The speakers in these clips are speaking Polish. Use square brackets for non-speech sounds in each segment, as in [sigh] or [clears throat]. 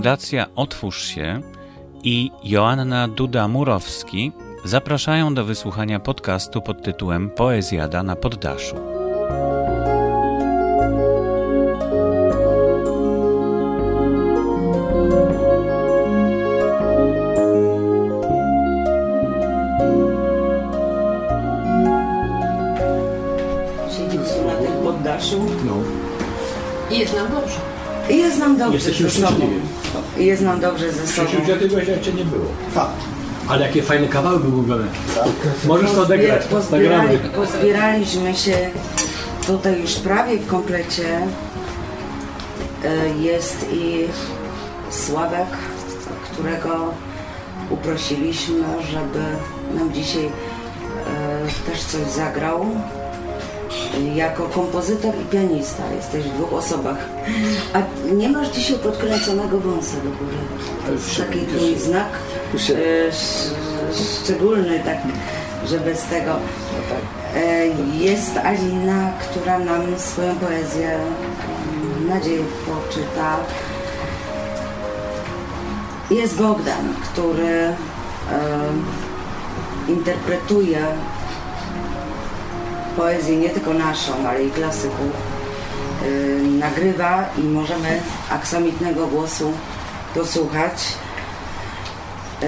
Fundacja Otwórz się i Joanna Duda-Murowski zapraszają do wysłuchania podcastu pod tytułem Poezjada na poddaszu. Siedzieliśmy na tym poddaszu No, I jest nam dobrze. i jest nam dobrze jesteśmy szczęśliwi. I jest nam dobrze ze sobą. Krzysiu, tego jeszcze nie było. Fakt. Ale jakie fajne kawały były ulubione. Możesz to odegrać. Pozbierali, pozbieraliśmy się tutaj już prawie w komplecie. E, Jest i Sławek, którego uprosiliśmy, żeby nam dzisiaj e, też coś zagrał. Jako kompozytor i pianista jesteś w dwóch osobach. A nie masz dzisiaj podkręconego wąsa do góry. To jest taki twój znak e, sz- szczególny, tak, że bez tego. E, Jest Alina, która nam swoją poezję mm, nadzieję poczyta. Jest Bogdan, który interpretuje poezję nie tylko naszą, ale i klasyków. E, nagrywa i możemy aksamitnego głosu posłuchać. E,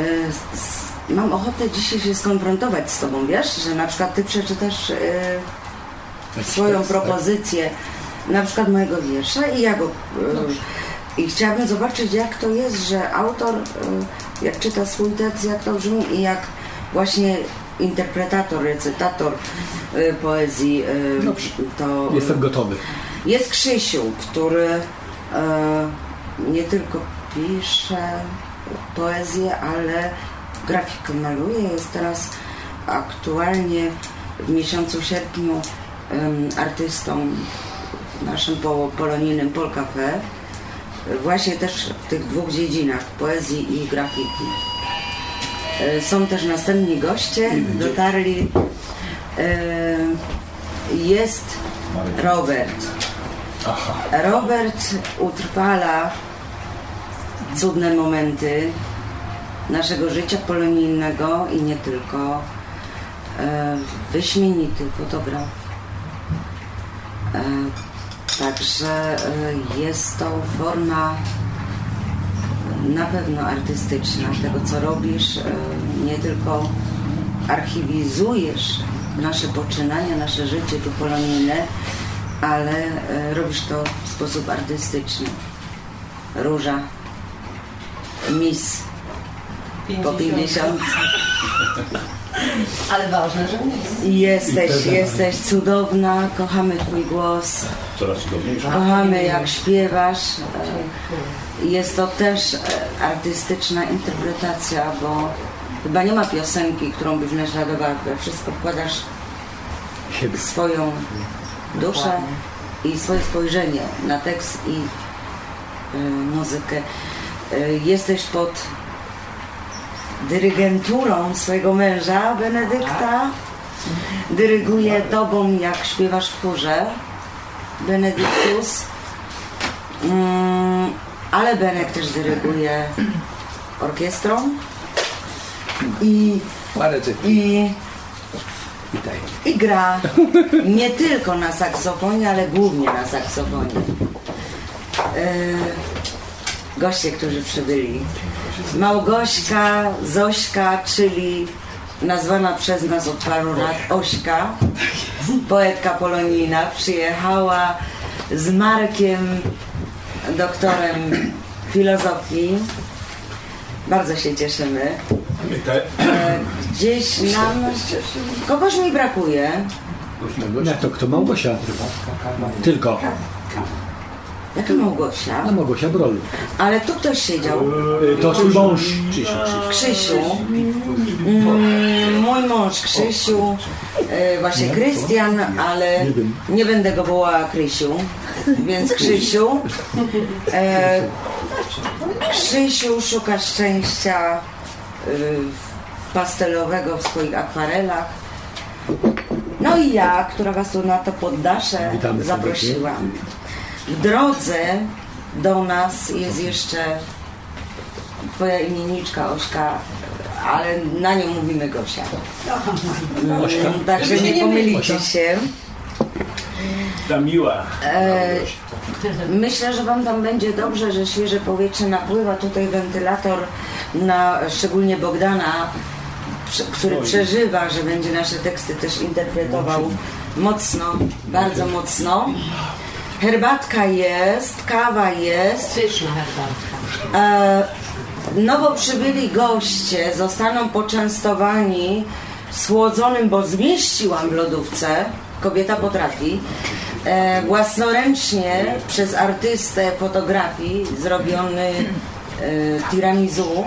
s- Mam ochotę dzisiaj się skonfrontować z Tobą, wiesz, że na przykład Ty przeczytasz e, swoją propozycję, na przykład mojego wiersza i ja go... e, I chciałabym zobaczyć, jak to jest, że autor, jak czyta swój tekst, jak to brzmi i jak właśnie interpretator, recytator e, poezji Dobrze. to... Jestem gotowy. Jest Krzysiu, który nie tylko pisze poezję, ale grafikę maluje. Jest teraz aktualnie w miesiącu sierpniu artystą w naszym po, polonijnym Polcafe. Właśnie też w tych dwóch dziedzinach, poezji i grafiki. E, Są też następni goście, dotarli. E, Jest Robert. Robert utrwala cudne momenty naszego życia polonijnego i nie tylko. E, Wyśmienity fotograf. Także jest to forma na pewno artystyczna tego, co robisz. E, Nie tylko archiwizujesz nasze poczynania, nasze życie tu polonijne, ale e, robisz to w sposób artystyczny. Róża, Miss po 50. [laughs] Ale ważne, że jest. Jesteś, jesteś cudowna, kochamy Twój głos, Coraz cudowniejsze. kochamy jak śpiewasz. E, Jest to też e, artystyczna interpretacja, bo chyba nie ma piosenki, którą byś naśladowała, we wszystko wkładasz Siebie. swoją duszę i swoje spojrzenie na tekst i y, muzykę. Y, jesteś pod dyrygenturą swojego męża, Benedykta. Dyryguje tobą, jak śpiewasz w chórze. Benedyktus. Mm, ale Benek też dyryguje orkiestrą. I, i i gra nie tylko na saksofonie, ale głównie na saksofonie. E, goście, którzy przybyli. Małgośka, Zośka, czyli nazwana przez nas od paru lat Ośka, poetka polonijna, przyjechała z Markiem, doktorem filozofii. Bardzo się cieszymy. E, Gdzieś nam kogoś mi brakuje. Nie, to kto? Małgosia. Tylko. Jaka Małgosia? A Małgosia Brol. Ale tu ktoś siedział. Y, To twój mąż. Krzysiu. Mm, Mój mąż Krzysiu. e, Właśnie Krystian, ale nie będę go wołała Krysiu. Więc Krzysiu. [laughs] E, Krzysiu szuka szczęścia y, pastelowego w swoich akwarelach. No i ja, która was tu na to poddasze Witamy zaprosiłam. W drodze do nas jest jeszcze twoja imienniczka Ośka, ale na nią mówimy Gosia. Mm, Także nie pomylicie się. Ta miła. E, myślę, że Wam tam będzie dobrze, że świeże powietrze napływa. Tutaj wentylator na szczególnie Bogdana, który przeżywa, że będzie nasze teksty też interpretował mocno, bardzo mocno. Herbatka jest, kawa jest. Pyszna herbatka. E, nowo przybyli goście zostaną poczęstowani słodzonym, bo zmieściłam w lodówce, kobieta potrafi, e, własnoręcznie przez artystę fotografii zrobiony e, tiramisu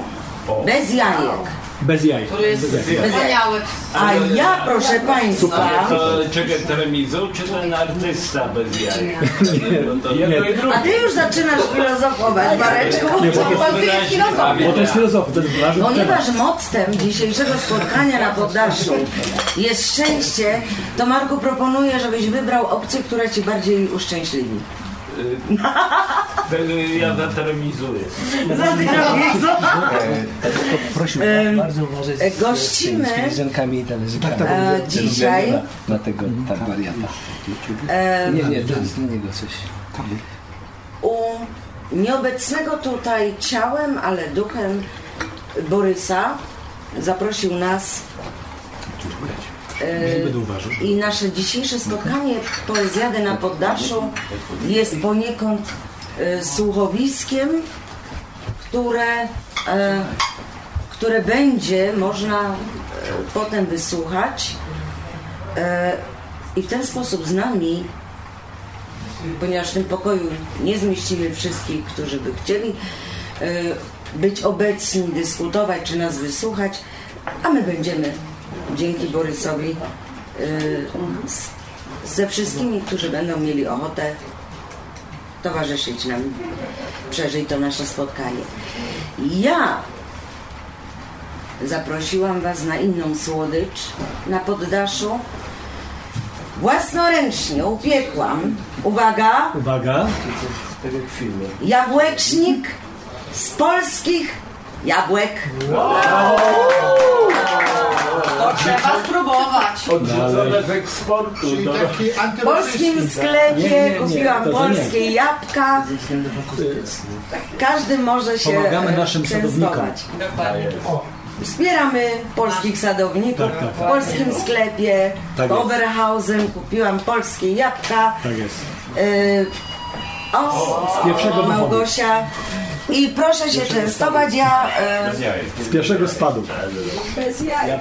bez jajek. Bez jaj. Który jest Bez jaj. wspaniały. A ja, proszę Państwa, To czekaj, telewizor czy ten artysta bez jaj? No jedno i drugie. a Ty już zaczynasz filozofować, Mareczku. Nie, bo to jest, Pan ty jest filozof. bo to jest filozofia, to jest temat. Ponieważ mottem dzisiejszego spotkania na poddaszu jest szczęście, to Marku proponuję, żebyś wybrał opcję, która Ci bardziej uszczęśliwi. Ten- [laughs] Ja zateremizuję. Za tiramisu. Tylko prosiłbym bardzo uważać e, z- gościmy- z filiżankami i talerzykami. E, dzisiaj Na, tego tak wariata. Nie, nie, to jest dla niego coś. u nieobecnego tutaj ciałem, ale duchem Borysa zaprosił nas e. I nasze dzisiejsze spotkanie Poezjady na poddaszu jest poniekąd e, słuchowiskiem, które, e, które będzie można potem wysłuchać i w ten sposób z nami, ponieważ w tym pokoju nie zmieścimy wszystkich, którzy by chcieli być obecni, dyskutować czy nas wysłuchać, a my będziemy dzięki Borysowi y, ze wszystkimi, którzy będą mieli ochotę towarzyszyć nam, przeżyć to nasze spotkanie. Ja zaprosiłam Was na inną słodycz na poddaszu. Własnoręcznie upiekłam, uwaga, Uwaga. Jabłecznik z polskich jabłek. To trzeba spróbować. Odrzucone z eksportu. To... W polskim sklepie Nie, nie, nie, kupiłam to- polskie jabłka. Każdy może się Pomagamy naszym. Dokładnie. Wspieramy polskich sadowników. Tak, tak, W tak. polskim sklepie Tak w jest. Oberhausen kupiłam polskie jabłka. Tak jest. Y, o, Z pierwszego wychodu. I proszę się częstować. Ja y, Z pierwszego spadu. bez jaj.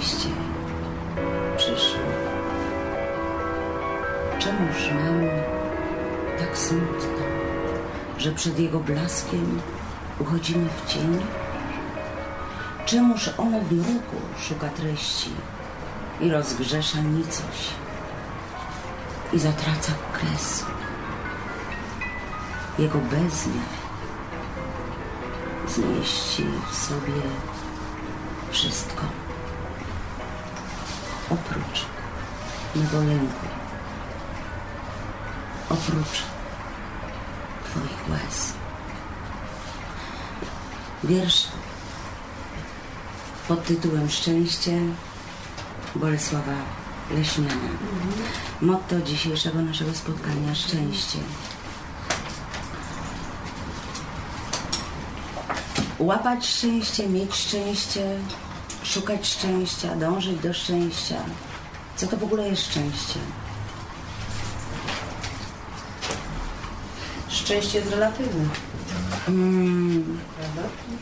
Szczęście przyszło. Czemuż nam tak smutno, że przed jego blaskiem uchodzimy w cień? Czemuż ono w mroku szuka treści i rozgrzesza nicość i zatraca kres? Jego bezmiar zmieści w sobie wszystko oprócz mego lęku, oprócz Twoich łez. Wiersz pod tytułem Szczęście Bolesława Leśmiana. Motto dzisiejszego naszego spotkania Szczęście. Łapać szczęście, mieć szczęście, szukać szczęścia, dążyć do szczęścia. Co to w ogóle jest szczęście? Szczęście jest relatywne. Mm?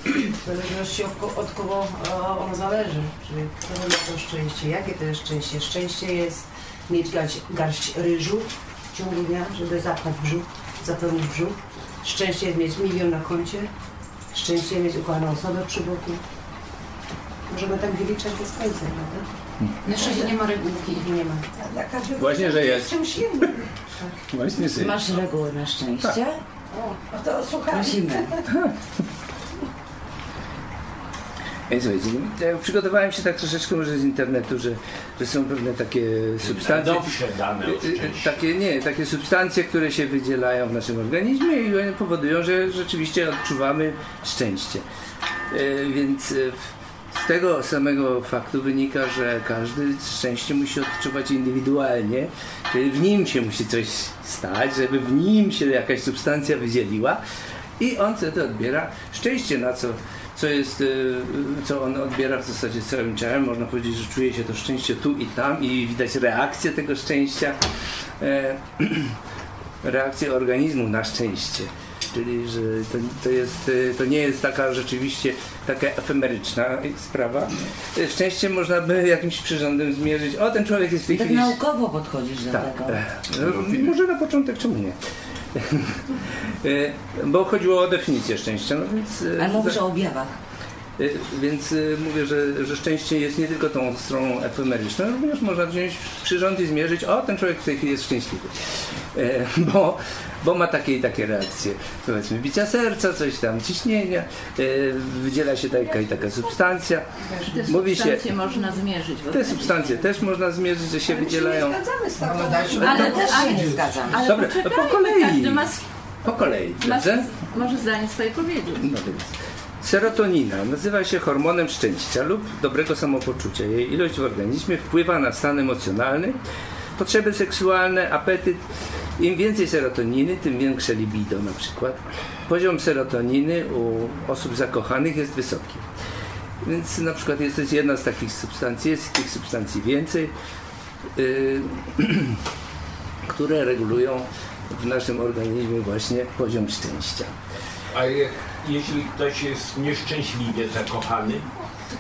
W zależności od kogo e, ono zależy. Czyli kto ma to szczęście, jakie to jest szczęście. Szczęście jest mieć garść, garść ryżu w ciągu dnia, żeby zapchać brzuch, zapełnić brzuch. Szczęście jest mieć milion na koncie. Szczęście jest mieć ukochaną osobę przy boku. Możemy tak wyliczać bez końca, prawda? Na szczęście nie ma regułki. Nie ma. Właśnie, że jest. Czymś innym. [laughs] Właśnie, że masz reguły na szczęście? No to słuchaj. Prosimy. [laughs] Ej, słuchajcie, ja przygotowałem się tak troszeczkę może z internetu, że, że są pewne takie substancje. Dobrze dane o Y, y. Takie nie, takie substancje, które się wydzielają w naszym organizmie i one powodują, że rzeczywiście odczuwamy szczęście. Y, Więc tego samego faktu wynika, że każdy szczęście musi odczuwać indywidualnie, czyli w nim się musi coś stać, żeby w nim się jakaś substancja wydzieliła i on wtedy odbiera szczęście, na co, co jest, y, co on odbiera w zasadzie całym ciałem. Można powiedzieć, że czuje się to szczęście tu i tam i widać reakcję tego szczęścia, e, [clears throat] reakcję organizmu na szczęście. Czyli, że to, to, jest, y, to nie jest taka rzeczywiście taka efemeryczna sprawa. Y, Szczęście można by jakimś przyrządem zmierzyć. O, ten człowiek jest w tej Tak chwili... naukowo podchodzisz do Tak, tego. e, no, może na początek, czemu nie? E, [laughs] Bo chodziło o definicję szczęścia, no więc, Ale mówisz o objawach. E, więc e, mówię, że, że szczęście jest nie tylko tą stroną efemeryczną, również można wziąć przyrząd i zmierzyć, o ten człowiek w tej chwili jest szczęśliwy, E, bo, bo ma takie i takie reakcje, powiedzmy bicia serca, coś tam, ciśnienia, e, wydziela się taka i taka substancja, Te Mówi się- substancje można zmierzyć. te substancje też można zmierzyć, że się wydzielają. Zgadzamy z taką. Ale też Ja się nie zgadzam. ale Dobra, po kolei. Każdy ma, Po kolei, dobrze? może zdanie swoje powiedzieć. No więc. Serotonina nazywa się hormonem szczęścia lub dobrego samopoczucia. Jej ilość w organizmie wpływa na stan emocjonalny, potrzeby seksualne, apetyt. Im więcej serotoniny, tym większe libido na przykład. Poziom serotoniny u osób zakochanych jest wysoki. Więc na przykład jest to jedna z takich substancji, jest tych substancji więcej, yy, [clears throat] które regulują w naszym organizmie właśnie poziom szczęścia. A jak, jeśli ktoś jest nieszczęśliwie zakochany,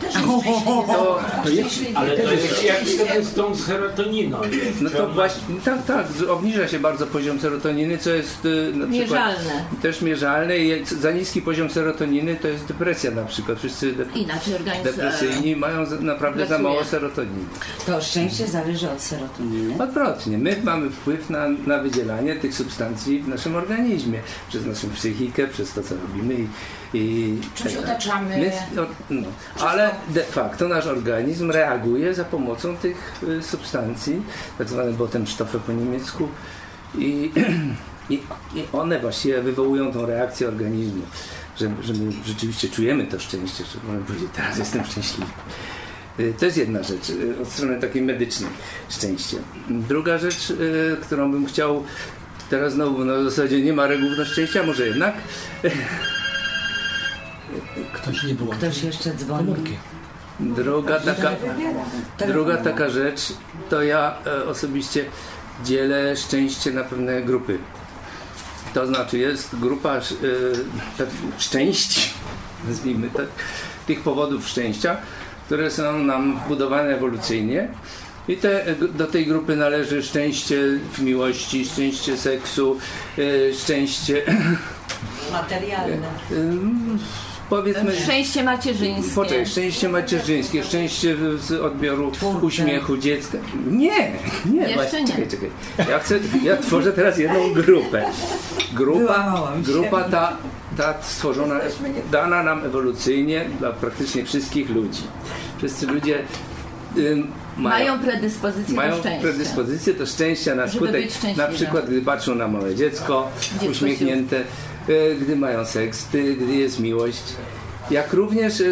To, to jest, ale to jest jak wtedy z tą serotoniną jest. No to właśnie, tak, tak, z- obniża się bardzo poziom serotoniny, co jest y, na przykład Mierzalne. też mierzalne i za niski poziom serotoniny to jest depresja na przykład. Wszyscy de- Inaczej organizm. depresyjni mają za, naprawdę za pracuje. mało serotoniny. To szczęście zależy od serotoniny. Odwrotnie, my mamy wpływ na, na wydzielanie tych substancji w naszym organizmie, przez naszą psychikę, przez to co robimy i, i Czymś tak. otaczamy. Więc, o, no, ale de facto nasz organizm reaguje za pomocą tych y, substancji, tak zwane Botenstoffe po niemiecku i, [clears throat] i, i one właściwie wywołują tą reakcję organizmu, że, że my rzeczywiście czujemy to szczęście, że możemy powiedzieć, teraz jestem szczęśliwy. Y, To jest jedna rzecz, y, od strony takiej medycznej szczęście. Druga rzecz, którą bym chciał teraz znowu na zasadzie nie ma reguł na szczęścia, może jednak [laughs] Ktoś nie było. Ktoś jeszcze dzwoni. Komórki. druga taka, druga taka rzecz, to ja e, osobiście dzielę szczęście na pewne grupy. To znaczy jest grupa e, szczęść, [laughs] nazwijmy tak, tych powodów szczęścia, które są nam wbudowane ewolucyjnie. I te, do tej grupy należy szczęście w miłości, szczęście seksu, e, szczęście Materialne. Powiedzmy. Szczęście macierzyńskie. Poczekaj, szczęście macierzyńskie, szczęście z odbioru Twórcze. uśmiechu dziecka. Nie, nie, Jeszcze właśnie, nie. czekaj, czekaj. Ja chcę, ja tworzę teraz jedną grupę. Grupa, grupa ta, ta stworzona, dana nam ewolucyjnie dla praktycznie wszystkich ludzi. Wszyscy ludzie ym, Mają predyspozycję mają do szczęścia. predyspozycję do szczęścia na skutek, na przykład gdy patrzą na małe dziecko, Dziecko uśmiechnięte, gdy mają seks, gdy, gdy jest miłość. Jak również e, e,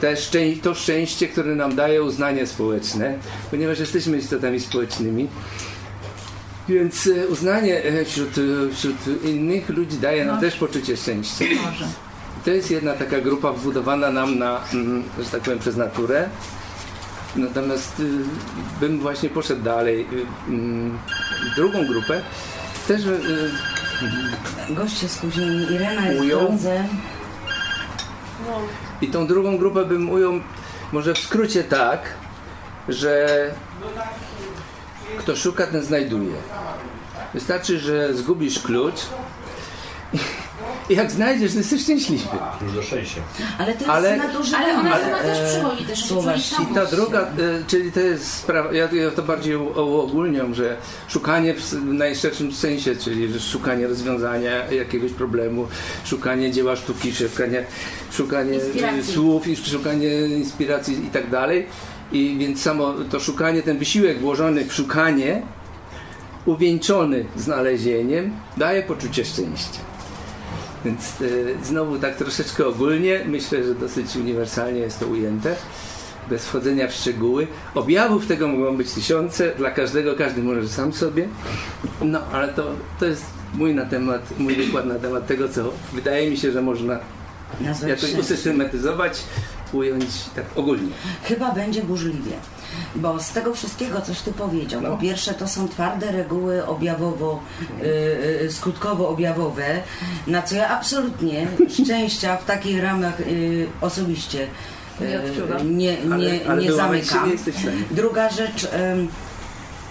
te szczę- to szczęście, które nam daje uznanie społeczne, ponieważ jesteśmy istotami społecznymi. Więc e, uznanie wśród, wśród innych ludzi daje nam No. też poczucie szczęścia. Może. To jest jedna taka grupa wbudowana nam na, mm, że tak powiem, przez naturę. Natomiast y, bym właśnie poszedł dalej. Y, mm, drugą grupę też y, Goście spóźnieni. Irena jest Ujął. w drodze. i tą drugą grupę bym ujął może w skrócie tak, że kto szuka, ten znajduje. Wystarczy, że zgubisz klucz jak znajdziesz, to jesteś szczęśliwy. Już do szczęścia. Ale to jest Ale- nadużywanie. Ale ona Ale, sama też e, przychodzi, też przychodzi I ta druga, y, czyli to jest sprawa, ja, ja to bardziej uogólniam, że szukanie w najszerszym sensie, czyli szukanie rozwiązania jakiegoś problemu, szukanie dzieła sztuki, szukanie, szukanie Inspiracji. słów szukanie inspiracji i tak dalej. I więc samo to szukanie, ten wysiłek włożony w szukanie, uwieńczony znalezieniem, daje poczucie szczęścia. Więc y, znowu tak troszeczkę ogólnie, myślę, że dosyć uniwersalnie jest to ujęte, bez wchodzenia w szczegóły. Objawów tego mogą być tysiące, dla każdego każdy może sam sobie. No, ale to, to jest mój na temat, mój wykład na temat tego, co wydaje mi się, że można jakoś usystematyzować, ująć tak ogólnie. Chyba będzie burzliwie. Bo z tego wszystkiego, coś ty powiedział, No. po pierwsze to są twarde reguły objawowo, y, y, skutkowo-objawowe, na co ja absolutnie [laughs] szczęścia w takich ramach y, osobiście Nie odczuwam. nie, Ale, nie, ale nie zamykam. nie. Druga rzecz,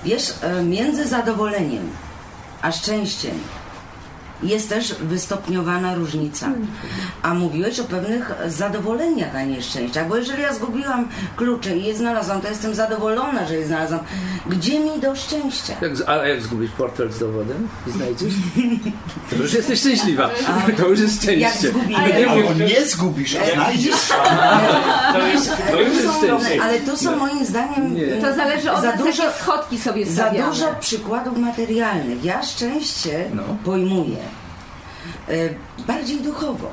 wiesz, między zadowoleniem a szczęściem jest też wystopniowana różnica. A mówiłeś o pewnych zadowoleniach, a nie szczęściach. Bo jeżeli ja zgubiłam klucze i je znalazłam, to jestem zadowolona, że je znalazłam. Gdzie mi do szczęścia? Jak, a jak zgubisz portfel z dowodem i znajdziesz? To już jesteś szczęśliwa. To już jest Jak szczęście. zgubiłem. Nie Albo mów- nie zgubisz, a znajdziesz. To jest, to już jest szczęście. Ale to są moim zdaniem Nie. To zależy od Za nas, dużo- jakie schodki sobie za stawiamy. dużo przykładów materialnych. Ja szczęście No. pojmuję bardziej duchowo.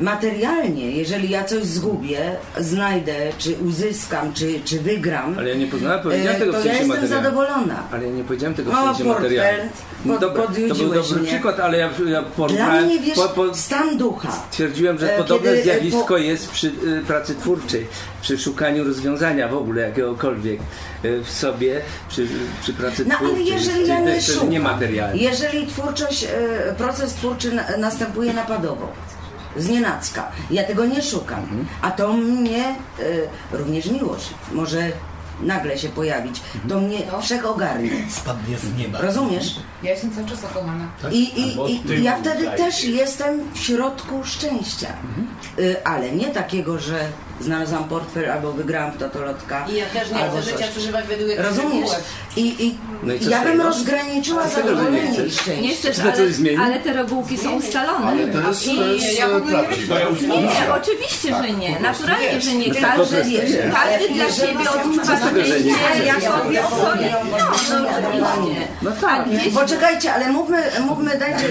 Materialnie, jeżeli ja coś zgubię, znajdę, czy uzyskam, czy, czy wygram, Ale ja nie poznałem, e, powiedziałem tego w to ja sensie jestem zadowolona. Ale ja nie powiedziałem tego w O, sensie portfel, materialnym. No pod- dobra, to był podjudziłeś dobry mnie. przykład, ale ja, ja Dla porównałem, mnie, wiesz, po, po, stan ducha. stwierdziłem, że E, podobne kiedy, e, zjawisko po- jest przy y, pracy twórczej, przy szukaniu rozwiązania w ogóle jakiegokolwiek y, w sobie, przy, przy pracy No ale twórczej. jeżeli Czyli ja to nie jest szukam, niematerialne. jeżeli twórczość, e, proces twórczy na, następuje napadowo, z nienacka, ja tego nie szukam, Mhm. a to mnie, e, również miłość, może nagle się pojawić, to mnie wszechogarnie. Spadnie z nieba. Rozumiesz? Ja jestem cały czas zakochana. I, i, i ty ja wtedy daj. też jestem w środku szczęścia. Y, Ale nie takiego, że znalazłam portfel albo wygrałam w totolotka. I ja też nie chcę życia przeżywać według jakichś Rozumiesz? I, i No i ja bym rozgraniczyła zadowolenie i szczęście. Nie chcesz, ale, ale te regułki są ustalone. Ale to jest, to jest ja w ogóle nie prawdziwe. Nie, nie, oczywiście, że nie. Naturalnie, że nie. Każdy, każdy dla siebie odczuwa szczęście, jak chcesz? sobie swoje. No, no oczywiście. No tak. Poczekajcie, ale mówmy, mówmy dajcie,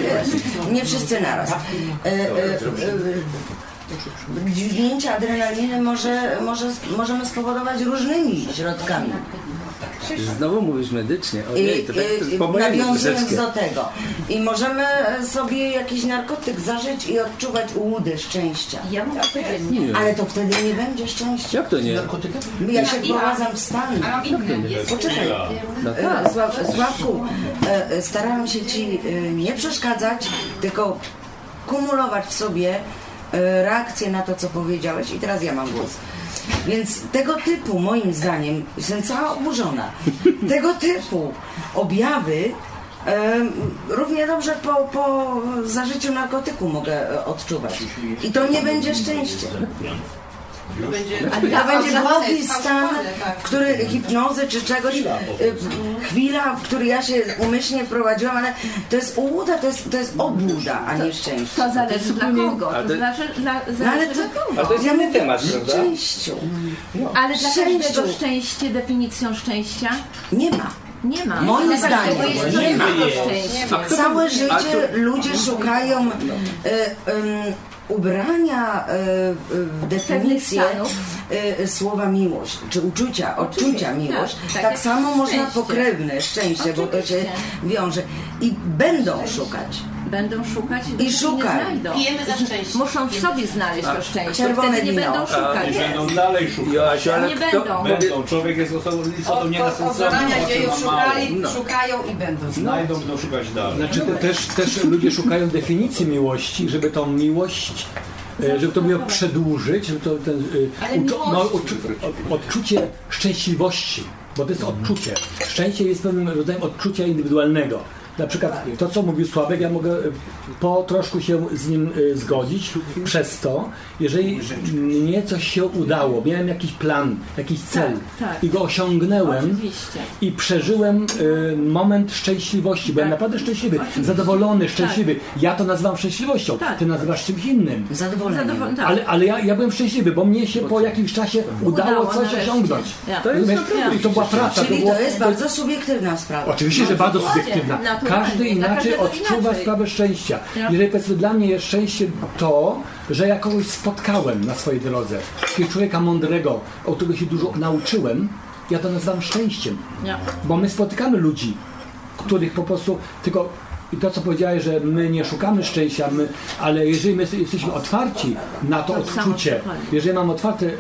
nie wszyscy naraz. E, e, e, Dźwignięcie adrenaliny może, może, możemy spowodować różnymi środkami. Znowu mówisz medycznie. I, Ojej, to tak mojemu nawiązując troszeczkę. do tego. I możemy sobie jakiś narkotyk zażyć i odczuwać ułudę szczęścia. ja mówię codziennie. Ale to wtedy nie będzie szczęścia. Jak to nie? Ja się wprowadzam w stan. Mam. Poczekaj. Tak. Sław, Sławku, starałam się Ci e, nie przeszkadzać, tylko kumulować w sobie reakcję na to, co powiedziałeś i teraz ja mam głos. Więc tego typu, moim zdaniem, jestem cała oburzona, tego typu objawy równie dobrze po, po zażyciu narkotyku mogę e, odczuwać. I to nie będzie szczęście. To będzie, To będzie głupi stan, w który hipnozy czy czegoś, y, chwila, w który ja się umyślnie wprowadziłam, ale to jest ułuda, to jest, to jest obłuda, a nie szczęście. To zależy dla kogo. Ale To zależy dla, No ale to, dla to jest ja inny temat, o prawda? szczęściu. Ale dla każdego szczęście, definicją szczęścia Nie ma. nie ma. Moim zdaniem nie ma. Całe życie a ludzie szukają e, em, ubrania e, w definicję e, słowa miłość, czy uczucia, odczucia miłość. tak, Tak, tak samo można szczęście. pokrewne szczęście, bo to się Oczywiście. wiąże. I będą szukać. Będą szukać i, I nie znajdą. Pijemy za szczęście. Muszą w sobie znaleźć to szczęście. Czerwone Wtedy nie wino. będą szukać. I będą dalej szukać. Joasiu, ale Nie kto, będą. Będą. Człowiek jest osobą istotą Od, od, od nienasyconą. zarania o czym dziejów ma mało. szukali, No. szukają i będą. Znajdą, będą szukać dalej. Znaczy te, też, też ludzie szukają definicji miłości, żeby tą miłość, e, żeby to miło przedłużyć, żeby to ten, e, uczu- no, uczu, od- odczucie szczęśliwości, bo to jest odczucie. Szczęście jest pewnym rodzajem odczucia indywidualnego. Na przykład to, co mówił Sławek, ja mogę e, po troszkę się z nim e, zgodzić, przez to, jeżeli mnie coś się udało, miałem jakiś plan, jakiś cel Tak, tak. i go osiągnąłem, Oczywiście. i przeżyłem y, moment szczęśliwości. Byłem Tak. naprawdę szczęśliwy, Oczywiście. zadowolony, szczęśliwy. Ja to nazywam szczęśliwością, Tak. ty nazywasz czymś innym. Zadowolenie. Zadowol- tak. Ale, ale ja, ja byłem szczęśliwy, bo mnie się po jakimś czasie udało, Udało coś osiągnąć. Ja. To jest to była praca. Czyli było, to jest bardzo subiektywna sprawa. Oczywiście, że bardzo Naturalnie, subiektywna. Każdy inaczej odczuwa sprawę szczęścia. Jeżeli powiedzmy dla mnie jest szczęście to, że ja kogoś spotkałem na swojej drodze, jakiegoś człowieka mądrego, od którego się dużo nauczyłem, ja to nazywam szczęściem. Bo my spotykamy ludzi, których po prostu tylko i to co powiedziałeś, że my nie szukamy szczęścia, my, ale jeżeli my jesteśmy otwarci na to To samo odczucie, jeżeli mam otwarte e,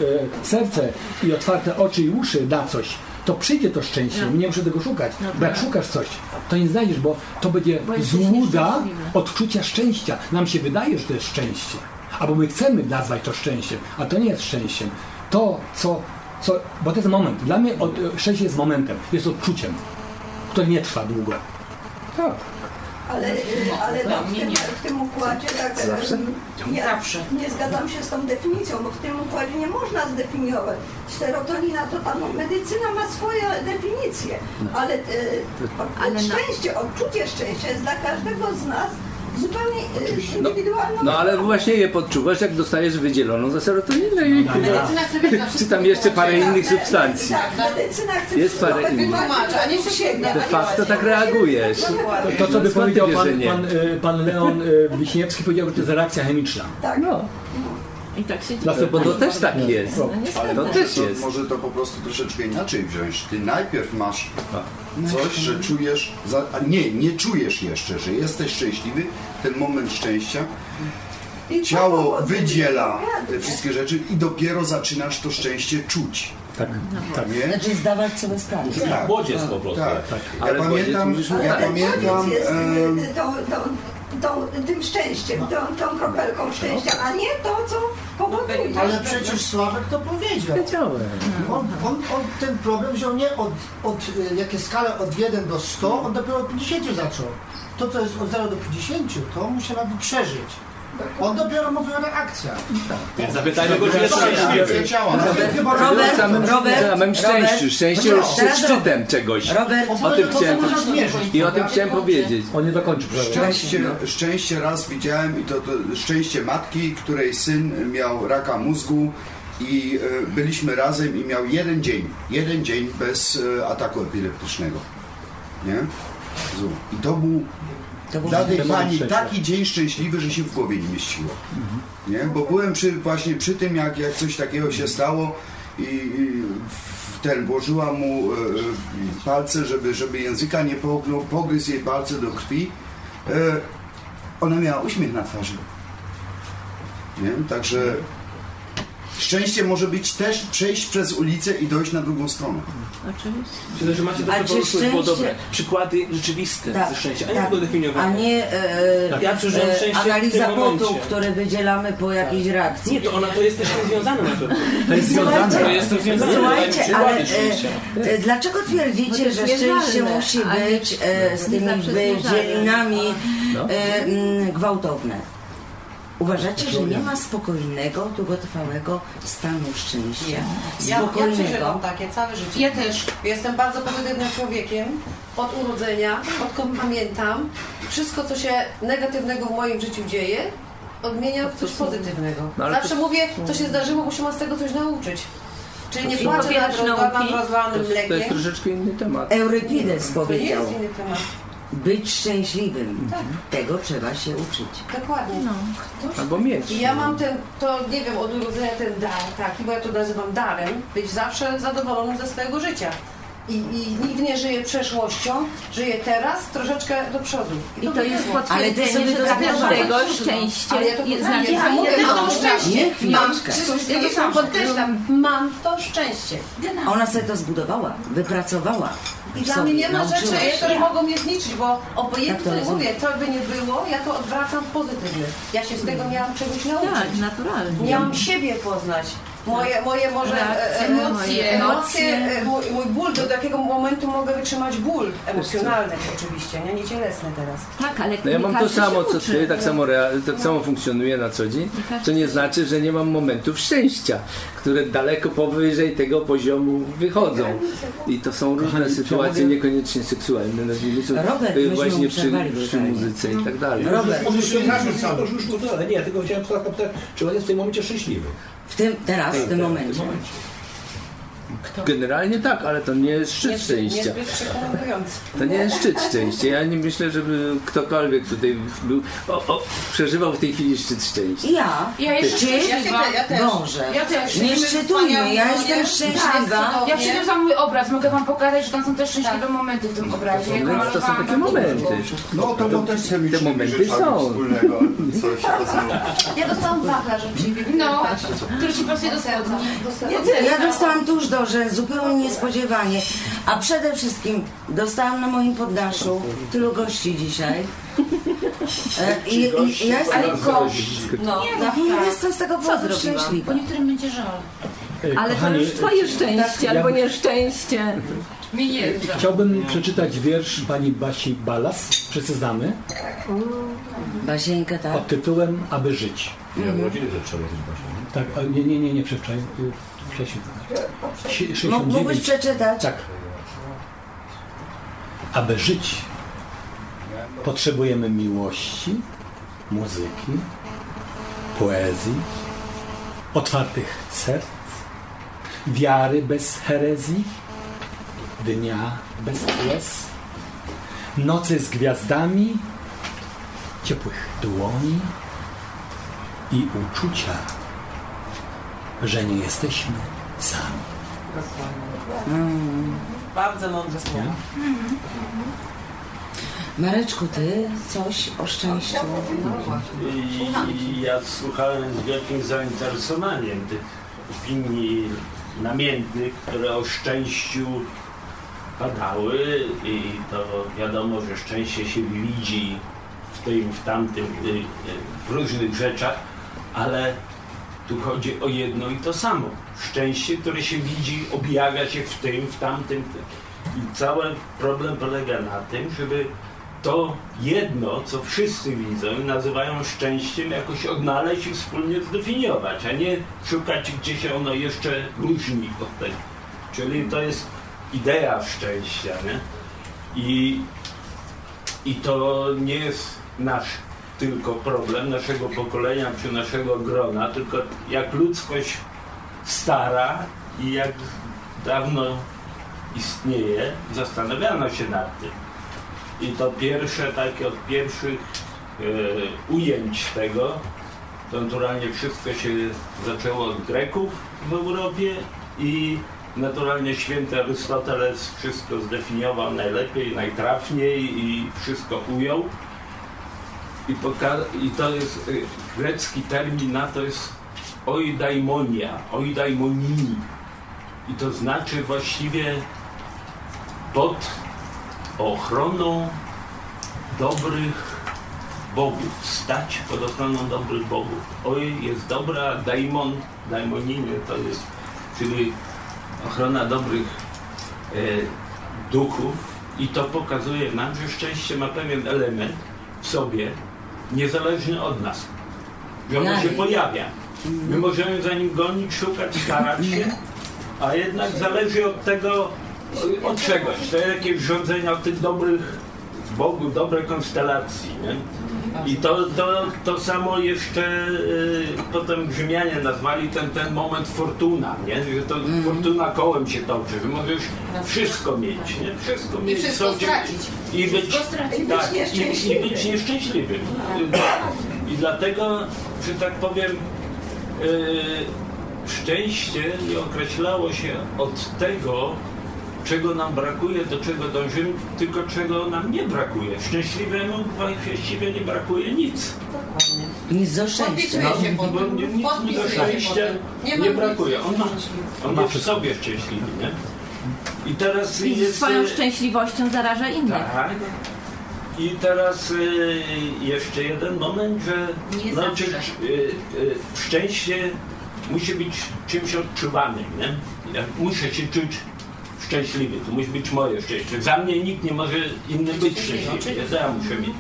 serce i otwarte oczy i uszy na coś, to przyjdzie to szczęście. No. Nie muszę tego szukać. No bo jak tak. szukasz coś, to nie znajdziesz, bo to będzie Bo złuda odczucia szczęścia. Nam się wydaje, że to jest szczęście. Albo my chcemy nazwać to szczęściem, a to nie jest szczęściem. To, co, co bo to jest moment. Dla mnie od, szczęście jest momentem, jest odczuciem, które nie trwa długo. Ale, ale no, w, tym, w tym układzie tak, ja Zawsze. nie zgadzam się z tą definicją, bo w tym układzie nie można zdefiniować. Serotonina to tam no, medycyna ma swoje definicje, ale, e, Ale na- szczęście, odczucie szczęścia jest dla każdego z nas zupełnie No, indywidualną no ale właśnie je podczuwasz, jak dostajesz wydzieloną za serotoninę i Medycyna chce wiedzieć na [laughs] czy tam jeszcze parę innych substancji. Tak, medycyna chce Jest parę innych. A nie sięga. De facto tak reagujesz. To, co by powiedział pan, że nie? pan, y, pan Leon y, Wiśniewski, powiedział, że to jest reakcja chemiczna. Tak. No, I tak się dzieje. Dlatego- bo to też tak jest. No To niestety. też to, jest. może to po prostu troszeczkę inaczej wziąć. Ty najpierw masz coś, że czujesz, za, a nie, nie czujesz jeszcze, że jesteś szczęśliwy, ten moment szczęścia. I Ciało to wydziela te wszystkie rzeczy i dopiero zaczynasz to szczęście czuć. Tak, tak. Nie? Znaczy zdawać sobie sprawę. Tak, Bodziec po prostu. tak. Ja Ale pamiętam, ja mówić. pamiętam, jest em, y, tą, tym szczęściem, tą, tą kropelką szczęścia, a nie to, co powoduje. Ale przecież Sławek to powiedział. Wiedziałem. On, on, on ten problem wziął nie od, od y, jakie skale od 1 do 100, on dopiero od 50 zaczął. To, co jest od 0 do 50, to musiała by przeżyć. On dopiero mówi o reakcjach. Więc zapytajmy go, czy jest reakcja szczęśliwy. Robert, Robert, samym szczęściu. Szczęście No, jest szczytem czegoś. Robert, O tym chciałem, i o tym chciałem powiedzieć. On nie dokończy. Szczęście, szczęście raz widziałem i to, to szczęście matki, której syn miał raka mózgu i e, byliśmy razem i miał jeden dzień, jeden dzień bez e, ataku epileptycznego. Nie? Zu. I to był to był dla tej Temat pani taki dzień szczęśliwy, że się w głowie nie mieściło. Nie? Bo byłem przy, właśnie przy tym, jak, jak coś takiego się stało i, i w ten włożyła mu e, e, palce, żeby, żeby języka nie połknął, pogryzł jej palce do krwi. E, ona miała uśmiech na twarzy. Nie? Także Szczęście może być też przejść przez ulicę i dojść na drugą stronę. Oczywiście. Myślę, że macie to czy było szczęście- dobre. Przykłady rzeczywiste Tak, ze szczęścia, a nie tak. tylko definiowane. A nie e, Tak, ja e, szczęście analiza potu, które wydzielamy po jakiejś reakcji. Nie, to ona to jest też związane na pewno. To jest Słuchajcie, związane. To jest to związane. Słuchajcie, ale e, e, dlaczego twierdzicie, jest że szczęście musi być e, z tymi wydzielinami No. e, gwałtowne? Uważacie, że nie ma spokojnego, długotrwałego stanu szczęścia? Ja, ja przeżywam takie całe życie. Ja też. Jestem bardzo pozytywnym człowiekiem od urodzenia, odkąd pamiętam. Wszystko, co się negatywnego w moim życiu dzieje, odmieniam w coś pozytywnego. No, Zawsze to- mówię, co się zdarzyło, bo się mam z tego coś nauczyć. Czyli nie płaczę rozlanym, nauki? To rozlanym jest, to jest mlekiem. troszeczkę inny temat. Eurypides To nie powiedział, jest inny temat. Być szczęśliwym. Tak. Tego trzeba się uczyć. Dokładnie. No. Albo mieć. I ja mam ten, to nie wiem, od urodzenia ten dar taki, bo ja to nazywam darem, być zawsze zadowolonym ze swojego życia. I, I nikt nie żyje przeszłością, żyje teraz, troszeczkę do przodu. I to jest Ale ty sobie potwierdzenie, że to dla każdego szczęście Ale ja to jest znaczy Ja mówię, fajnego. mam szczęście. Nie, Mam, ja to sam podkreślam, mam to szczęście. Ona sobie to zbudowała, wypracowała. I dla mnie nie ma rzeczy, które mogą mnie zniszczyć, bo Tak to obojętnie, rozumiem. mówię, co by nie było, ja to odwracam w pozytywne. Ja się z tego miałam czegoś nauczyć. Tak, naturalnie. Miałam siebie poznać. Moje, moje może e, Reakcje, e, emocje, emocje, emocje. e, mój, mój ból, do takiego momentu mogę wytrzymać ból emocjonalny oczywiście, nie, nie cielesny teraz. Tak, ale No ja mam to samo co uczy. ty, tak samo, tak samo funkcjonuję na co dzień, co nie znaczy, że nie mam momentów szczęścia, które daleko powyżej tego poziomu wychodzą. I to są różne Kochani, sytuacje, mogę- niekoniecznie seksualne, nazwijmy to Robert, y, właśnie przy, przy muzyce i tak dalej. Robert, Może się to już, już, ale nie, tylko chciałem zapytać, czy on jest w tym momencie szczęśliwy? W tym, teraz, w tym momencie. Generalnie tak, ale to nie jest szczyt Niezbyt, szczęścia. To nie jest szczyt szczęścia. Ja nie myślę, żeby ktokolwiek tutaj był, o, o, przeżywał w tej chwili szczyt szczęścia. Ja? Ja szczęśliwa. Ja też. Ja też. Nie szczytujmy, ja jestem Tak, szczęśliwa. Ja za mój obraz, mogę wam pokazać, że tam są też szczęśliwe momenty w tym obrazie. Jak Więc to są takie momenty. No to, to też Te momenty są. coś. Ja dostałam wachlarz. No, który ci pasuje do serca. Ja dostałam tuż do rzęs, zupełnie niespodziewanie. A przede wszystkim dostałam na moim poddaszu tylu gości dzisiaj. E, I, i, i ja jestem Ale gość. No, no, jestem z tego powodu zrobiłam? szczęśliwa. po niektórym będzie żal. E, Ale to kochani, już twoje szczęście ja albo nieszczęście. Mi nie żal. Chciałbym przeczytać wiersz pani Basi Balas, wszyscy znamy, Basieńkę, tak? pod tytułem Aby żyć. Ja rodziny, że trzeba być właśnie. Tak, a nie, nie, nie, nie przewczaj. Wcześniej. 69. Mógłbyś przeczytać? Tak. Aby żyć, potrzebujemy miłości, muzyki, poezji, otwartych serc, wiary bez herezji, dnia bez łez, nocy z gwiazdami, ciepłych dłoni i uczucia, że nie jesteśmy sami. Mm. Bardzo mądre słowa. Mareczku, ty coś o szczęściu? I ja słuchałem z wielkim zainteresowaniem tych opinii namiętnych, które o szczęściu padały i to wiadomo, że szczęście się widzi w tym, w tamtym, y, y, w różnych rzeczach, ale tu chodzi o jedno i to samo. Szczęście, które się widzi, objawia się w tym, w tamtym. w tym. I cały problem polega na tym, żeby to jedno, co wszyscy widzą i nazywają szczęściem, jakoś odnaleźć i wspólnie zdefiniować, a nie szukać, gdzie się ono jeszcze różni od tego. Czyli to jest idea szczęścia, nie? I, i to nie jest nasz tylko problem naszego pokolenia czy naszego grona, tylko jak ludzkość stara i jak dawno istnieje, zastanawiano się nad tym. I to pierwsze, takie od pierwszych e, ujęć tego, to naturalnie wszystko się zaczęło od Greków w Europie i naturalnie święty Arystoteles wszystko zdefiniował najlepiej, najtrafniej i wszystko ujął. I, I to jest, y, grecki termin na to jest oidaimonia, oidaimonii. I to znaczy właściwie pod ochroną dobrych bogów, stać pod ochroną dobrych bogów. Oj jest dobra, daimon, daimoniny to jest, czyli ochrona dobrych e, duchów i to pokazuje nam, że szczęście ma pewien element w sobie, niezależny od nas. Że ono się pojawia. My możemy za nim gonić, szukać, starać się, a jednak zależy od tego, od czegoś. To jakieś rządzenia od tych dobrych bogów, dobre konstelacji. Nie? I to, to, to samo jeszcze y, potem Rzymianie nazwali ten, ten moment fortuna, nie? że to fortuna kołem się toczy, że możesz wszystko mieć, nie? wszystko mieć wszystko sobie stracić. i być, Wszystko stracić. I tak, być nieszczęśliwym. i, i być nieszczęśliwym. I dlatego, że tak powiem, y, szczęście nie określało się od tego, czego nam brakuje, do czego dążymy, tylko czego nam nie brakuje. Szczęśliwemu właściwie nie brakuje nic. Nic do szczęścia. No, bo nie- nic mi do szczęścia Nie nie, ma brakuje. On ma, on jest w sobie szczęśliwy, nie? I teraz I jest... swoją e, szczęśliwością zaraża innych. tak. I teraz y, jeszcze jeden moment, że Nie no, zawsze. czy, czy, y, y, szczęście musi być czymś odczuwanym. Nie? Ja muszę się czuć szczęśliwy, to musi być moje szczęście. Za mnie nikt nie może inny być szczęśliwy, ja, muszę mieć.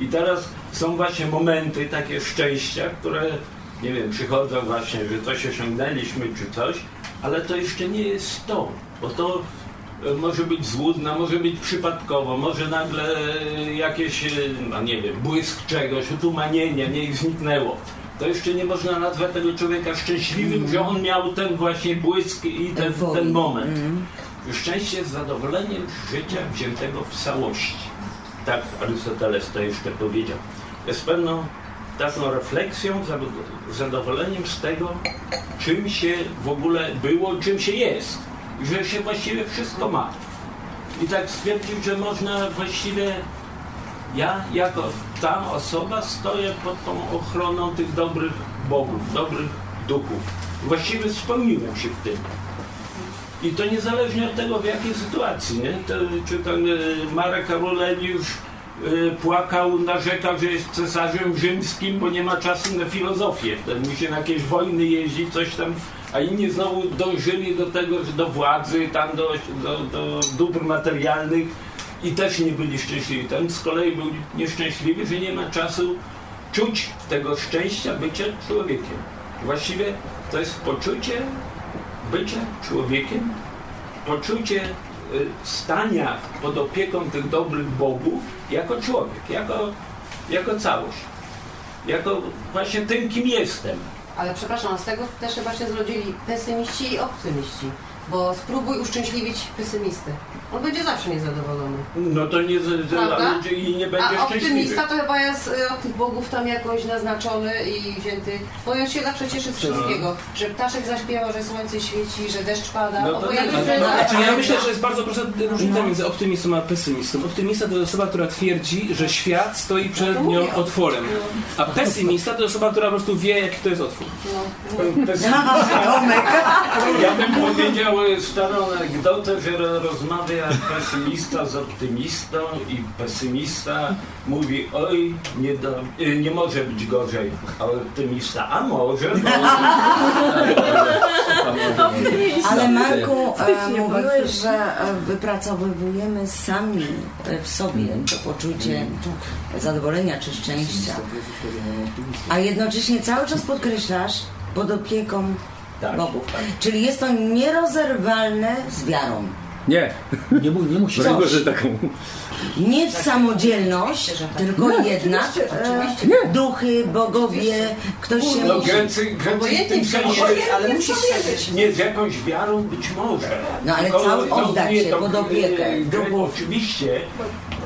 I teraz są właśnie momenty takie szczęścia, które nie wiem, przychodzą właśnie, że coś osiągnęliśmy czy coś, ale to jeszcze nie jest to, bo to e, może być złudna, może być przypadkowo, może nagle jakieś, e, no nie wiem, błysk czegoś, utumanienie, niech zniknęło. To jeszcze nie można nazwać tego człowieka szczęśliwym, że on miał ten właśnie błysk i ten, ten moment. Szczęście jest zadowoleniem życia wziętego w całości. Tak Arystoteles to jeszcze powiedział. Jest pewną taką refleksją, zado- zadowoleniem z tego, czym się w ogóle było, czym się jest. Że się właściwie wszystko ma. I tak stwierdził, że można właściwie ja jako ta osoba stoję pod tą ochroną tych dobrych bogów, dobrych duchów. Właściwie spełniłem się w tym. I to niezależnie od tego, w jakiej sytuacji, nie? To, czy ten y, Marek Aureliusz y, płakał, narzekał, że jest cesarzem rzymskim, bo nie ma czasu na filozofię. Ten musi na jakieś wojny jeździć, coś tam, a inni znowu dążyli do tego, że do władzy, tam do, do, do dóbr materialnych i też nie byli szczęśliwi. Ten z kolei był nieszczęśliwy, że nie ma czasu czuć tego szczęścia bycia człowiekiem. Właściwie to jest poczucie bycia człowiekiem, poczucie y, stania pod opieką tych dobrych bogów jako człowiek, jako, jako całość, jako właśnie tym, kim jestem. Ale przepraszam, z tego też chyba się zrodzili pesymiści i optymiści. Bo spróbuj uszczęśliwić pesymistę. On będzie zawsze niezadowolony. No to nie, Prawda? i nie będzie A szczęśliwy. optymista to chyba jest y, od tych bogów tam jakoś naznaczony i wzięty. Bo on się zawsze cieszy z wszystkiego. Że ptaszek zaśpiewa, że słońce świeci, że deszcz pada. No to obojętnie, nie- że- no, Znaczy ja myślę, że jest bardzo prosta różnica między optymistą a pesymistą. Optymista to jest osoba, która twierdzi, że świat stoi przed nią otworem. A pesymista to jest osoba, która po prostu wie, jaki to jest otwór. [laughs] Ja bym powiedział e, starą anegdotę, że ro- rozmawia pesymista z optymistą i pesymista mówi, oj, nie, do, e, nie może być gorzej, a optymista, a może, [laughs] może. Ale Marku, e, mówiłeś, że e, wypracowujemy sami e, w sobie to poczucie zadowolenia czy szczęścia. A jednocześnie cały czas podkreślasz pod opieką bogów. Czyli jest to nierozerwalne z wiarą. Nie. Nie, mu- nie musisz. [laughs] Coś. że taką. Nie w samodzielność, tylko jednak e, duchy, bogowie, ktoś się No musi... więcej, tym sensie, ale musisz wierzyć. nie z jakąś wiarą być może. No, ale cały oddać nie, się pod opiekę e, duchów. Oczywiście,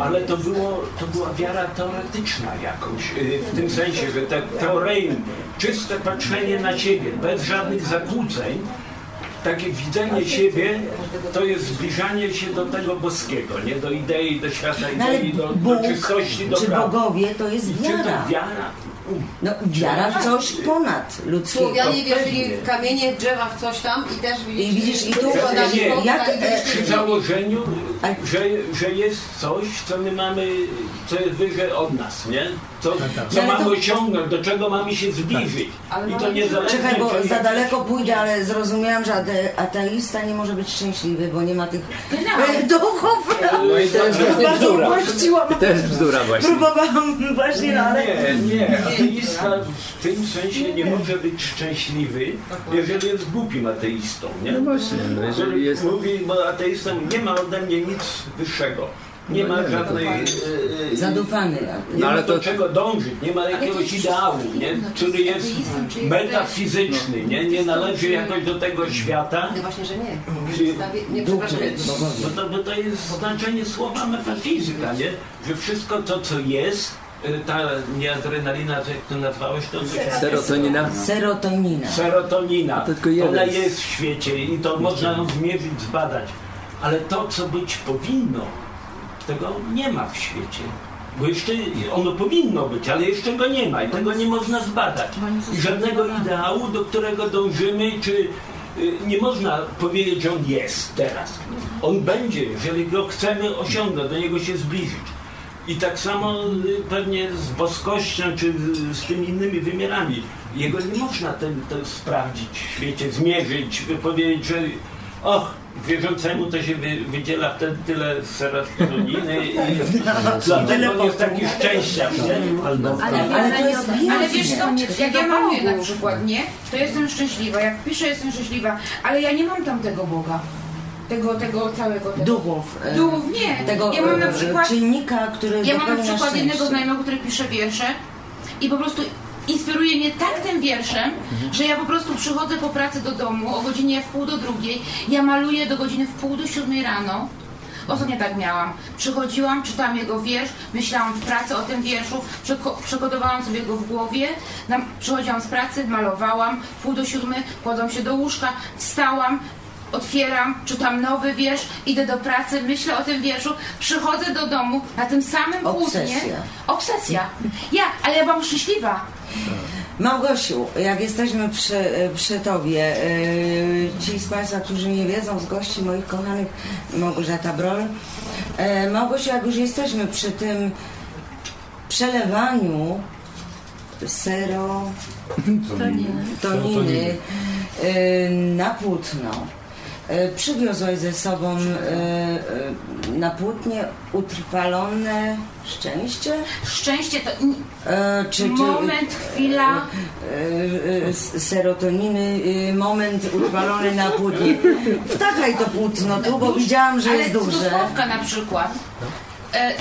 ale to, było, to była wiara teoretyczna jakąś, e, w tym sensie, że te teorein, czyste patrzenie na siebie, bez żadnych zakłóceń, takie widzenie siebie, to jest zbliżanie się do tego boskiego, nie? Do idei, do świata No idei, do, do czystości, do czy bogowie to jest I Czy to wiara. No, wiara w coś ponad ludzkiego. Słowianie wierzyli w kamienie, w drzewa, w coś tam i też widzisz, I widzisz, i tu bok, jak, tak, e, Przy założeniu, że, że jest coś, co my mamy, co jest wyżej od nas, nie? Co, co Ale mamy to- osiągnąć, do czego mamy się zbliżyć. Ale I to mamy- niezależnie Czekaj, bo czy- za daleko pójdę, ale zrozumiałam, że ate- ateista nie może być szczęśliwy, bo nie ma tych e, duchów. No i to jest Bardzo bzdura. To jest bzdura właśnie. Próbowałam właśnie, no ale... Nie, nie, ateista w tym sensie nie może być szczęśliwy, jeżeli jest głupim ateistą, nie? No właśnie, no jeżeli jest... Mówi, bo ateista nie ma ode mnie nic wyższego. Nie No ma no żadnej... e, e, Zadufany. No ale do to- czego dążyć, nie ma jakiegoś ideału, nie? który jest metafizyczny, nie? nie należy jakoś do tego świata. No właśnie, że nie. Nie, przepraszam. Bo to, bo to jest znaczenie słowa metafizyka, nie? Że wszystko to, co jest, y, ta nie adrenalina, jak to nazwałeś, to Serotonina. Serotonina. serotonina. to tylko jeden Ona jest w świecie i to można ją zmierzyć, zbadać. Ale to, co być powinno, tego nie ma w świecie. Bo jeszcze ono powinno być, ale jeszcze go nie ma i tego nie można zbadać. I żadnego ideału, do którego dążymy, czy y, nie można powiedzieć, że on jest teraz. On będzie, jeżeli go chcemy osiągnąć, do niego się zbliżyć. I tak samo y, pewnie z boskością, czy z, z tymi innymi wymiarami. Jego nie można ten, ten sprawdzić w świecie, zmierzyć, powiedzieć, że och, wierzącemu to się wy, wydziela wtedy tyle serotoniny i [laughs] dlatego on jest taki szczęściarz, nie? Ale, Ale to jest ale wiesz co, jak ja maluję na przykład, nie? To jestem szczęśliwa, jak piszę jestem szczęśliwa, ale ja nie mam tam tego Boga. Tego, tego całego tego. Duchów. e, Duchów, nie. Tego ja mam na e, przykład, czynnika, który ja mam na przykład jednego znajomego, który pisze wiersze i po prostu inspiruje mnie tak tym wierszem, że ja po prostu przychodzę po pracy do domu o godzinie w pół do drugiej, ja maluję do godziny w pół do siódmej rano. Ostatnio tak miałam. Przychodziłam, czytałam jego wiersz, myślałam w pracy o tym wierszu, przeko- przygotowałam sobie go w głowie, przychodziłam z pracy, malowałam, pół do siódmej, kładłam się do łóżka, wstałam, otwieram, czytam nowy wiersz, idę do pracy, myślę o tym wierszu, przychodzę do domu na tym samym płótnie. Obsesja. Obsesja. Ja, ale ja byłam szczęśliwa. Małgosiu, jak jesteśmy przy, przy Tobie, yy, ci z Państwa, którzy nie wiedzą, z gości moich kochanych, Małgorzata Brol. E, Małgosiu, jak już jesteśmy przy tym przelewaniu serotoniny yy, na płótno, przywiozłaś ze sobą yy, yy, na płótnie utrwalone szczęście? Szczęście to E, czy, czy, moment, chwila. e, e, serotoniny, e, moment utrwalony na płótnie. Wtaczaj to płótno tu, bo widziałam, że ale jest duże. Słowka na przykład. E,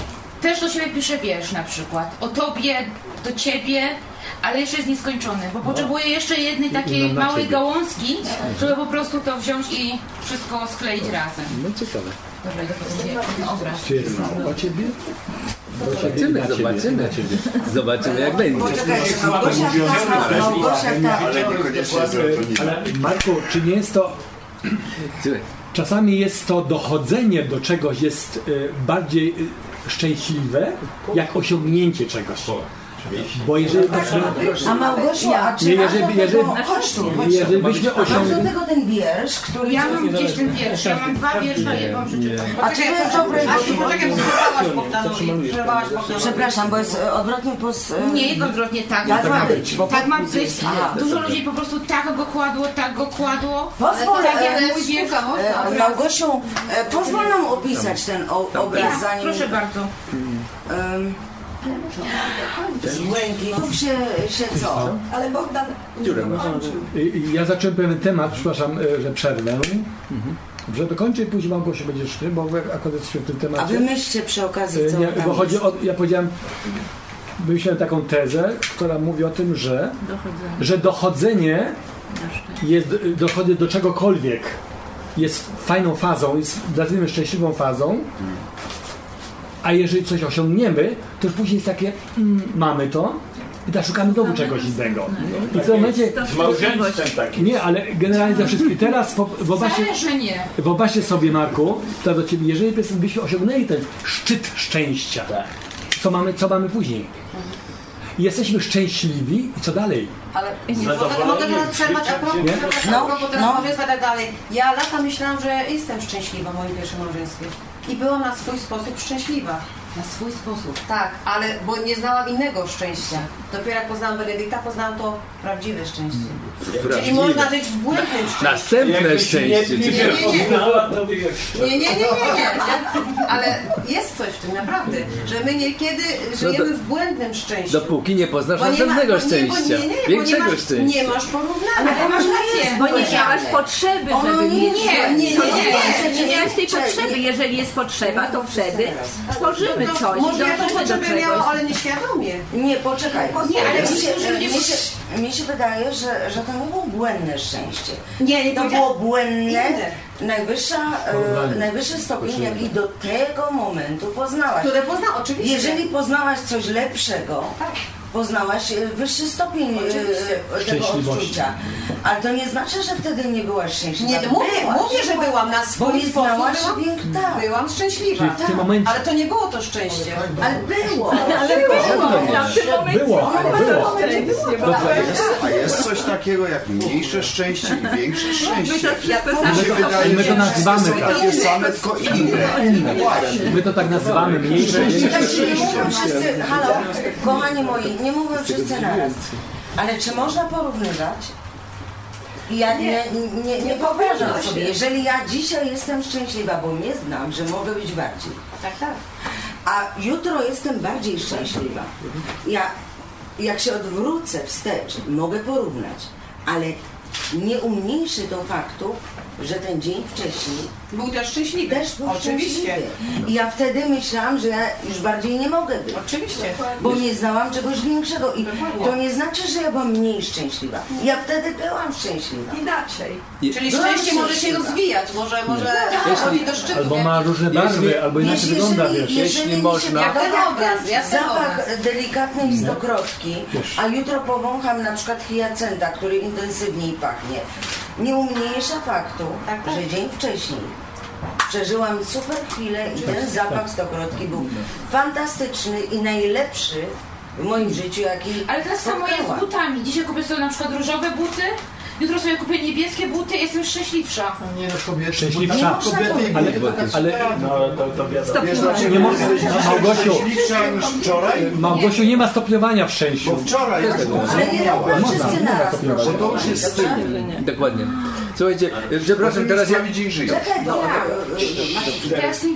też do siebie piszę wiersz na przykład. O tobie, do ciebie, ale jeszcze jest nieskończony, bo potrzebuję jeszcze jednej takiej małej ciebie. gałązki, żeby po prostu to wziąć i wszystko skleić razem. No ciekawe. Dobra, idę po ten obraz. Czy jest mało o ciebie? Zobaczymy, zobaczymy. Zobaczymy jak będzie. Poczekaj, Małgosia Małgosia. Ale niekoniecznie serotonina. Ale Marku, czy nie jest to Czasami jest to dochodzenie do czegoś jest y, bardziej y, szczęśliwe, jak osiągnięcie czegoś. Bo jeżeli A Małgosia, a czy Nie, jeżeli- jeżeli- tego, chodź tu, chodź jeżeli tu. byśmy A masz do osiągnęli... tego ten wiersz, który... Ja mam gdzieś ten wiersz, ja mam dwa wiersze, je wam przeczytam. A czy to jest dobre? Asiu, poczekaj, bo przerwałaś Bogdanowi. Przerwałaś Bogdanowi. Przepraszam, bo jest e, odwrotnie po... s- e, Nie jest odwrotnie, tak. Tak ma być, bo Tak ma być. Aha. Dużo ludzi po prostu tak go kładło, tak go kładło. Pozwól, tak e, jak jest mój wiersz. e, Małgosiu, e, pozwól nam opisać ten o, obraz, Ja, zanim... proszę bardzo. em, Błękitów się, się co? Ale Bogdan nie dokończył. Y, y, Ja zacząłem pewien temat, przepraszam, y, że przerwę. Że dokończę i później Małgosiu będziesz ty, bo akurat jesteśmy w tym A temacie. wymyślcie przy okazji, co Nie, tam bo chodzi o, ja powiedziałem, wymyśliłem taką tezę, która mówi o tym, że, że dochodzenie jest, dochody do czegokolwiek jest fajną fazą, jest nazwijmy szczęśliwą fazą, a jeżeli coś osiągniemy, to już później jest takie, mm, mamy to i teraz szukamy znowu czegoś innego. I w tym momencie, Z małżeństwem takim. nie, ale generalnie ze wszystkim. Teraz wyobraźcie, wyobraźcie sobie, Marku, to do ciebie, jeżeli byśmy osiągnęli ten szczyt szczęścia, co mamy, co mamy później? jesteśmy szczęśliwi i co dalej? Ale mogę teraz przerwać a propos, No, a propos teraz no. małżeństwa i tak dalej. Ja lata myślałam, że jestem szczęśliwa w moim pierwszym małżeństwie. I byłam na swój sposób szczęśliwa. Na swój sposób. Tak, ale bo nie znałam innego szczęścia. Dopiero jak poznałam Benedykta, poznałam to prawdziwe szczęście. Czyli Prawdziwe. można żyć w błędnym szczęściu. Następne Jakbyś nie, szczęście. nie, nie poznała, to by jeszcze. Nie, nie, nie, nie, nie. Ale jest coś w tym naprawdę, że my niekiedy żyjemy w błędnym szczęściu. Dopóki nie poznasz Bo nie ma- następnego bo nie- bo szczęścia. nie, nie, bo Większego nie masz, szczęścia. Nie masz porównania. Ale masz rację. Bo nie miałaś potrzeby, Ono żeby nie, mieć nie, nie, nie, nie, znaczy, nie, nie miałaś tej nie, nie. potrzeby. Jeżeli jest potrzeba, to wtedy tworzymy No, coś. może ja tą potrzebę miałam, ale nieświadomie. Nie, poczekaj. Nie, ale mi się, mi się, mi się wydaje, że, że to nie było błędne szczęście. Nie, nie To było błędne, najwyższa, e, najwyższy stopień, jaki do tego momentu poznałaś. Które pozna, oczywiście. Jeżeli poznałaś coś lepszego, poznałaś e, wyższy stopień e, Oczywiście. tego odczucia. Ale to nie znaczy, że wtedy nie byłaś szczęśliwa. Nie, mówię, Byłaś. mówię, że byłam na Bo swój nie znałaś pięk- tak. byłam szczęśliwa. Tym momencie- Ale to nie było to szczęście. Ale było. Ale było. Było, ale było. A jest coś takiego jak mniejsze szczęście i większe My szczęście. my to nazywamy tak. takie same, tylko inne. My to tak nazywamy mniejsze i Tak większe. wszyscy, halo, kochani moi, nie mówią wszyscy naraz. Ale czy można porównywać? Ja nie, nie, nie wyobrażam sobie, jeżeli ja dzisiaj jestem szczęśliwa, bo nie znam, że mogę być bardziej, Tak, tak. a jutro jestem bardziej szczęśliwa. Ja, jak się odwrócę wstecz, mogę porównać, ale nie umniejszy to faktu, że ten dzień wcześniej Był też szczęśliwy. też był Oczywiście. szczęśliwy. I ja wtedy myślałam, że ja już bardziej nie mogę być. Oczywiście. Bo nie znałam czegoś większego i Dokładnie. to nie znaczy, że ja byłam mniej szczęśliwa. Ja wtedy byłam szczęśliwa. Inaczej. Czyli Byłam szczęście może się szczęśliwa. rozwijać, może, może Jeśli- chodzi do szczytu. Albo ma różne barwy, albo inaczej Jeśli- wygląda, jeżeli- wiesz. jeżeli Jeśli mi się można- Jak ten obraz, jak ten Zapach delikatnej stokrotki, a jutro powącham na przykład hiacynta, który intensywniej pachnie. Nie umniejsza faktu, Tak, tak. że dzień wcześniej przeżyłam super chwilę i ten zapach stokrotki był fantastyczny i najlepszy w moim życiu, jaki Ale teraz samo jest z spotkałam. butami. Dzisiaj kupię sobie na przykład różowe buty, jutro sobie kupię niebieskie buty i jestem szczęśliwsza. Nie no, kobiety. Szczęśliwsza. tak Kobiety i Ale- ale-. No to, to wiadomo. Wiesz dlaczego Nie można- no, dzisiaj Małgosiu. szczęśliwsza niż wczoraj? Małgosiu, nie ma stopniowania w szczęściu. Bo wczoraj jak Ale nie robią wszyscy Można, naraz, bo to już jest styl. Dokładnie. Słuchajcie, przepraszam, teraz ja, dzień tymi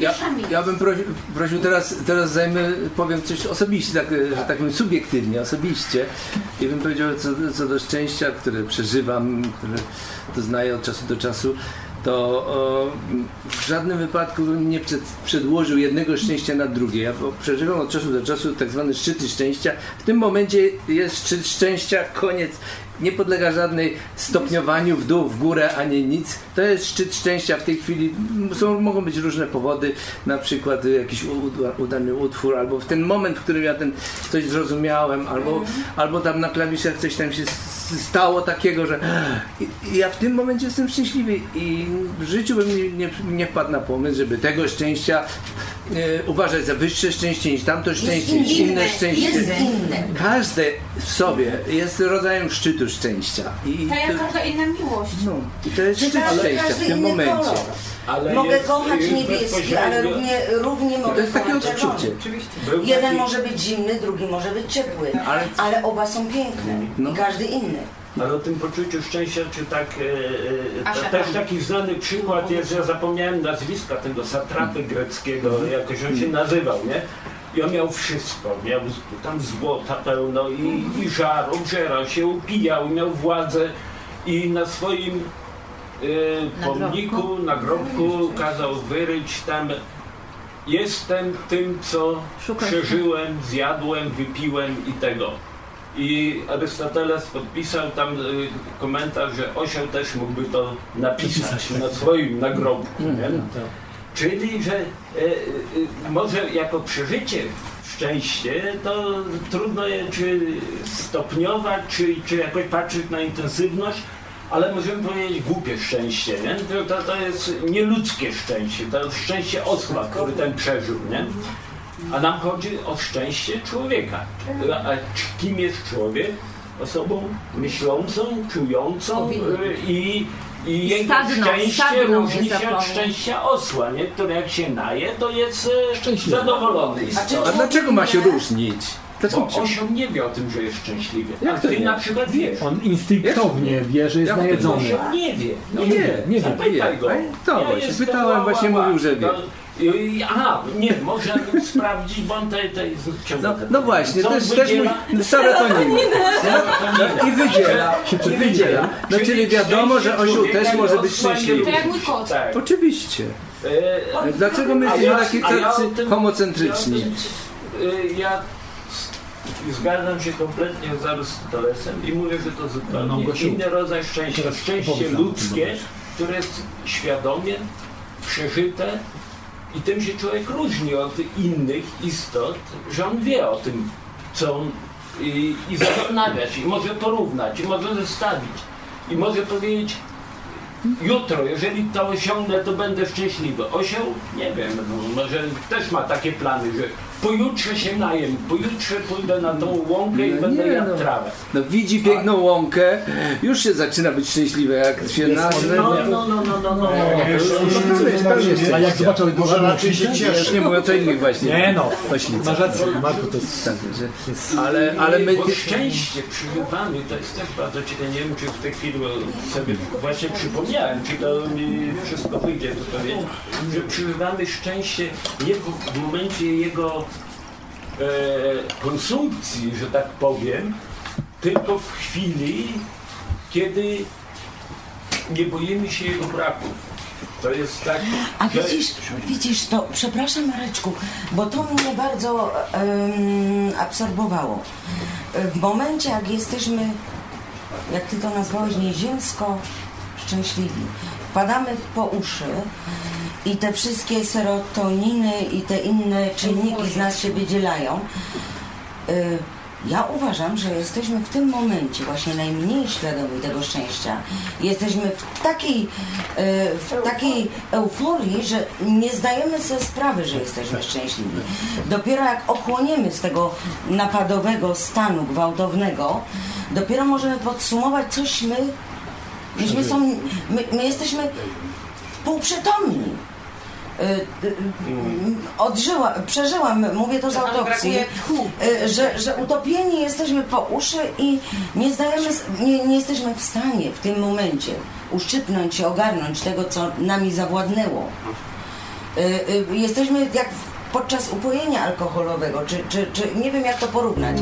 ja, ja bym prosił, prosił teraz, teraz zajmę, powiem coś osobiście, tak, że tak powiem subiektywnie, osobiście i bym powiedział co, co do szczęścia, które przeżywam, które doznaję od czasu do czasu, to o, w żadnym wypadku nie przed, przedłożył jednego szczęścia na drugie. Ja przeżywam od czasu do czasu tak zwane szczyty szczęścia. W tym momencie jest szczyt szczęścia, koniec. Nie podlega żadnej stopniowaniu w dół, w górę, ani nic. To jest szczyt szczęścia w tej chwili. Są, mogą być różne powody, na przykład jakiś udany utwór, albo w ten moment, w którym ja ten coś zrozumiałem, albo, albo tam na klawiszach coś tam się stało takiego, że i, ja w tym momencie jestem szczęśliwy i w życiu bym nie, nie, nie wpadł na pomysł, żeby tego szczęścia e, uważać za wyższe szczęście niż tamto szczęście, niż inne szczęście. Każde w sobie jest rodzajem szczytu szczęścia. I Tak jak to, każda inna miłość. no, i to jest szczyt Każdy- szczęścia w każdy tym inny momencie. kolor. Ale Mogę jest- kochać jest niebieski, ale bezpośrednio- równie, równie I mogę to jest takie kochać czerwony. odczucie. Był Jeden taki- może być zimny, drugi może być ciepły, Ale- ale oba są piękne No. i każdy inny. Ale o tym poczuciu szczęścia, czy tak, e, e, Asia, też tam. taki znany przykład jest, ja zapomniałem nazwiska tego satrapy greckiego, jakoś on się nazywał, nie? I on miał wszystko, miał tam złota pełno i, i żar, obżerał się, upijał, miał władzę i na swoim e, pomniku, nagrobku kazał wyryć tam jestem tym, co Szukaj. przeżyłem, zjadłem, wypiłem i tego. I Arystoteles podpisał tam y, komentarz, że osioł też mógłby to napisać na swoim nagrobku. Nie? Czyli, że e, e, może jako przeżycie szczęście, to trudno je czy stopniować, czy, czy jakoś patrzeć na intensywność, ale możemy powiedzieć głupie szczęście, nie? To, to, jest nieludzkie szczęście, to jest szczęście osła, który ten przeżył, nie? A nam chodzi o szczęście człowieka. A kim jest człowiek? Osobą myślącą, czującą i, i Stadną, szczęście stadną, różni się od szczęścia osła, nie? który jak się naje, to jest e, Szczęśliwy. zadowolony. A dlaczego ma się różnić? Dlaczego Bo osioł nie wie o tym, że jest szczęśliwy. Jak A to ty nie? na przykład wiesz. On instynktownie wie, że jest Jak to najedzony. Osioł nie wie. No nie wie, nie wie. Zapytaj go. To właśnie, pytałem, ła, ła, właśnie ła. mówił, że wie. No, i- Aha, nie, może sprawdzić, bo on tej. No, no właśnie, Co to jest też wydziela? mój serotonin. [laughs] No, I wydziela, i wydziela. No czyli wiadomo, że osioł też może być szczęśliwy. To jak mój kot. Tak. Oczywiście. E, Dlaczego my jesteśmy ja- tacy, homocentryczni? Ja, s- zgadzam się kompletnie z Arystotelesem i mówię, że to No, zupełnie Gosiu, inny rodzaj szczęścia. Szczęście ludzkie, które jest świadomie przeżyte i tym się człowiek różni od innych istot, że on wie o tym, co on i, i zastanawia się, i może porównać, i może zestawić, i może powiedzieć jutro, jeżeli to osiągnę, to będę szczęśliwy. Osioł? Nie wiem, no, może też ma takie plany, że pojutrze się najem, pojutrze pójdę na tą łąkę i No będę nie, jadł no. trawę. No widzi piękną łąkę, już się zaczyna być szczęśliwy, jak się nażre. No, no, no, no, no, no. A jak zobaczył Może raczej się cieszy. Nie mówiąc o innych właśnie. Nie no, Oślicach. masz rację, Marku, to jest... Tak, że, ale, ale my... Bo szczęście przeżywamy, to jest też bardzo ciekawe, nie wiem czy w tej chwili sobie właśnie przypomniałem, czy to mi wszystko wyjdzie to powiedzieć, że przeżywamy szczęście nie w, momencie jego e, konsumpcji, że tak powiem, tylko w chwili, kiedy nie boimy się jego braku. To jest tak, A że- widzisz, widzisz to, przepraszam Mareczku, bo to mnie bardzo em, absorbowało. E, W momencie, jak jesteśmy, jak ty to nazwałeś, nieziemsko szczęśliwi, wpadamy po uszy i te wszystkie serotoniny i te inne czynniki z nas się wydzielają, y, ja uważam, że jesteśmy w tym momencie właśnie najmniej świadomi tego szczęścia. Jesteśmy w takiej, y, w takiej euforii, że nie zdajemy sobie sprawy, że jesteśmy szczęśliwi. Dopiero jak ochłoniemy z tego napadowego stanu gwałtownego, dopiero możemy podsumować, coś my, myśmy są, my, my jesteśmy półprzytomni. Y, y, y, Odżyła, przeżyłam, mówię to z autopsji, że, że utopieni jesteśmy po uszy i nie zdajemy, nie, nie jesteśmy w stanie w tym momencie uszczypnąć się, ogarnąć tego, co nami zawładnęło. Jesteśmy jak podczas upojenia alkoholowego, czy, czy, czy nie wiem jak to porównać.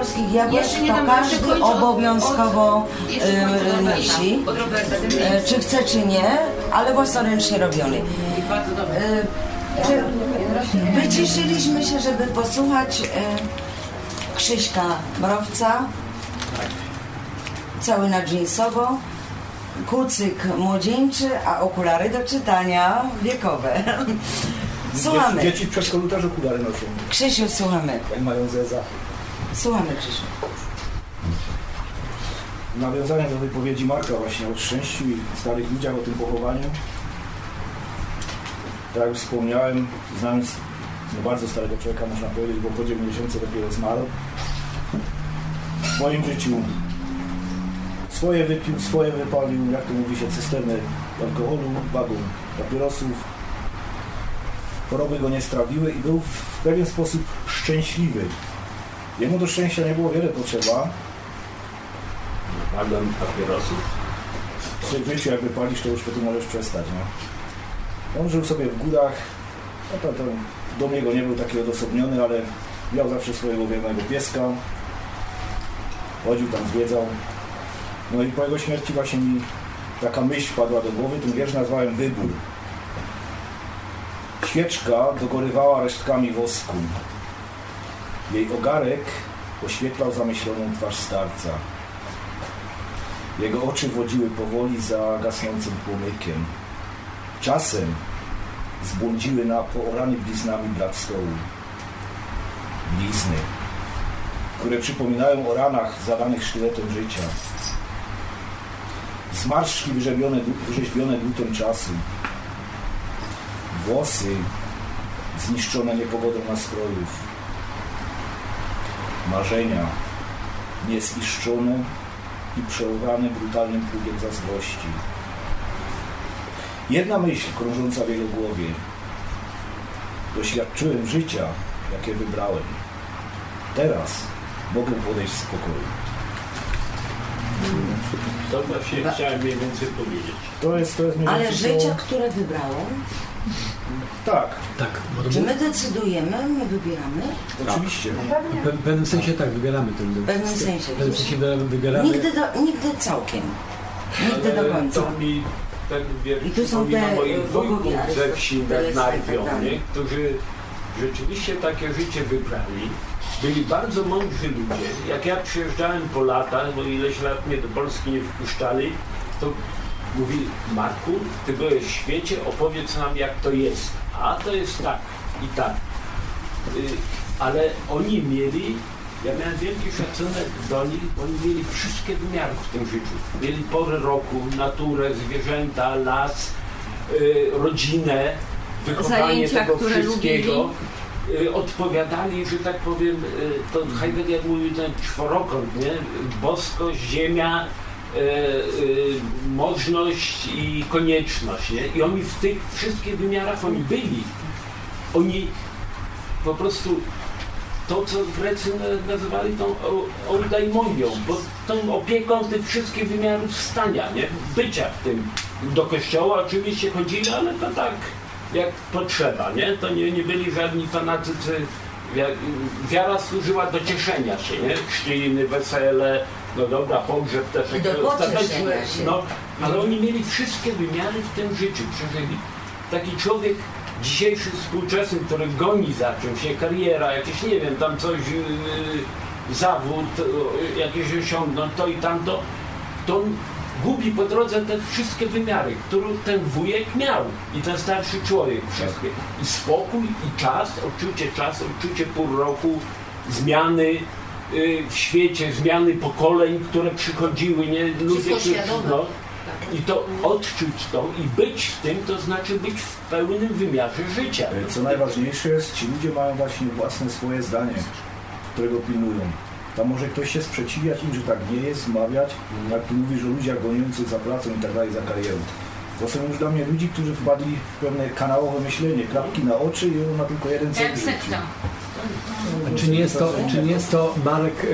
Polskich jabłek to każdy obowiązkowo od- nosi, y, jest. czy chce, czy nie, ale własnoręcznie robiony. Bardzo dobry. Y, Czy wyciszyliśmy się, żeby posłuchać y, Krzyśka Mrowca, cały na jeansowo, kucyk młodzieńczy, a okulary do czytania wiekowe. Słuchamy. Dzieci przez korytarz okulary noszą, Krzysiu, słuchamy. mają zeza. Słuchamy, Krzysiu. Nawiązania do wypowiedzi Marka właśnie o szczęściu i starych ludziach, o tym pochowaniu. Tak jak wspomniałem, znając no bardzo starego człowieka, można powiedzieć, bo po 90 dopiero zmarł. W swoim życiu swoje wypił, swoje wypalił, jak to mówi się, cysternę alkoholu, wagon papierosów. Choroby go nie strawiły i był w pewien sposób szczęśliwy. Jemu do szczęścia nie było wiele potrzeba, Wagon papierosów. w życiu jak wypalisz, to już potem możesz przestać, nie? On żył sobie w górach, no to, to dom jego nie był taki odosobniony, ale miał zawsze swojego wiernego pieska, chodził tam, zwiedzał. No i po jego śmierci właśnie mi taka myśl padła do głowy, ten wiersz nazwałem Wybór. Świeczka dogorywała resztkami wosku. Jej ogarek oświetlał zamyśloną twarz starca. Jego oczy wodziły powoli za gasnącym płomykiem. Czasem zbłądziły na poorany bliznami blat stołu. Blizny, które przypominają o ranach zadanych sztyletem życia. Zmarszczki wyrzeźbione, wyrzeźbione dłutem czasu. Włosy zniszczone niepogodą nastrojów. Marzenia nieziszczone i przeorane brutalnym pługiem zazdrości. Jedna myśl krążąca w jego głowie. Doświadczyłem życia, jakie wybrałem. Teraz mogę podejść w spokoju. To właśnie chciałem mniej więcej powiedzieć. To jest, to jest mniej Ale więcej to- życia, które wybrałem, Tak. Tak. czy my decydujemy, my wybieramy? Oczywiście. W w pewnym sensie tak, wybieramy ten W pewnym sensie. W pewnym sensie wybieramy. Nigdy, do, nigdy całkiem. Nigdy do końca. To mi ten wiersz I tu są te, moich wujków bogowie, ze wsi tak nie? którzy rzeczywiście takie życie wybrali. Byli bardzo mądrzy ludzie. Jak ja przyjeżdżałem po latach, bo ileś lat mnie do Polski nie wpuszczali, to mówi Marku, ty byłeś w świecie, opowiedz nam jak to jest. A to jest tak i tak. Y, Ale oni mieli, ja miałem wielki szacunek do nich, oni mieli wszystkie wymiary w tym życiu. Mieli pory roku, naturę, zwierzęta, las, y, rodzinę, wychowanie Zajęcia, tego wszystkiego. Y, Odpowiadali, że tak powiem, to Heidegger mówił ten czworokąt, nie? Boskość, ziemia, możność i konieczność, nie? I oni w tych wszystkich wymiarach oni byli. Oni po prostu to, co Grecy na- nazywali tą o- eudaimonią, bo tą opieką tych wszystkich wymiarów stania, nie? Bycia w tym. Do kościoła oczywiście chodzili, ale to tak jak potrzeba, nie? To nie, nie byli żadni fanatycy. Wi- Wiara służyła do cieszenia się, nie? Chrzciny, wesele, no dobra, pogrzeb też się. no, ale oni mieli wszystkie wymiary w tym życiu, przeżyli. Taki człowiek dzisiejszy, współczesny, który goni za czymś, nie, kariera, jakieś, nie wiem, tam coś, yy, zawód, yy, jakieś osiągnąć, to i tamto, to on gubi po drodze te wszystkie wymiary, które ten wujek miał i ten starszy człowiek wszystkie. I spokój, i czas, odczucie czasu, odczucie pół roku, zmiany w świecie, zmiany pokoleń, które przychodziły, nie? Ludzie, no, i to odczuć to i być w tym, to znaczy być w pełnym wymiarze życia. E, Co najważniejsze jest, ci ludzie mają właśnie własne swoje zdanie, którego pilnują. Tam może ktoś się sprzeciwiać im, że tak nie jest, zmawiać, jak tu mówisz o ludziach goniących za pracą i tak dalej, za karierą. To są już dla mnie ludzi, którzy wpadli w pewne kanałowe myślenie, klapki na oczy i on ma tylko jeden cel Jak sekta. Czy nie jest to, czy nie jest to Marek,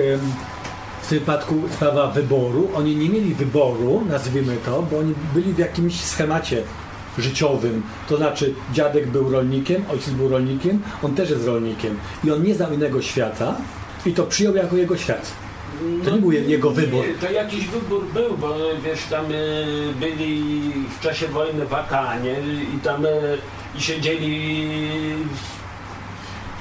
w tym wypadku sprawa wyboru? Oni nie mieli wyboru, nazwijmy to, bo oni byli w jakimś schemacie życiowym. To znaczy dziadek był rolnikiem, ojciec był rolnikiem, on też jest rolnikiem. I on nie znał innego świata i to przyjął jako jego świat. To nie był jego wybór. Nie, to jakiś wybór był, bo wiesz, tam e, byli w czasie wojny wakanie i tam e, i siedzieli w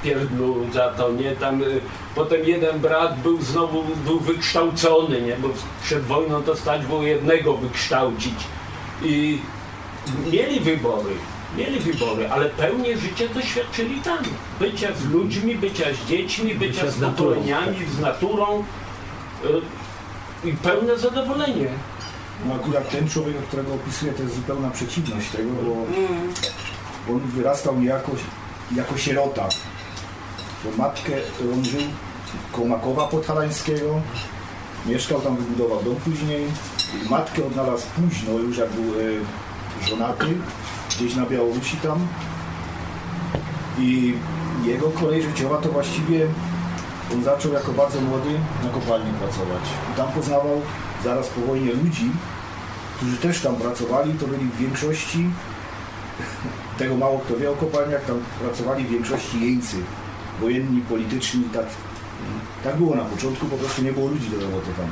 pierdlu za to, nie? Tam e, potem jeden brat był znowu był wykształcony, nie? Bo przed wojną to stać było jednego wykształcić. I mieli wybory. Mieli wybory, ale pełnię życia doświadczyli tam. Bycia z ludźmi, bycia z dziećmi, bycia, Bycia z pokoleniami, z naturą. Y, I pełne zadowolenie. No akurat ten człowiek, którego opisuję, to jest zupełna przeciwność tego, bo on wyrastał niejako jako sierota. Bo matkę, on żył koło Makowa Podhalańskiego, mieszkał tam, wybudował dom później. Matkę odnalazł późno, już jak był e, żonaty, gdzieś na Białorusi tam. I jego kolej życiowa to właściwie on zaczął jako bardzo młody na kopalni pracować. I tam poznawał zaraz po wojnie ludzi, którzy też tam pracowali, to byli w większości, [laughs] tego mało kto wie o kopalniach, tam pracowali w większości jeńcy, wojenni, polityczni, tak, tak było na początku, po prostu nie było ludzi do roboty tam.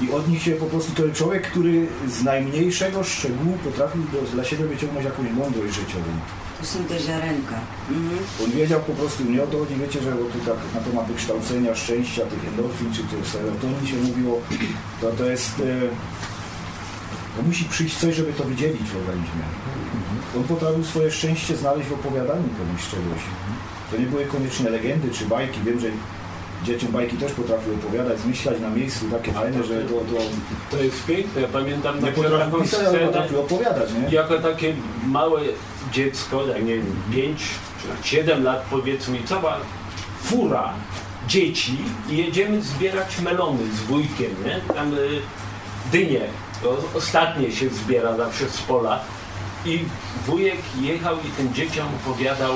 I od nich się po prostu ten człowiek, który z najmniejszego szczegółu potrafił do, dla siebie wyciągnąć jakąś mądrość życiową. To są te ziarenka. Mhm. On wiedział po prostu, mnie o to chodzi, wiecie, że tu tak na temat wykształcenia, szczęścia, tych endorfin, czy to serotonin się mówiło, to to jest... E, to musi przyjść coś, żeby to wydzielić w organizmie. On potrafił swoje szczęście znaleźć w opowiadaniu komuś czegoś. To nie były koniecznie legendy czy bajki. Wiem, że dzieciom bajki też potrafiły opowiadać, zmyślać na miejscu takie fajne, że to... To, to jest piękne. Ja pamiętam Nie potrafił taką pisać, scenę, potrafił opowiadać, nie? jako takie małe dziecko, nie wiem, 5 czy 7 lat powiedzmy, cała fura dzieci i jedziemy zbierać melony z wujkiem, nie? Tam y, dynie, to ostatnie się zbiera zawsze z pola i wujek jechał i tym dzieciom opowiadał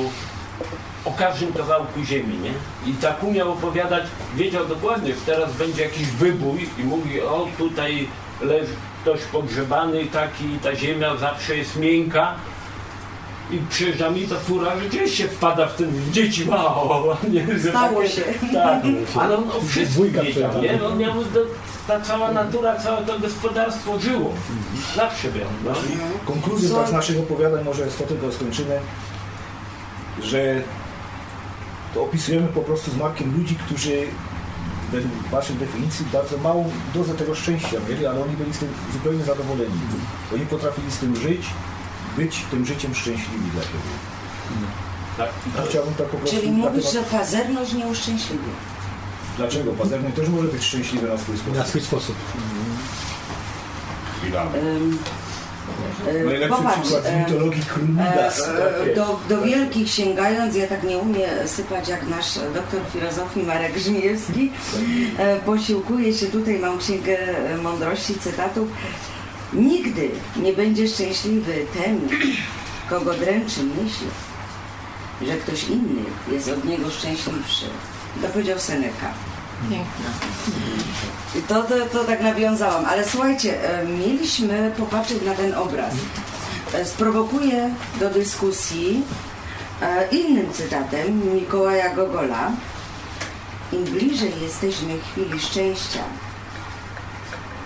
o każdym kawałku ziemi, nie? I tak umiał opowiadać, wiedział dokładnie, że teraz będzie jakiś wybój i mówi, o tutaj leży ktoś pogrzebany taki, ta ziemia zawsze jest miękka i przyjeżdża mi ta fura, że gdzieś się wpada w ten dzieci, wow, [laughs] nie, że Stało się. Tak, [laughs] ale on o wszystkim wiedział, nie? On miał, do, ta cała natura, całe to gospodarstwo żyło. Zawsze miał, no. Konkluzją tak z naszych opowiadań, może z to tylko skończymy, że to opisujemy po prostu z Markiem ludzi, którzy według waszej definicji bardzo małą dozę tego szczęścia mieli, ale oni byli z tym zupełnie zadowoleni. Oni potrafili z tym żyć, być tym życiem szczęśliwi dla siebie. Tak. Chciałbym tak po prostu... Czyli mówisz, temat- że pazerność nie uszczęśliwia. Dlaczego? Pazerny też może być szczęśliwy na swój sposób. Na swój sposób. Ym, y, Najlepszy Popatrz, przykład z e, mitologii e, do, do wielkich sięgając, ja tak nie umiem sypać jak nasz doktor filozofii Marek Żmijewski, e, posiłkuje się tutaj, mam księgę e, mądrości, cytatów. Nigdy nie będzie szczęśliwy ten, kogo dręczy myśl, że ktoś inny jest od niego szczęśliwszy. To powiedział Seneca. I To, to, to tak nawiązałam, ale słuchajcie, e, mieliśmy popatrzeć na ten obraz. E, Sprowokuję do dyskusji e, innym cytatem Mikołaja Gogola. Im bliżej jesteśmy chwili szczęścia,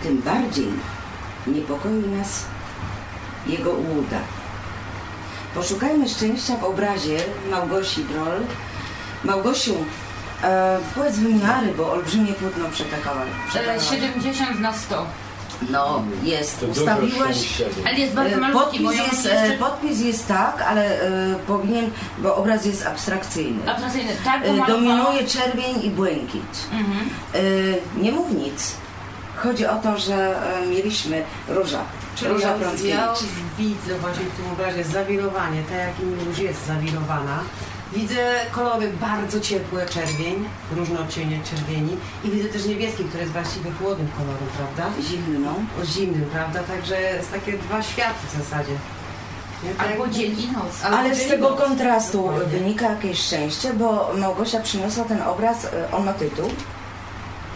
tym bardziej niepokoi nas jego ułuda. Poszukajmy szczęścia w obrazie Małgosi Droll. Małgosiu, e, powiedz wymiary, bo olbrzymie płótno przetakałam. E, 70 na 100. No, jest. Ustawiłaś. Ale jest bardzo E, malutki, bo Podpis ja mam jest, jeszcze... e, podpis jest tak, ale e, powinien, bo obraz jest abstrakcyjny. Abstrakcyjny. Tak, E, pomalowałam- Dominuje czerwień i błękit. Mhm. E, Nie mów nic. Chodzi o to, że e, mieliśmy róża. Czyli Róża ja, już- ja już widzę właśnie w tym obrazie zawirowanie, tak jak im już jest zawirowana. Widzę kolory bardzo ciepłe, czerwień, różne odcienie czerwieni i widzę też niebieski, który jest właściwie chłodnym kolorem, prawda? Zimny, no. O zimnym, prawda? Także jest takie dwa światy w zasadzie. Nie? Tak Albo dzień i noc. Albo Ale z dzień tego noc. kontrastu Dokładnie. wynika jakieś szczęście, bo Małgosia przyniosła ten obraz, e, on ma tytuł.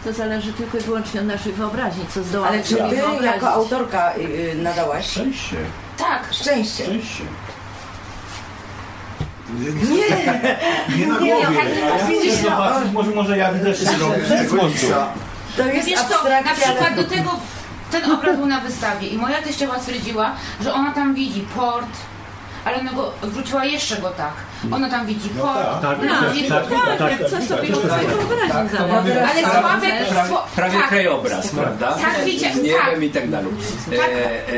To zależy tylko i wyłącznie od naszej wyobraźni, co zdołamy Ale czy sobie ty wyobrazić. jako autorka y, y, nadałaś? Szczęście. Tak. Szczęście. Szczęście. Nie! Nie na Nie, głowie. ja widzisz, no, Może, może ja widzę to jest Wiesz co, na przykład do tego ten obraz był na wystawie i moja teściowa stwierdziła, że ona tam widzi port, ale ona go odwróciła jeszcze go tak. Ona tam widzi No tak, tak, no, tak, widzi tak, tak, tak, Co tak, sobie tak, tak. swojej wyobraźni zależy. Ale Sławek, Prawie tak, krajobraz, prawda? Tak, widzicie, Z niebem tak. i tak dalej. Tak. E,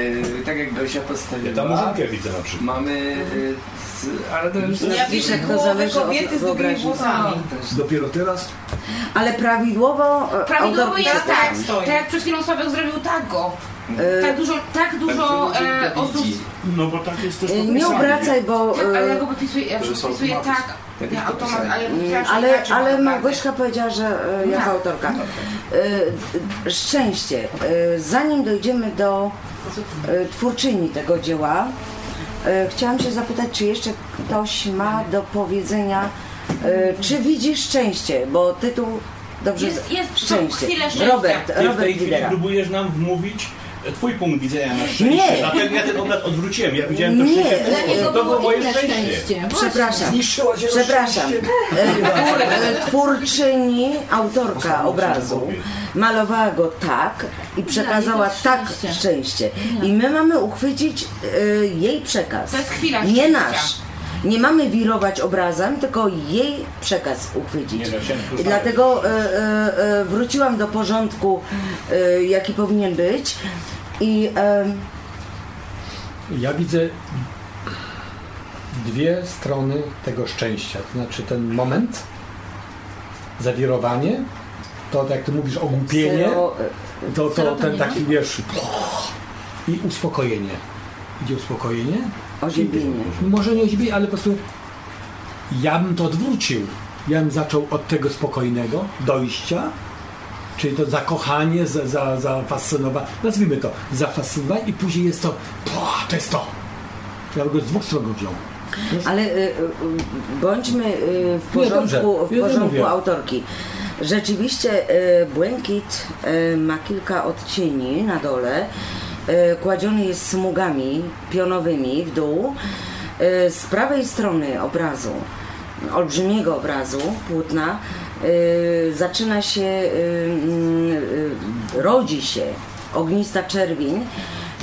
e, tak jak Dosia Ja postawiła. tam murzynkę widzę na przykład. Mamy... E, z, ale to już... Ja widzę od kobiety z długimi włosami. Dopiero teraz Ale prawidłowo Prawidłowo jest tak, tak tak jak przed chwilą Sławek zrobił tak go. E, Tak dużo, tak dużo Tak, że e, osób... No bo tak jest też e, nie obracaj, bo... Tak, ale ja e, go podpisuję, ja podpisuję tak, Tak automat, ale... Mm, Ale, ale Małgośka powiedziała, że e, jako Tak. autorka. E, szczęście. E, zanim dojdziemy do twórczyni tego dzieła, chciałam się zapytać, czy jeszcze ktoś ma do powiedzenia, czy widzi szczęście, bo tytuł dobrze. Jest- jest szczęście. chwilę szczęścia. Robert, Ty w tej Robert chwili Widera. próbujesz nam wmówić twój punkt widzenia na szczęście. Nie. Dlatego ja ten obraz odwróciłem. Ja widziałem to Nie. szczęście. ten Dla niego To było moje inne szczęście. szczęście. Przepraszam. zniszczyła Przepraszam. E, Twór, e, twórczyni, autorka obrazu malowała go tak i przekazała tak szczęście. szczęście. I my mamy uchwycić e, jej przekaz. To jest chwila Nie nasz. Nie mamy wirować obrazem, tylko jej przekaz uchwycić. I dlatego e, e, e, wróciłam do porządku, e, jaki powinien być. I e, Ja widzę dwie strony tego szczęścia. To znaczy ten moment, zawirowanie, to jak ty mówisz ogłupienie, Sero- to, to ten taki wiesz i uspokojenie. Idzie uspokojenie? Oziębienie. Może nie oziębienie, ale po prostu ja bym to odwrócił. Ja bym zaczął od tego spokojnego dojścia, czyli to zakochanie, za, za, zafascynowanie, nazwijmy to, zafascynowanie i później jest to, "Pła, to jest to. Ja bym go z dwóch stron go wziął. Ale y, y, bądźmy y, w porządku, w porządku autorki. Rzeczywiście y, błękit y, ma kilka odcieni na dole. Y, Kładziony jest smugami pionowymi w dół. Y, Z prawej strony obrazu, olbrzymiego obrazu, płótna, y, zaczyna się, rodzi się ognista czerwień,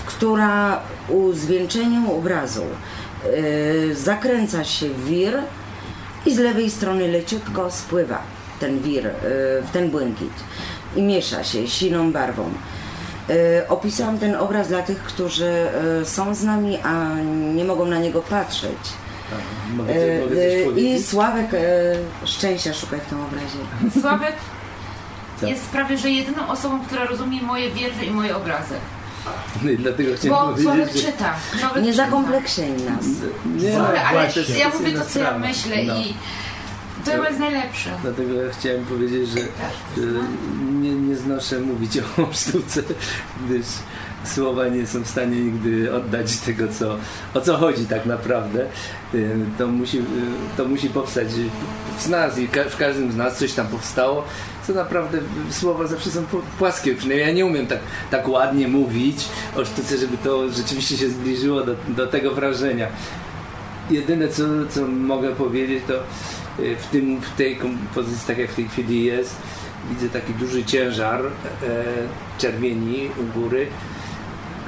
która u zwieńczeniu obrazu zakręca się w wir i z lewej strony leciutko spływa ten wir w ten błękit i miesza się siną barwą. Y, Opisałam ten obraz dla tych, którzy y, są z nami, a nie mogą na niego patrzeć. Mogę, Y, mogę coś y, I? Sławek szczęścia szukaj w tym obrazie. [laughs] Sławek Tak. jest prawie że jedyną osobą, która rozumie moje wiersze i moje obrazy. No i dlatego chciałem Bo Sławek powiedzieć, że... czyta. Sławek Nie czyta. zakompleksień nas. Nie, Sorry, ale ja mówię to, co ja myślę No. i to jest najlepsze. Dlatego ja chciałem powiedzieć, że, że nie, nie znoszę mówić o [laughs] sztuce, gdyż słowa nie są w stanie nigdy oddać tego, co, o co chodzi tak naprawdę. Y, To musi, y, to musi powstać w nas i w każdym z nas coś tam powstało, co naprawdę słowa zawsze są pł- płaskie. Przynajmniej ja nie umiem tak, tak ładnie mówić o sztuce, żeby to rzeczywiście się zbliżyło do, do tego wrażenia. Jedyne co, co mogę powiedzieć to w, tym, w tej kompozycji, tak jak w tej chwili jest, widzę taki duży ciężar e, czerwieni u góry,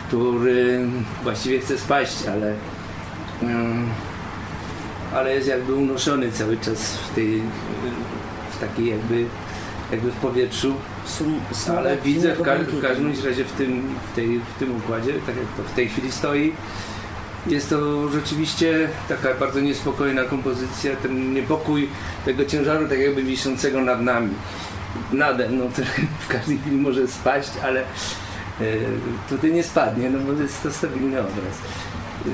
który właściwie chce spaść, ale, mm, ale jest jakby unoszony cały czas w tej, w takiej jakby, jakby w powietrzu. Ale widzę w, ka- w każdym razie w tym, w, tej, w tym układzie, tak jak to w tej chwili stoi, jest to rzeczywiście taka bardzo niespokojna kompozycja, ten niepokój tego ciężaru tak jakby wiszącego nad nami. Nade mną, [laughs] który w każdej chwili może spaść, ale e, tutaj nie spadnie, no bo jest to stabilny obraz. E,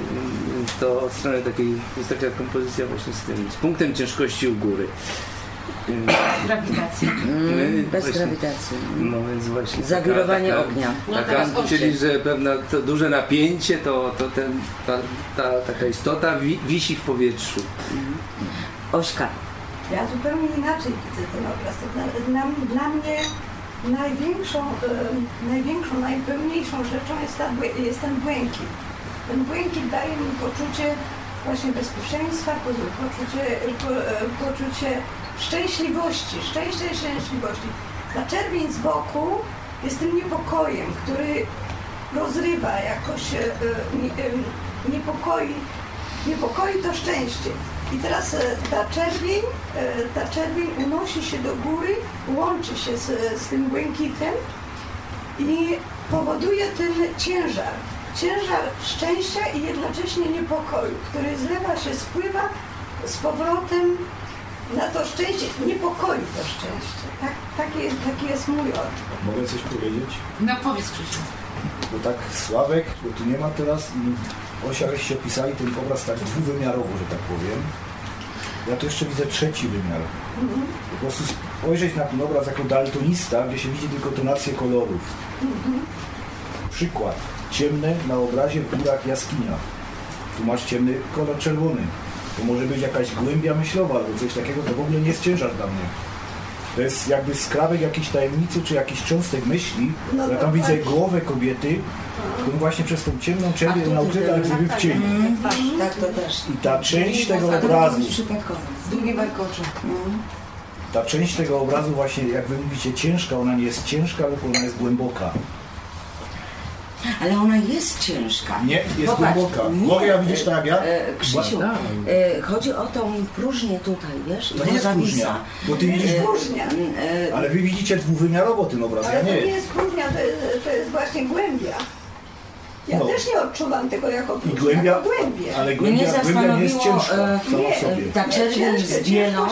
to od strony takiej, jest taka kompozycja właśnie z tym, z punktem ciężkości u góry. Grawitacja. Mm, bez Właśnie- grawitacji. No więc właśnie. Zawirowanie taka, ognia. No Taka, teraz oczy. czyli, że pewne to duże napięcie, to, to ten, ta, ta taka istota wi, wisi w powietrzu. Ośka. Ja zupełnie inaczej widzę ten obraz. To Dla, dla, mnie największą, e, największą, najpełniejszą rzeczą jest, ta, jest ten błękit. Ten błękit daje mi poczucie właśnie bezpieczeństwa, po- poczucie, po, poczucie szczęśliwości, szczęścia i szczęśliwości. Ta czerwień z boku jest tym niepokojem, który rozrywa jakoś, e, e, e, niepokoi, niepokoi to szczęście. I teraz e, ta czerwień, e, ta czerwień unosi się do góry, łączy się z, z tym błękitem i powoduje ten ciężar. Ciężar szczęścia i jednocześnie niepokoju, który zlewa się, spływa z powrotem na to szczęście, niepokoi to szczęście. Tak, taki, taki jest mój odczuć. Mogę coś powiedzieć? No powiedz Krzysiu. Bo tak Sławek, bo tu nie ma teraz i Osia żeście opisali ten obraz tak dwuwymiarowo, że tak powiem. Ja tu jeszcze widzę trzeci wymiar. Po prostu spojrzeć na ten obraz jako daltonista, gdzie się widzi tylko tonację kolorów. Przykład. Ciemne na obrazie w górach jaskinia. Tu masz ciemny kolor czerwony. To może być jakaś głębia myślowa albo coś takiego, to w ogóle nie jest ciężar dla mnie. To jest jakby skrawek jakiejś tajemnicy, czy jakiś cząstek myśli. No ja tam widzę właśnie. głowę kobiety, którą właśnie przez tą ciemną czerwień naukryta jak gdyby w cieniu. Tak, to też. I ta część tego obrazu, warkocze. ta część tego obrazu właśnie, jak wy mówicie, ciężka, ona nie jest ciężka, tylko ona jest głęboka. Ale ona jest ciężka. Nie, jest Popatrz, głęboka. nie, Mogę ja widzieć tak jak ja? E, Krzysiu, e, chodzi o tą próżnię tutaj, wiesz? To nie jest próżnia, bo ty widzisz... E, Próżnia. e, Ale wy widzicie dwuwymiarowo ten obraz, Ale ja to nie. nie jest próżnia, to jest, to jest właśnie głębia. Ja No. też nie odczuwam tego jako I próżnię, głębia, jako głębię. ale Mnie głębia, głębia nie jest ciężka e, nie, sobie. ta czerwień z bielą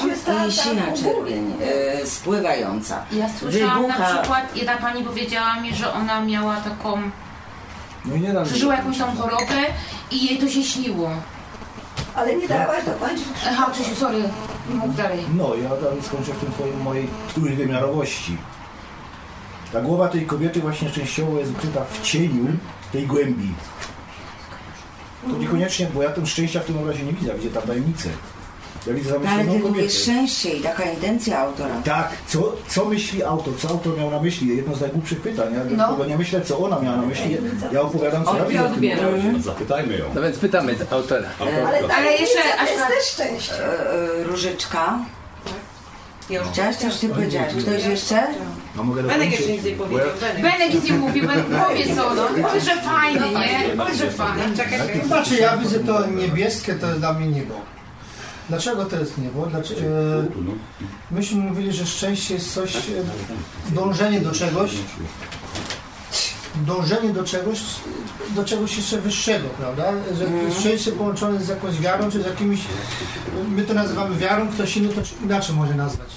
i sina czerwień e, spływająca. Ja słyszałam na Wybucha- przykład, jedna pani powiedziała mi, że ona miała taką, No nie dam przeżyła jakąś tam chorobę i jej to się śniło. Ale nie dałaś dokończyć. Aha, Krzysiu, sorry, mów dalej. No, ja tam skończę w tym twoim, mojej trójwymiarowości. Ta głowa tej kobiety właśnie częściowo jest ukryta w cieniu tej głębi. To niekoniecznie, bo ja tym szczęścia w tym obrazie nie widzę, widzę tam tajemnicę. Ja widzę No, ale ty kobietę. mówisz szczęście i taka intencja autora. Tak, co, co myśli autor? Co autor miał na myśli? Jedno z najgłupszych pytań. Ja No. no. nie myślę, co ona miała na myśli. Ja opowiadam, co ja widzę w tym obrazie. Zapytajmy ją. No więc pytamy autora. Ale, Ale ale jeszcze aż jest też szczęście. E, e, Różyczka. Chciałaś coś ty powiedziałaś? Ktoś jeszcze? A mogę Benek jeszcze nic nie powiedział. ja- Benek. Benek nic nie mówił, Benek powie co, no. Powiedz, że fajnie, nie? Powiedz, że fajnie. Znaczy ja widzę to niebieskie, to jest dla mnie niebo. Dlaczego to jest niebo? Dlaczego, e, myśmy mówili, że szczęście jest coś, e, dążenie do czegoś, dążenie do czegoś, do czegoś jeszcze wyższego, prawda? Że szczęście połączone z jakąś wiarą, czy z jakimiś, my to nazywamy wiarą, ktoś inny to inaczej może nazwać,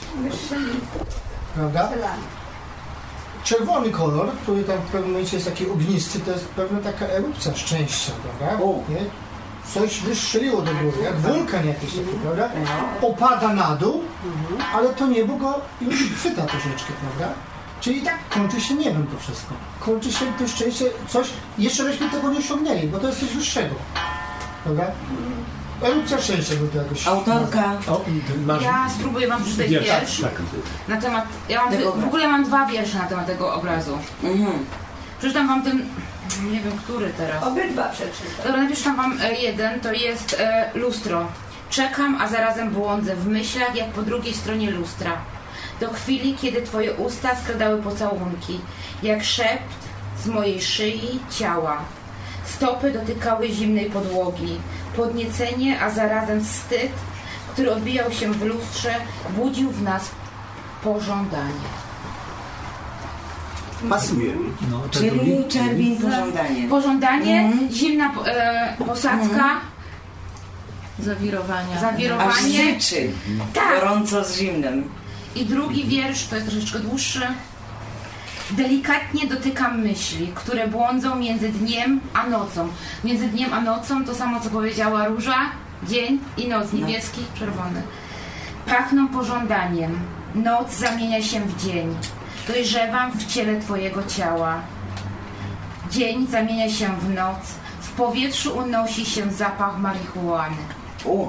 prawda? Czerwony kolor, który tam w pewnym momencie jest taki ognisty, to jest pewna taka erupcja szczęścia, prawda? Nie? Coś wystrzeliło do góry, jak wulkan jakiś taki, prawda? Opada na dół, ale to niebo go już chwyta troszeczkę, prawda? Czyli tak kończy się niebem to wszystko. Kończy się to szczęście, coś, jeszcze żeśmy tego nie osiągnęli, bo to jest coś wyższego, prawda? Erupcja szczęścia by to jakoś... Autorka. O, masz... Ja spróbuję wam przeczytać Wiersz, wiersz tak. na temat, ja mam, w ogóle mam dwa wiersze na temat tego obrazu. Mhm. Przeczytam wam ten, nie wiem który teraz. Obydwa przeczytam. Dobra, czytam wam e, jeden, to jest e, lustro. Czekam, a zarazem błądzę w myślach, jak po drugiej stronie lustra. Do chwili, kiedy twoje usta skradały pocałunki, jak szept z mojej szyi ciała. Stopy dotykały zimnej podłogi. Podniecenie, a zarazem wstyd, który odbijał się w lustrze, budził w nas pożądanie. Pasuje. No, Czyli czerwień pożądanie. Pożądanie, Mhm. zimna e, posadzka, Zawirowania. Aż zawirowanie. syczy. Tak. Gorąco z zimnym. I drugi wiersz, to jest troszeczkę dłuższy. Delikatnie dotykam myśli, które błądzą między dniem a nocą. Między dniem a nocą to samo, co powiedziała Róża. Dzień i noc, niebieski, czerwony. Pachną pożądaniem. Noc zamienia się w dzień. Dojrzewam w ciele Twojego ciała. Dzień zamienia się w noc. W powietrzu unosi się zapach marihuany. U,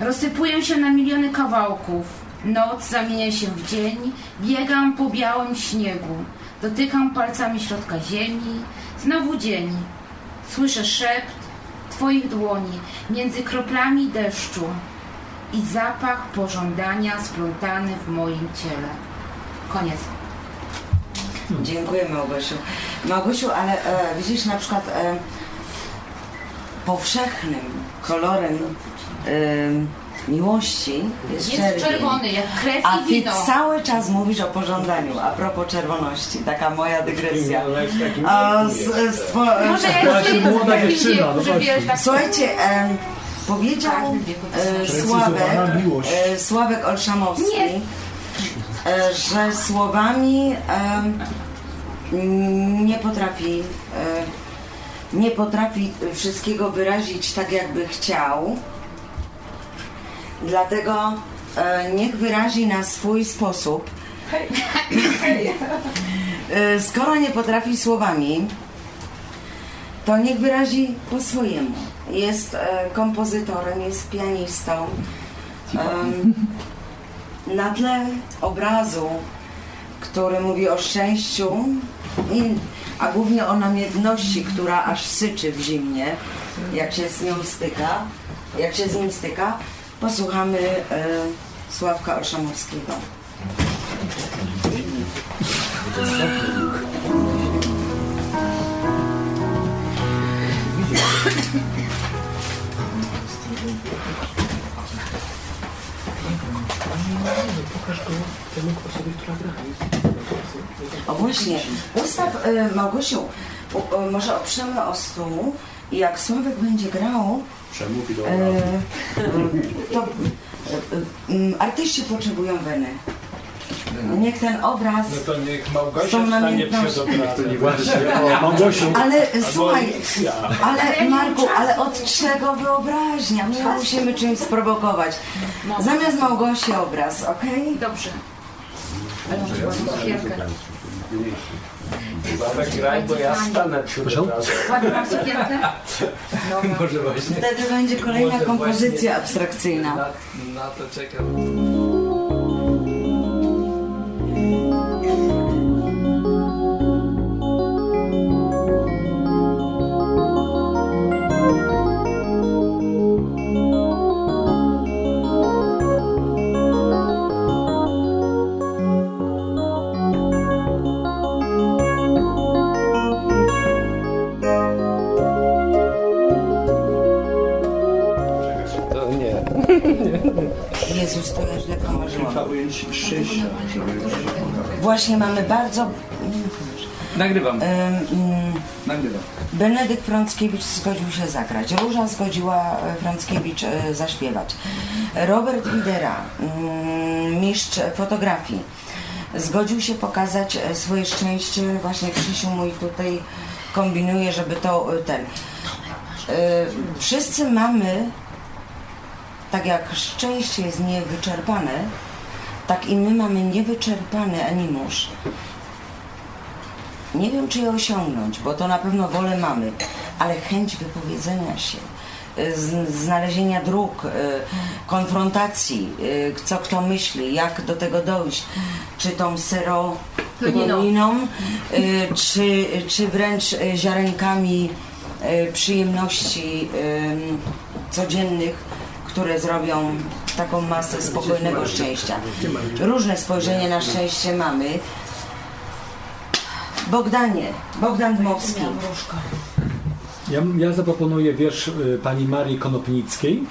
Rozsypuję się na miliony kawałków. Noc zamienia się w dzień. Biegam po białym śniegu. Dotykam palcami środka ziemi. Znowu dzień. Słyszę szept Twoich dłoni między kroplami deszczu i zapach pożądania splątany w moim ciele. Koniec. Dziękuję Małgosiu. Małgosiu, ale e, widzisz na przykład e, powszechnym kolorem e, miłości jest, Jest czerwień. czerwony, jak krew A i ty wino. cały czas mówisz o pożądaniu, a propos czerwoności, taka moja dygresja. A, z, z, two- Może ja jeszcze młoda dziewczyna, no właśnie. wiesz, tak Słuchajcie, em, powiedział e, Sławek, e, Sławek Olszamowski, Nie. E, że słowami em, nie potrafi e, nie potrafi wszystkiego wyrazić tak, jakby chciał. Dlatego e, niech wyrazi na swój sposób. E, Skoro nie potrafi słowami, to niech wyrazi po swojemu. Jest e, kompozytorem, jest pianistą. Na tle obrazu, który mówi o szczęściu, a głównie o namiętności, która aż syczy w zimnie, jak się z nią styka, jak się z nim styka, posłuchamy e, Sławka Olszamowskiego. O właśnie, ustaw e, Małgosiu, u, e, może oprzemy o stół i jak Sławek będzie grał, Przemów i do e, to e, e, m, artyści potrzebują weny. Niech ten obraz No to niech Małgosia stanie przed obrazem. Właśnie, o, Małgosiu. Ale e, słuchaj, ale Marku, ale od czego wyobraźnia? My musimy czymś sprowokować. Zamiast Małgosi obraz, okej? Dobrze. Ale może ładną cukierkę. Sławek graj, bo ja stanę przed obrazem. Może właśnie. Wtedy będzie kolejna kompozycja abstrakcyjna. Na, na to czekam. Jezus, to ja źle. Kilka ujęć Właśnie mamy bardzo... Nagrywam. Ym, ym, Nagrywam. Benedykt Frąckiewicz zgodził się zagrać. Róża zgodziła e, Frąckiewicz e, zaśpiewać. Robert Widera, mm, mistrz fotografii, zgodził się pokazać e, swoje szczęście. Właśnie Krzysiu mój tutaj kombinuje, żeby to ten... Wszyscy mamy, tak jak szczęście jest niewyczerpane, tak i my mamy niewyczerpany animusz. Nie wiem, czy je osiągnąć, bo to na pewno wolę mamy, ale chęć wypowiedzenia się, y, znalezienia dróg, y, konfrontacji, y, co kto myśli, jak do tego dojść, czy tą serotoniną, czy, czy wręcz ziarenkami przyjemności codziennych, które zrobią taką masę spokojnego szczęścia. Różne spojrzenie na szczęście mamy. Bogdanie, Bogdan Dmowski. Ja, ja zaproponuję wiersz y, pani Marii Konopnickiej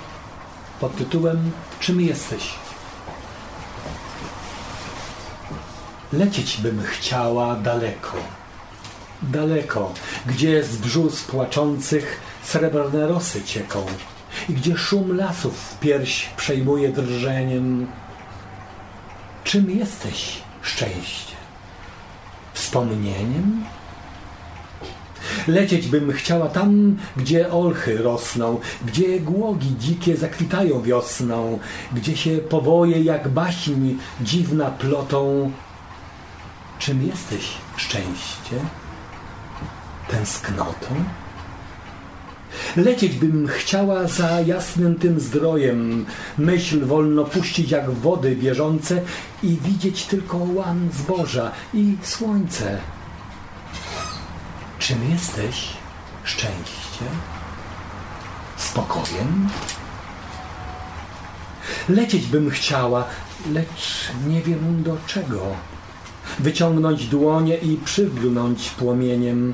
pod tytułem Czym jesteś? Lecieć bym chciała daleko, daleko, gdzie z brzus płaczących srebrne rosy cieką i gdzie szum lasów w pierś przejmuje drżeniem. Czym jesteś szczęście? Wspomnieniem? Lecieć bym chciała tam, gdzie olchy rosną, gdzie głogi dzikie zakwitają wiosną, gdzie się powoje jak baśń dziwna plotą. Czym jesteś szczęście? Tęsknotą? Lecieć bym chciała za jasnym tym zdrojem, myśl wolno puścić jak wody bieżące i widzieć tylko łan zboża i słońce. Czym jesteś szczęście? Spokojem? Lecieć bym chciała, lecz nie wiem do czego. Wyciągnąć dłonie i przygnąć płomieniem.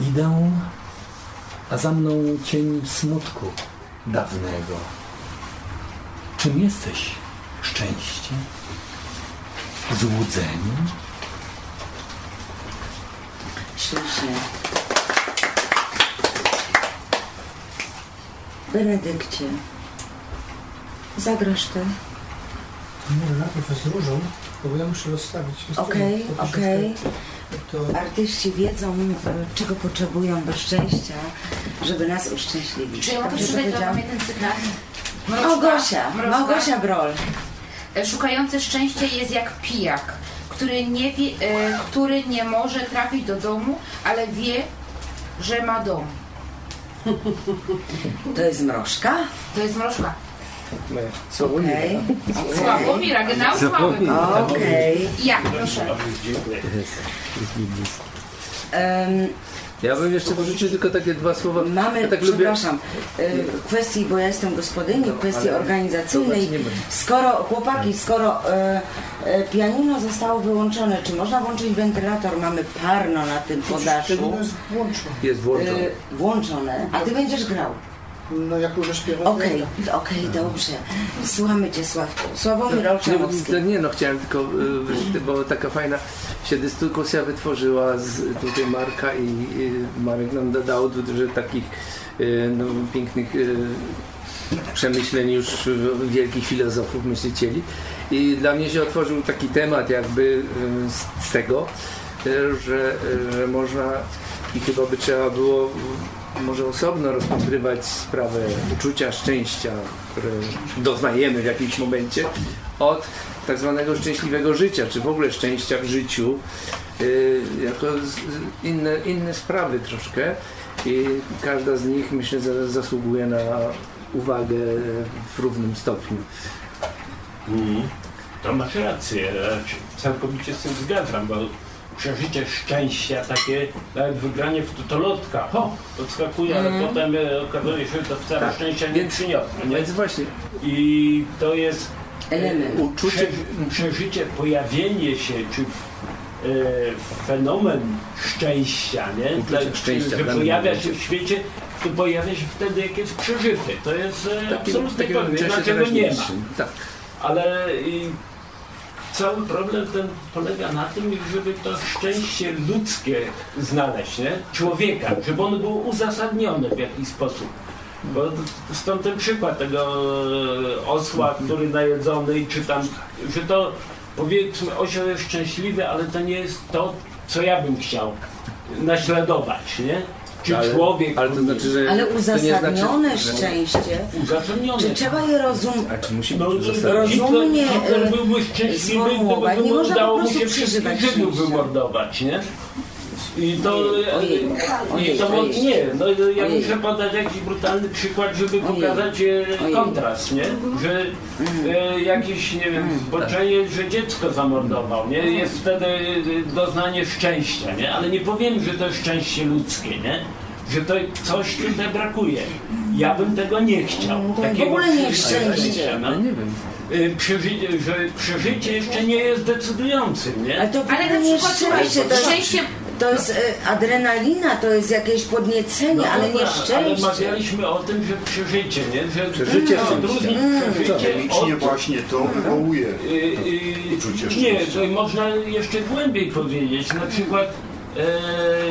Idę, a za mną cień smutku dawnego. Czym jesteś szczęście? Złudzenie? Ślicznie. Benedykcie, zagrasz ty. Nie, najpierw jest różą, bo ja muszę rozstawić. Okej, okej. To Artyści wiedzą, e, czego potrzebują do szczęścia, żeby nas uszczęśliwić. Czy ja mogę przeczytać dla ten cytat? Małgosia, Małgosia Brol. E, Szukający szczęścia jest jak pijak, który nie, wie, e, który nie może trafić do domu, ale wie, że ma dom. To jest mrożka? To jest mrożka. Sławomira. Okej. Sławomira, genau Sławomira. Okej. Ja, proszę. Em, Ja bym jeszcze porzucił tylko takie dwa słowa. Mamy, ja tak lubię. przepraszam, y, w kwestii, bo ja jestem gospodyni, w kwestii organizacyjnej, skoro chłopaki, skoro e, e, pianino zostało wyłączone, czy można włączyć wentylator? Mamy parno na tym podaszu. Jest włączone. Jest włączone. Y, włączone, a ty będziesz grał. No jak już śpiewa. Okej, okej, dobrze. Słuchamy Cię, Sławku. Sławomir Nie, Olszanowski. to nie, no chciałem tylko, y, bo taka fajna się dyskusja wytworzyła z tutaj Marka i, i Marek nam dodał dużo takich y, no, pięknych y, przemyśleń już wielkich filozofów, myślicieli. I dla mnie się otworzył taki temat jakby z, tego, że, że można i chyba by trzeba było może osobno rozpatrywać sprawę uczucia szczęścia, które doznajemy w jakimś momencie, od tak zwanego szczęśliwego życia, czy w ogóle szczęścia w życiu, yy, jako inne, inne sprawy troszkę. I każda z nich myślę za- zasługuje na uwagę w równym stopniu. Mhm. To masz rację, ja całkowicie z tym zgadzam, bo przeżycie szczęścia takie, nawet wygranie w tutolotka, ho, odskakuje, ale Mhm. potem e, okazuje się, że to wcale Tak, szczęścia nie przyniosło. Nie? Więc właśnie. I to jest Element. e, uczucie, przeżycie, pojawienie się, czy e, fenomen szczęścia, nie? Dla- szczęścia że pojawia się w świecie, to pojawia się wtedy, jak jest przeżyty. To jest e, Takim- absolutnie pewne, czasie inaczej go nie ma. Tak. Ale i cały problem ten polega na tym, żeby to szczęście ludzkie znaleźć, nie? Człowieka, żeby on był uzasadniony w jakiś sposób. Bo stąd ten przykład tego e, osła, który najedzony, czy tam, że to powiedzmy osioł jest szczęśliwy, ale to nie jest to, co ja bym chciał naśladować, nie? Czy Ale- człowiek. ale to znaczy, że Ale nie uzasadnione znaczy, że- szczęście, Uzasadnione. czy trzeba je rozumieć? A czy musi No, być uzasadnione? rozumnie Hitler e, byłby szczęśliwy, gdyby Nie można po prostu przeżywać wymordować, nie? I to, Ojej, i ojej, to ojej. nie, no ja Ojej. muszę podać jakiś brutalny przykład, żeby pokazać e, Ojej. kontrast, nie? Że e, jakiś, nie wiem, zboczeniec, że dziecko zamordował, nie? Jest wtedy e, doznanie szczęścia, nie? Ale nie powiem, że to jest szczęście ludzkie, nie? Że to coś tutaj brakuje. Ja bym tego nie chciał. W takiego ogóle nie szczęście. no. nie wiem. Y, Przeżycie, że przeżycie jeszcze nie jest decydującym, nie? Ale to w Ale na nie przykład szczęście, to szczęście to jest e, adrenalina, to jest jakieś podniecenie, ale nie Ale szczęście. mawialiśmy o tym, że przeżycie, nie? Że Przeżycie no, szczęścia. odróżnić przeżycie Chemicznie od... właśnie to wywołuje y, y, uczucie Nie, szczęścia. to można jeszcze głębiej powiedzieć. Na przykład,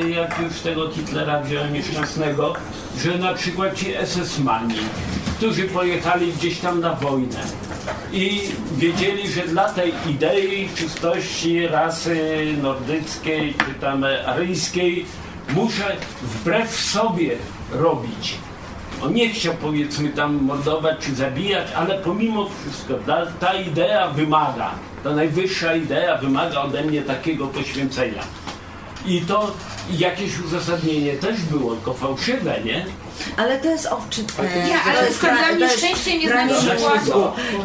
jak już tego Hitlera wziąłem nieszczęsnego, że na przykład ci SS-mani, którzy pojechali gdzieś tam na wojnę i wiedzieli, że dla tej idei czystości rasy nordyckiej czy tam aryjskiej muszę wbrew sobie robić. On nie chciał powiedzmy tam mordować czy zabijać, ale pomimo wszystko ta, ta idea wymaga, ta najwyższa idea wymaga ode mnie takiego poświęcenia. I to jakieś uzasadnienie też było, tylko fałszywe, nie? Ale to jest owczytne. Ja, ale to na jest dla mnie to jest szczęście nie znaczy.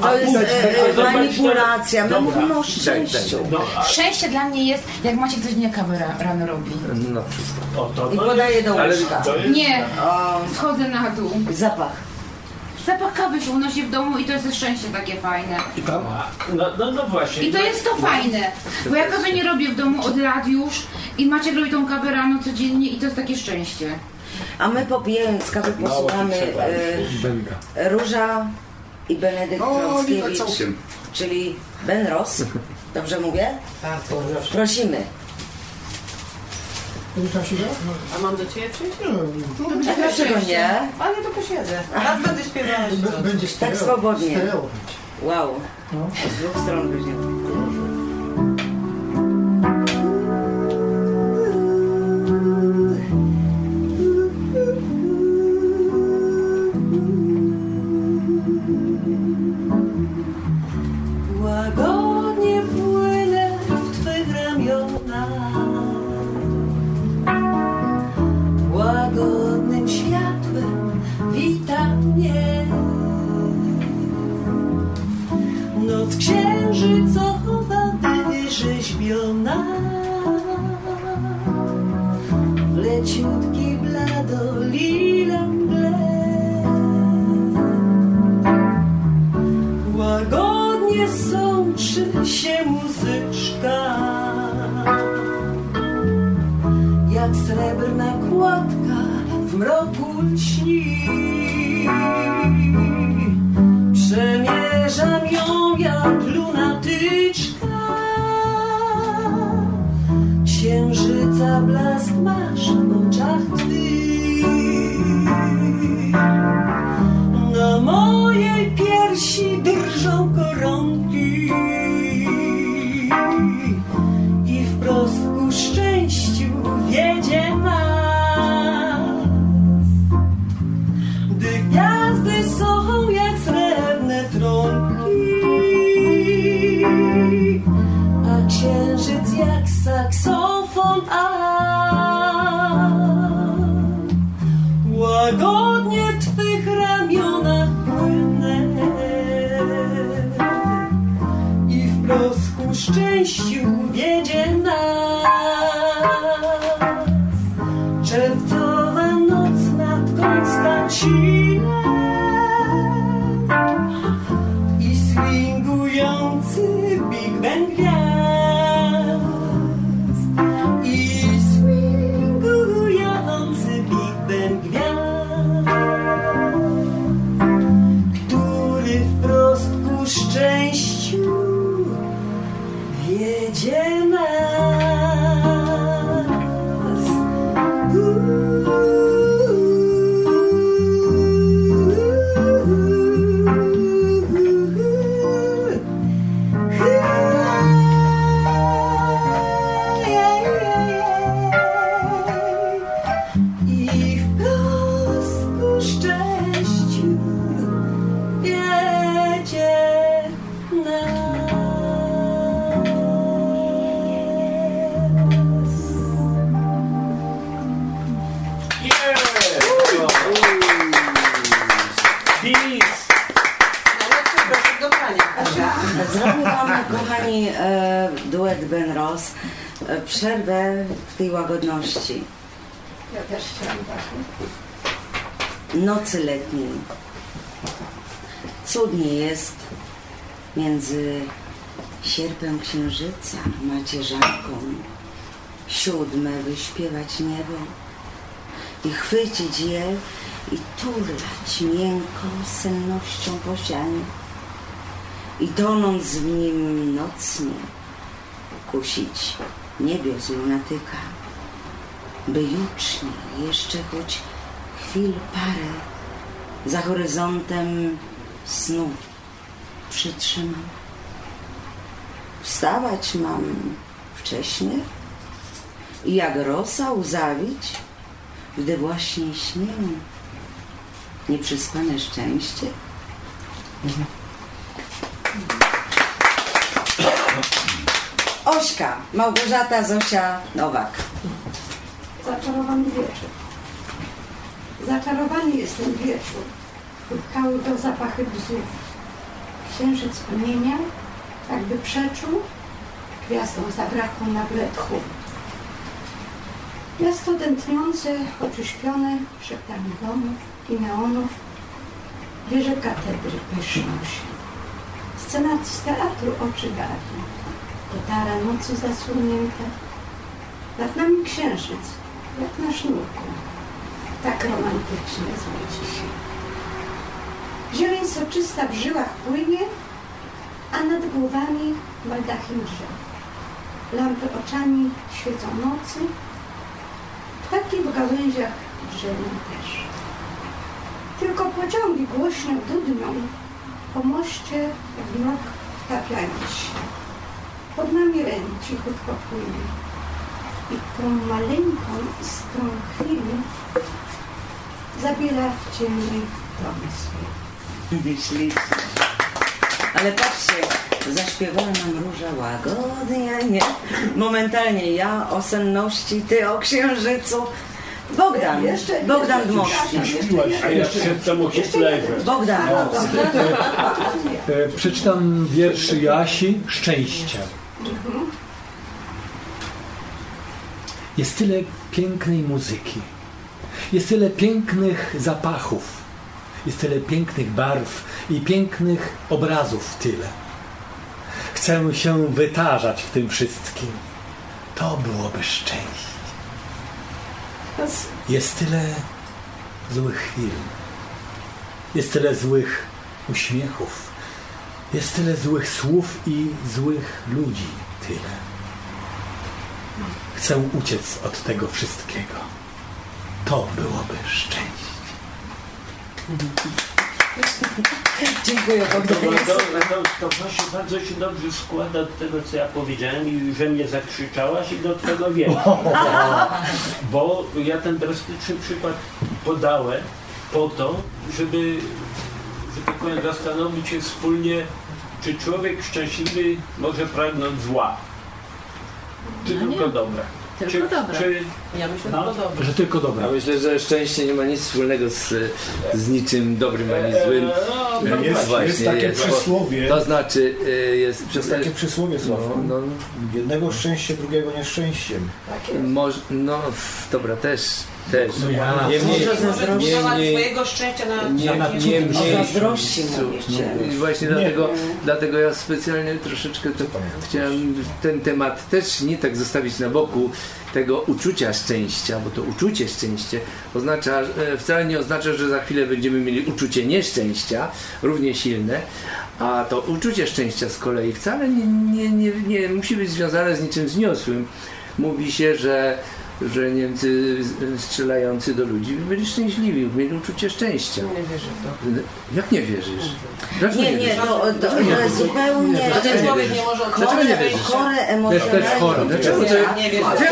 To jest e, e, Zobacz, manipulacja. My mówimy o szczęściu. No, Szczęście dla mnie jest, jak macie coś dnia kawę ra, rano robi. No wszystko. to, I to podaje do łóżka. to jest, Nie, O, wchodzę na dół. zapach. Zapach kawy się unosi w domu i to jest szczęście takie fajne. no, no, no właśnie. I to jest to fajne, bo ja kawy nie robię w domu od lat już i Maciek robi tą kawę rano codziennie i to jest takie szczęście. A my popijając kawę posłuchamy e, Róża i Benedykt O, nie tak Frąckiewicz, całkiem. czyli Ben Ross. Dobrze mówię? Tak, Prosimy. Już na siebie? A mam do Ciebie przyjść? A dlaczego nie? Ale to posiedzę. Raz będę śpiewała. czy co? B- Będzie Tak swobodnie. Wow. No. Z dwóch stron będzie. Piersi drżą koronki między sierpem księżyca, macierzanką, siódme wyśpiewać niebo i chwycić je i turlać miękką sennością po ścianie i tonąc w nim nocnie kusić niebios lunatyka, by jucznie jeszcze choć chwil parę za horyzontem snu przytrzymam. Wstawać mam wcześnie i jak rosa łzawić, gdy właśnie śnię nieprzespane szczęście. Ośka, Małgorzata, Zosia, Nowak. Zaczarowany wieczór. Zaczarowany jest ten wieczór. Wpływały go zapachy bzów. Księżyc płomieniał, jakby przeczuł, gwiazdom zabrakło nagle tchu. Miasto tętniące, oczyśpione szeptami domów i neonów, wieże katedry pyszną się. Scena z teatru oczy garnie, gitara nocy zasłonięta, nad nami księżyc, jak na sznurku, tak romantycznie złeci się. Zieleń soczysta w żyłach płynie, a nad głowami baldachim drzew. Lampy oczami świecą nocy, ptaki w gałęziach drzewią też. Tylko pociągi głośno dudnią, po moście w mrok wtapiając się. Pod nami ren cichutko płynie i tą maleńką iskrą chwili zabiera w ciemny domy swój. Ślicznie. Ale patrzcie, zaśpiewała nam róża łagodnie, nie? Momentalnie ja o senności, ty o księżycu. Bogdan, Jeszcze- Bogdan Dmowski. A ja przedtem o. Bogdan. E, Przeczytam wierszy Jasi Szczęście. Jest tyle pięknej muzyki. Jest tyle pięknych zapachów. Jest tyle pięknych barw i pięknych obrazów tyle. Chcę się wytarzać w tym wszystkim. To byłoby szczęście. Jest tyle złych chwil. Jest tyle złych uśmiechów. Jest tyle złych słów i złych ludzi. Tyle. Chcę uciec od tego wszystkiego. To byłoby szczęście. [laughs] Dziękuję bardzo. to, to, to właśnie bardzo się dobrze składa do tego, co ja powiedziałem i że mnie zakrzyczałaś i do twojego wieku. [laughs] Bo ja ten drastyczny przykład podałem po to, żeby, że tak powiem, zastanowić się wspólnie, czy człowiek szczęśliwy może pragnąć zła. Czy No tylko dobra. Tylko czy, dobra. Czy, Ja myślę, No. że to dobrze. Że tylko dobra. Ja myślę, że szczęście nie ma nic wspólnego z, z niczym dobrym ani złym. no, Jest- jest Właśnie takie bo- przysłowie. To znaczy, jest jest takie przysłowie słowo. No, Jednego szczęście, drugiego nieszczęściem. Może, no, f- dobra, też, też. No ja- Niemniej- Może zazdrościć niemniej- swojego szczęścia na nie, na- nie, O zazdrości mówisz. I właśnie dlatego, dlatego ja specjalnie troszeczkę to chciałem ten temat też nie tak zostawić na boku tego uczucia szczęścia, bo to uczucie szczęście oznacza, e, wcale nie oznacza, że za chwilę będziemy mieli uczucie nieszczęścia, równie silne, a to uczucie szczęścia z kolei wcale nie, nie, nie, nie musi być związane z niczym wzniosłym. Mówi się, że że Niemcy strzelający do ludzi byli szczęśliwi, mieli uczucie szczęścia. Nie wierzę w to. Jak nie wierzysz? Dlaczego Nie, nie, wierzysz? to, to, to jest zupełnie ten człowiek nie może Dlaczego nie wierzysz? chore To emocjonalnie. jest chore. Dlaczego to Nie.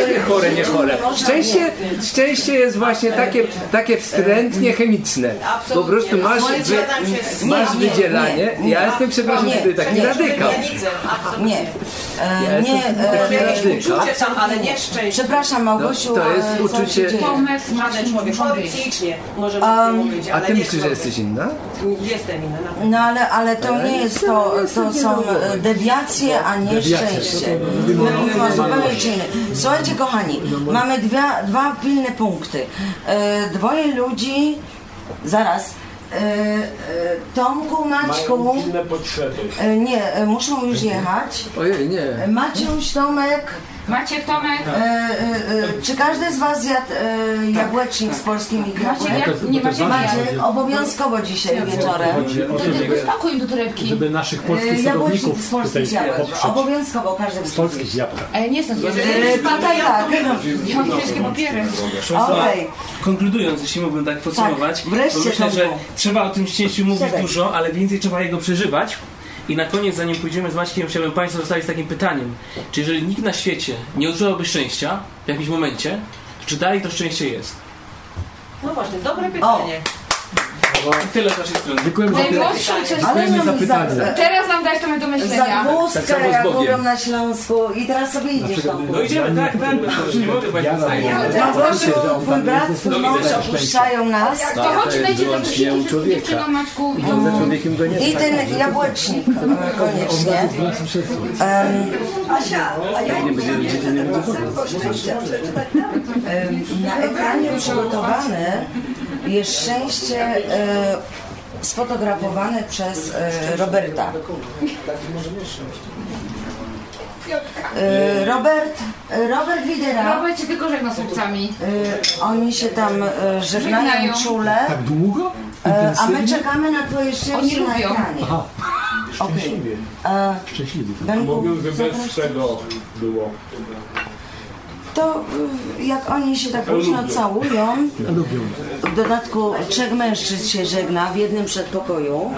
Jakie chore, nie chore? Szczęście, szczęście jest właśnie takie, takie wstrętnie chemiczne. Po prostu masz, masz Nie, nie, wydzielanie. nie, nie. Ja jestem, przepraszam, Nie, tutaj taki nie. radykał. Absolutnie. Nie, Ja e, nie, jestem e, taki Jakieś radykał. uczucie tam, ale nie szczęście. przepraszam Małgosiu, To- to jest ale co uczucie- się dzieje? Tomek, Żaden człowiek, psychicznie Um, mówić, A ty myślisz, że jesteś inna? Jestem inna. No ale, ale to nie jest to, to są e, dewiacje, a nie szczęście. to- to My o mówimy o zupełnie. Słuchajcie kochani, mamy dwa, dwa pilne punkty. E, Dwoje ludzi, zaraz, e, Tomku, Maćku, mają inne potrzeby. nie, muszą już jechać. Ojej, nie. Maciuś, Tomek, Maciek, Tomek, e, e, e, czy każdy z Was jadł e, jabłecznik z polskimi Maciek, jabłek? jak, nie macie Macie jaj. obowiązkowo dzisiaj wieczorem. To, tylko spakuj im do torebki. żeby naszych polskich Jabłecznik sadowników z tutaj polskich jabłek. poprzeć. Obowiązkowo każdy Z musi polskich jabłek. Nie jestem. E, Tak, tak, tak. Ja mam papiery. Okej. Konkludując, jeśli mógłbym tak podsumować, wreszcie, to myślę, że trzeba o tym szczęściu mówić Siadaj. dużo, ale więcej trzeba jego przeżywać. I na koniec, zanim pójdziemy z Maćkiem, chciałbym Państwa zostawić z takim pytaniem. Czy jeżeli nikt na świecie nie odczuwałby szczęścia w jakimś momencie, to czy dalej to szczęście jest? No właśnie, dobre pytanie. I tyle z naszej strony. Dziękujemy za, dziękujemy no za pytanie. Teraz nam dać to do myślenia. Tak zagłózkę, z jak mówią na Śląsku. I teraz sobie idziesz, Tomku. No idziemy, tak, tak, nie mogę. No proszę, że twój tam brat, twój do mąż opuszczają nas. To Tak, to chodź, dajcie do dziewczyną Maćku. i ten jabłecznik e, koniecznie. Asia, a ja Nie nam? em, Na ekranie przygotowane jest szczęście e, sfotografowane przez e, Roberta. E, Robert, e, Robert Widera. Robert cię tylko żegna słowcami. E, Oni się tam e, żegnają Żegnają. czule, Tak długo? e, a my Intensywnie? czekamy na twoje Oni szczęście na lubią. ekranie. Aha, Okej. szczęśliwie. E, Szczęśliwie. Benku, Mówią, że bez tego było. To y, jak oni się tak późno całują, w dodatku trzech mężczyzn się żegna w jednym przedpokoju,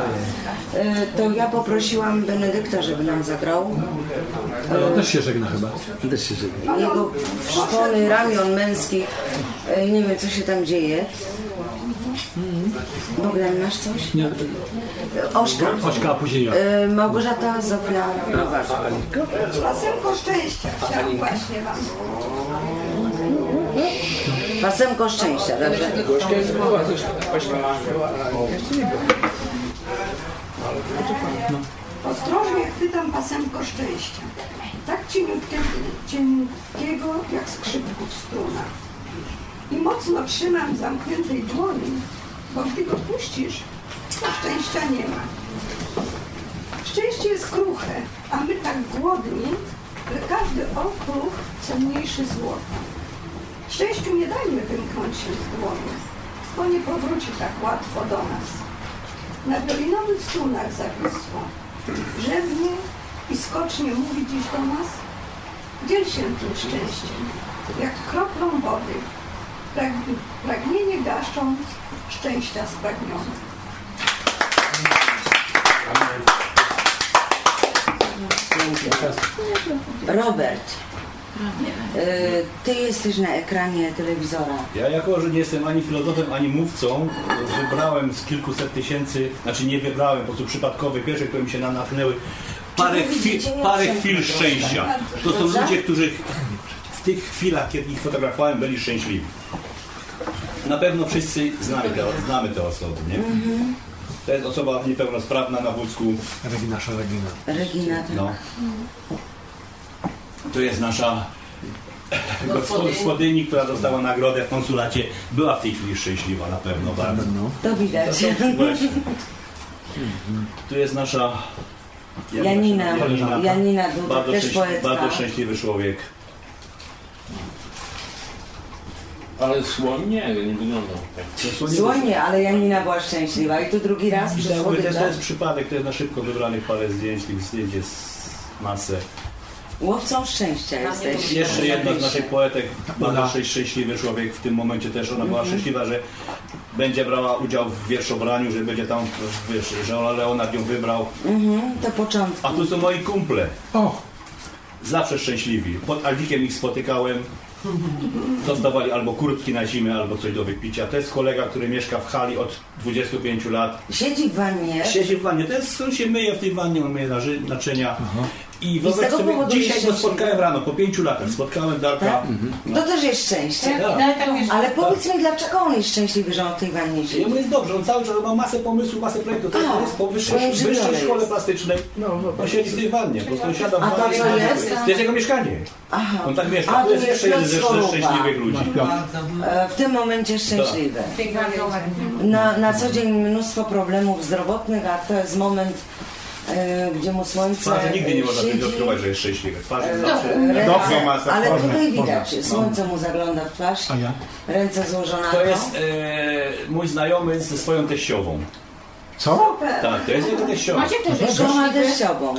y, to ja poprosiłam Benedykta, żeby nam zagrał. Ale on też się żegna chyba. Też się żegna. Jego szpony ramion męskich, y, nie wiem co się tam dzieje. Bogdan, masz coś? Nie, Oszka. Ośka, a później ja. Y, Małgorzata, Zofia, Prowadzi. Pasemko szczęścia chciałam właśnie wam. Pasemko szczęścia, dobrze? Ostrożnie chwytam pasemko szczęścia. Tak cieniutkiego, cieniutkiego jak skrzypków struna. I mocno trzymam w zamkniętej dłoni, bo gdy go puścisz, to szczęścia nie ma. Szczęście jest kruche, a my tak głodni, że każdy okruch cenniejszy złota. Szczęściu nie dajmy wymknąć się z dłoni. Królestwo nie powróci tak łatwo do nas. Na dolinowych strunach zawisło. Rzewnie i skocznie mówi dziś do nas, dziel się tym szczęściem, jak kroplą wody, pragnienie gaszcząc, szczęścia spragnione. Robert, y, ty jesteś na ekranie telewizora. Ja jako, że nie jestem ani filozofem, ani mówcą, wybrałem z kilkuset tysięcy, znaczy nie wybrałem, po prostu przypadkowe pierwsze, które mi się na- natknęły, parę, chwil, parę chwil szczęścia. To są ludzie, którzy w tych chwilach, kiedy ich fotografowałem, byli szczęśliwi. Na pewno wszyscy znamy te, znamy te osoby, nie? Mhm. To jest osoba niepełnosprawna na wózku. Regina, nasza Regina. Regina, tak. No. To jest nasza Gospodyni. [laughs] gospodyni, która dostała nagrodę w konsulacie. Była w tej chwili szczęśliwa na pewno bardzo. To widać. Właśnie. Tu jest nasza Janina, Janina Duda, bardzo, też szczęś- poetka. bardzo szczęśliwy człowiek. Ale słoń nie, nie wyglądał tak. Słonie, ale Janina była szczęśliwa i tu drugi raz przy to, to, to jest przypadek, to jest na szybko wybranych parę zdjęć, zdjęć jest masę. Łowcą szczęścia jesteś. Jeszcze jedna z naszych poetek, bardzo szczę- szczęśliwy człowiek w tym momencie też, ona była Mhm. szczęśliwa, że będzie brała udział w wierszobraniu, że będzie tam, wiesz, że Leonard ją wybrał. Mhm, to początki. A tu są moi kumple. Zawsze szczęśliwi. Pod Aldikiem ich spotykałem. Dostawali albo kurtki na zimę, albo coś do wypicia. To jest kolega, który mieszka w hali od 25 lat. Siedzi w wannie. Siedzi w wannie. To jest, on się myje w tej wannie, on myje naczynia. I tego sobie, powodu dzisiaj go spotkałem rano, po pięciu latach. Spotkałem Darka. Tak? No. To też jest szczęście. Tak. Ale powiedz mi, dlaczego on jest szczęśliwy, że on w tej wannie siedzi? Jemu jest dobrze, on cały czas ma masę pomysłów, masę projektów. To A, jest po wyższej, szkole jest. plastycznej. On siedzi w tej wannie, po prostu siada w A to wannie. co jest? To jest jego mieszkanie. Aha. On tak mieszka. A, to jest jeden ze szczęśliwych ludzi. E, W tym momencie szczęśliwy. Na, na co dzień mnóstwo problemów zdrowotnych, a to jest moment, gdzie mu słońce Twarzy nigdy nie można wywnioskować, że jest szczęśliwy. Twarzy E, zawsze... ręce- Ale tutaj widać, słońce mu zagląda w twarz, A ja? ręce złożone. To jest e, mój znajomy ze swoją teściową. Co? Tak, to jest jego teściowa. Macie też jest ma szczęśliwy? teściową.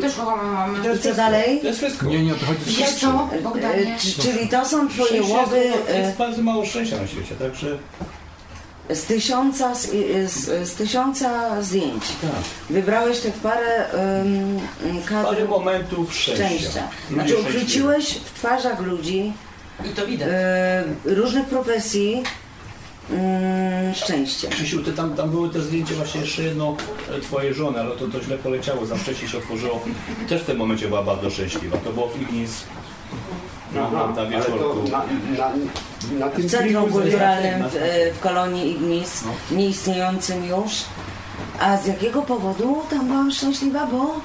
Też mamy. I co dalej? To jest wszystko. Nie, nie, to chodzi Wiesz co, Bogdanie? E, czy- Czyli to są twoje łowy jest, e, jest bardzo mało szczęścia na świecie, także... z tysiąca, z, z, z tysiąca zdjęć. Tak. Wybrałeś tych parę um, kadr Parę momentów szczęścia. szczęścia. Znaczy uchwyciłeś w twarzach ludzi I to widać. e, różnych profesji mm, szczęście. Krzysiu, ty tam, tam były te zdjęcia właśnie jeszcze jedno e, twojej żony, ale to, to źle poleciało, za wcześnie się otworzyło. Też w tym momencie była bardzo szczęśliwa. To było w Ignis. No, Aha, na ale wieczorku. to na, na, na tym W Centrum Kulturalnym w, w kolonii Ignis, nieistniejącym już. A z jakiego powodu tam byłam szczęśliwa, bo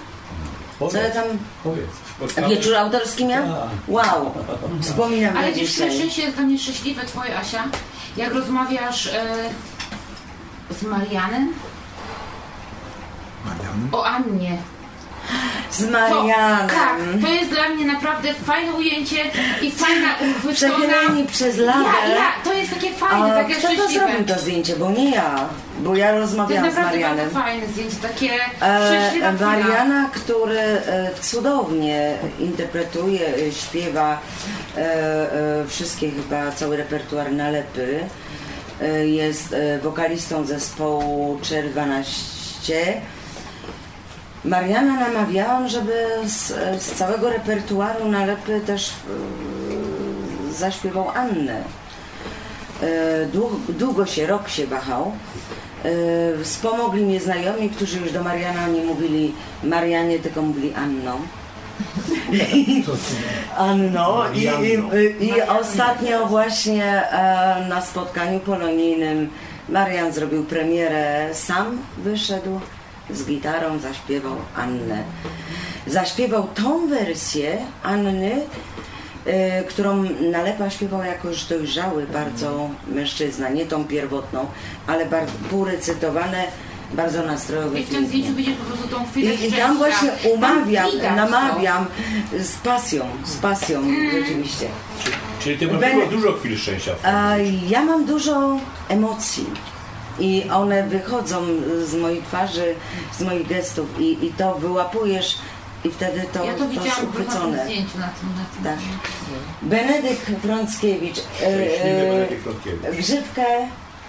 co ja tam... Powiedz. Wieczór autorski miał? Tak. Wow, wspominam Ale że szczęście jest dla mnie szczęśliwe, twoje Asia, jak rozmawiasz e, z Marianem o Annie. Z Marianem. To, tak, to jest dla mnie naprawdę fajne ujęcie i fajna uchwycona. Przez ladę. Ja, ja, to jest takie fajne, A takie kto to zrobił to zdjęcie? Bo nie ja, bo ja To rozmawiałam z Marianem. bardzo fajne zdjęcie, takie E. Mariana, który e, cudownie interpretuje, e, śpiewa e, e, wszystkie chyba, cały repertuar nalepy. E, jest e, wokalistą zespołu Czerwanaście. Mariana namawiałam, żeby z, z całego repertuaru nalepy też e, zaśpiewał Annę. E, Długo, długo się, rok się wahał. E, Wspomogli mnie znajomi, którzy już do Mariana nie mówili Marianie, tylko mówili Anną. [laughs] Anno. I, i, I ostatnio właśnie na spotkaniu polonijnym Marian zrobił premierę, sam wyszedł z gitarą, zaśpiewał Annę. Zaśpiewał tą wersję Anny, e, którą Nalepa śpiewał jako już dojrzały bardzo mężczyzna, nie tą pierwotną, ale bardzo półrecytowane, bardzo nastrojowe. I w tym zdjęciu widzisz po prostu tą chwilę I, I tam właśnie umawiam, Tam to. namawiam z pasją, z pasją Mm. rzeczywiście. Czy, Czyli ty masz Ben- dużo, dużo chwil szczęścia. A ja mam dużo emocji i one wychodzą z mojej twarzy, z moich gestów i, i to wyłapujesz i wtedy to, Ja to jest na tym uchwycone. zdjęciu na tym. Na tym. Tak. Benedykt Frąckiewicz. e, Szczęśliwy e. Grzywkę.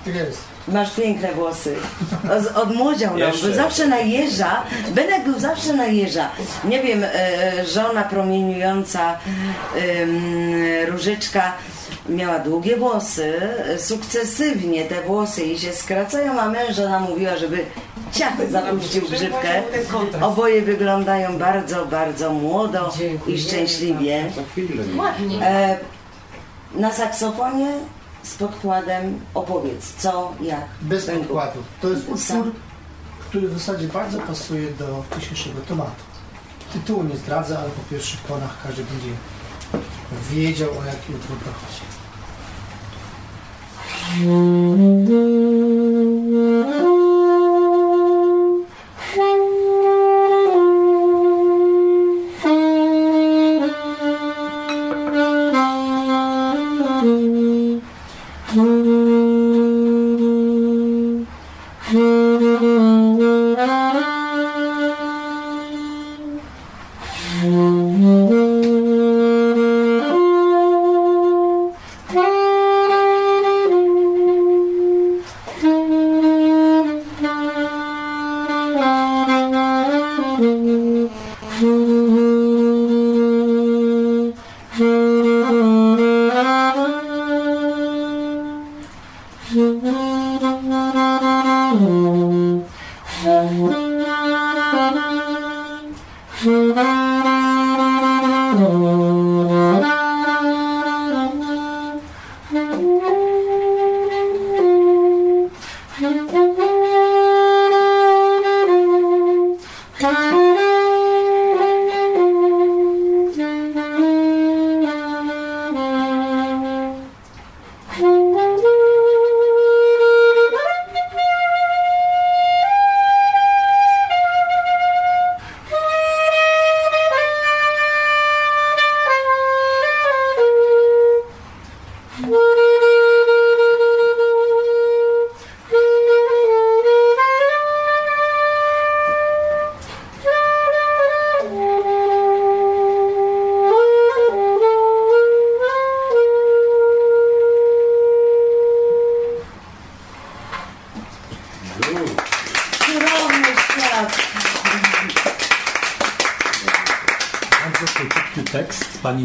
Jest. Masz piękne włosy. Od- Odmłodział nam, był zawsze na jeża. Benek był zawsze na jeża. Nie wiem, e, żona promieniująca em, Różyczka miała długie włosy, e, sukcesywnie te włosy jej się skracają, a męża namówiła, żeby ciach zapuścił grzywkę. Oboje wyglądają bardzo, bardzo młodo i szczęśliwie. Ładnie. E, na saksofonie z podkładem opowiedz, co, jak. Bez będzie. podkładu. To jest utwór, który w zasadzie bardzo pasuje do dzisiejszego tematu. Tytułu nie zdradzę, ale po pierwszych tonach każdy będzie wiedział o jaki utwór chodzi. Mm-hmm.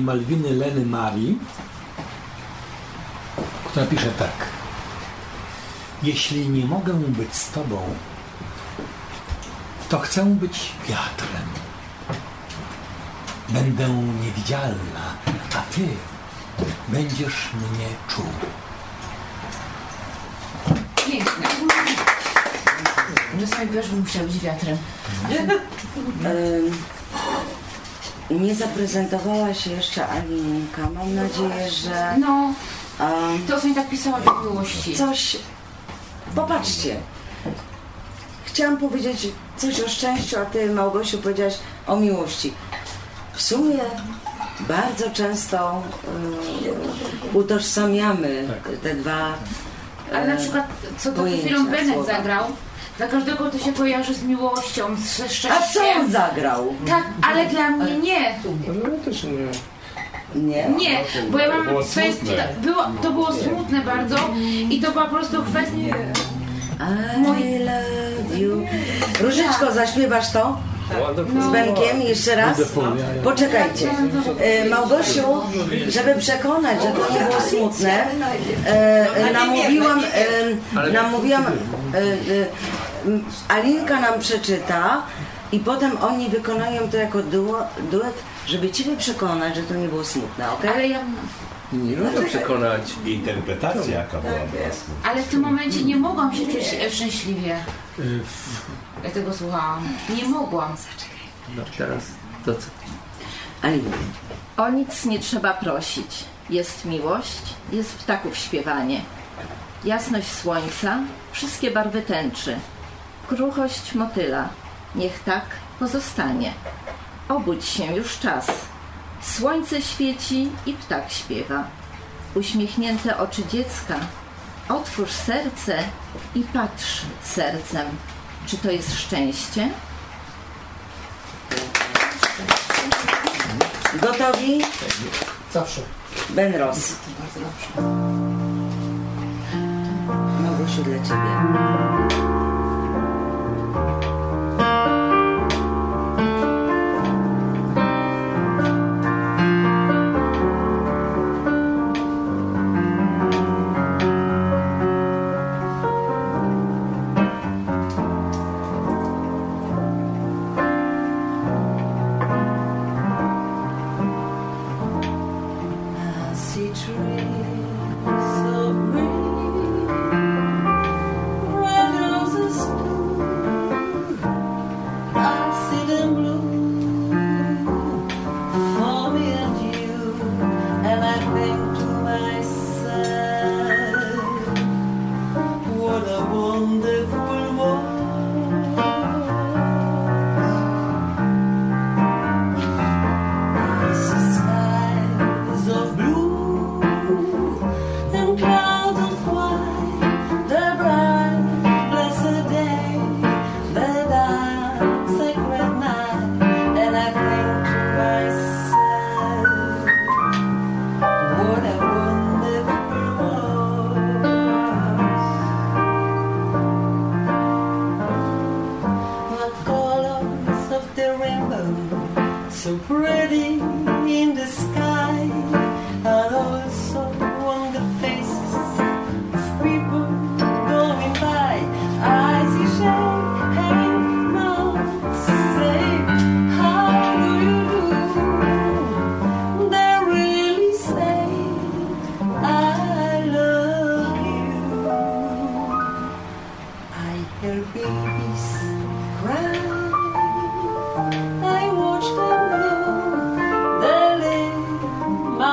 Pani Malwiny Leny Marii, która pisze tak. Jeśli nie mogę być z tobą, to chcę być wiatrem. Będę niewidzialna, a ty będziesz mnie czuł. Piękne. Czasami też bym chciał być wiatrem. [laughs] Nie zaprezentowała się jeszcze Alinka. Mam nadzieję, że... No, um, to ostatnio tak pisała do miłości. Coś... Popatrzcie. Chciałam powiedzieć coś o szczęściu, a ty, Małgosiu, powiedziałaś o miłości. W sumie bardzo często y, utożsamiamy te dwa Ale na przykład, co to pojęcia, chwilą Benek słowa. zagrał, dla każdego to się kojarzy z miłością, ze szczęściem. A co on zagrał? Tak, ale dla mnie nie. No też nie. Nie? Nie, bo ja mam Było kwestię, smutne. tak, było, to było smutne bardzo i to była po prostu kwestia... I love you. Różyczko, zaśpiewasz to? No. Z Benkiem jeszcze raz? Poczekajcie. E, Małgosiu, żeby przekonać, że to nie było smutne, e, namówiłam, e, namówiłam Alinka nam przeczyta i potem oni wykonają to jako duet, żeby Ciebie przekonać, że to nie było smutne, ok? Ale ja... Nie można przekonać. Interpretacja jaka była własna. Ale w tym momencie nie mogłam się czuć szczęśliwie. Ja tego słuchałam. Nie mogłam. No teraz to co? Alina. O nic nie trzeba prosić. Jest miłość, jest ptaków śpiewanie, jasność słońca, wszystkie barwy tęczy, kruchość motyla. Niech tak pozostanie. Obudź się już czas. Słońce świeci i ptak śpiewa. Uśmiechnięte oczy dziecka, otwórz serce i patrz sercem. Czy to jest szczęście? Gotowi? Zawsze. Ben Ross. Bardzo dobrze. Mogło się dla Ciebie.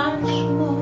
Ваш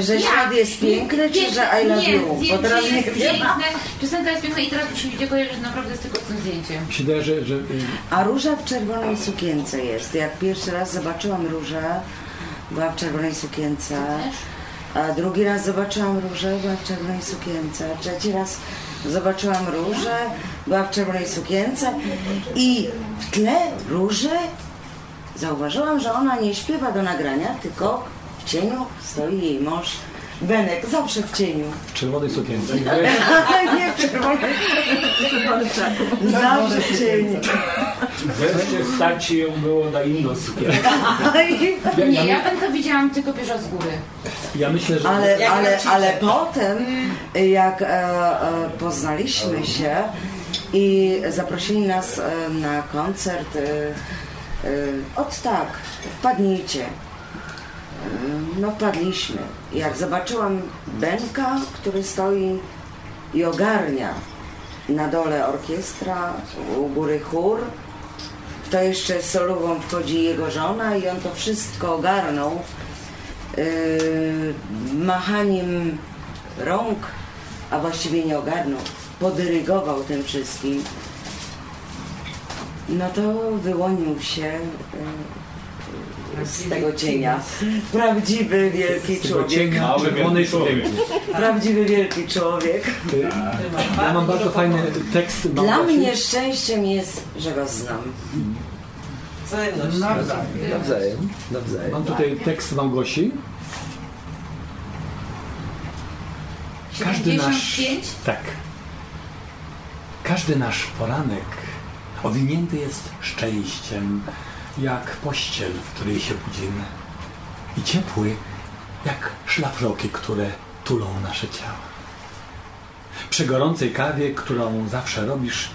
że świat jest piękny, czy że I love nie, you? Bo teraz nie jest wiem. piękne, piosenka jest piękna i teraz mi się ludzie kojarzy naprawdę jest tylko z tym zdjęciem. Mi że, że... Y, A róża w czerwonej sukience jest. Jak pierwszy raz zobaczyłam różę, była w czerwonej sukience. A drugi raz zobaczyłam różę, była w czerwonej sukience. A trzeci raz zobaczyłam różę, była w czerwonej sukience. I w tle róży zauważyłam, że ona nie śpiewa do nagrania, tylko w cieniu stoi jej mąż Benek, zawsze w cieniu. W czerwonej sukience. [laughs] nie w czerwonej. Zawsze w cieniu. Wreszcie stać się ją było na inną sukienkę. [laughs] Nie, ja bym to widziałam tylko pierwsza z góry. Ja myślę, że... Ale, ale, ale potem, jak e, e, poznaliśmy się i zaprosili nas e, na koncert, e, e, od tak, wpadnijcie. No wpadliśmy. Jak zobaczyłam Benka, który stoi i ogarnia na dole orkiestra, u góry chór, to jeszcze z solową wchodzi jego żona i on to wszystko ogarnął yy, machaniem rąk, a właściwie nie ogarnął, podyrygował tym wszystkim. No to wyłonił się yy, z tego cienia. Prawdziwy wielki człowiek. cienia czerwonej sukienki. Prawdziwy wielki człowiek. Ja mam bardzo fajny tekst. Dla mnie szczęściem jest, że was znam. Wzajemność. Nawzajem. Nawzajem. Mam tutaj tekst Małgosi. Każdy nasz... 75? Tak. Każdy nasz poranek owinięty jest szczęściem, jak pościel, w której się budzimy. I ciepły, jak szlafroki, które tulą nasze ciała. Przy gorącej kawie, którą zawsze robisz,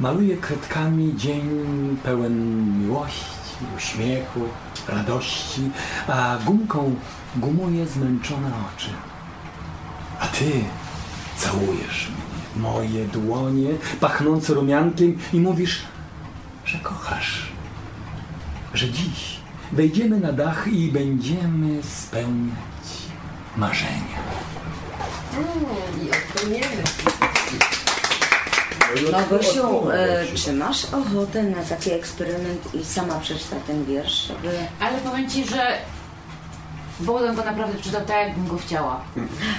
maluję kredkami dzień pełen miłości, uśmiechu, radości, a gumką gumuję zmęczone oczy. A ty całujesz mnie, moje dłonie pachnące rumiankiem i mówisz, że kochasz, że dziś wejdziemy na dach i będziemy spełniać marzenia. I odpowiemy. Małgosiu, e, czy masz ochotę na taki eksperyment i sama przeczytać ten wiersz? Żeby... Ale powiem Ci, że Bogdan go naprawdę czytał tak, jakbym go chciała.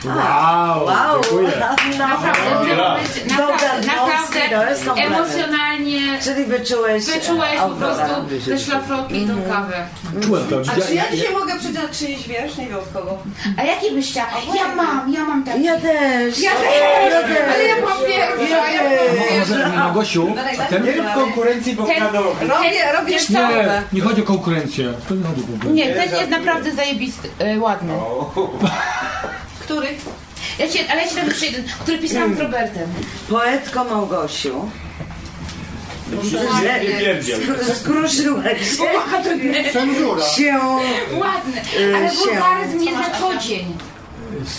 Wow, wow. dziękuję. Naprawdę, Bogdan naprawdę, Dmowski, to jest naprawdę emocjonalnie Czyli wyczułeś, wyczułeś po Aurora. prostu te szlafroki i tą kawę. Czułem to. A czy ja dzisiaj mogę przeczytać czyjś wiersz? Nie wiem od kogo. A jaki byś chciała? Ja mam, ja mam taki. Ja też. Ja też, Ja też. ale ja mam pierwsza. Ja mam A może Małgosiu, a ten... Nie rób konkurencji, bo. Robię, co? Nie, nie chodzi o konkurencję. To nie chodzi o konkurencję. Nie, ten jest naprawdę zajebisty, y, ładny. [laughs] Który? Ja ci, ale ja ci dam jeszcze jeden, który pisałam z Robertem. Poetko Małgosiu. Pierdziel. Skru- Skruszyłaś się. Ładny. się Ładny, y, ale się- wulgaryzm jest na co dzień.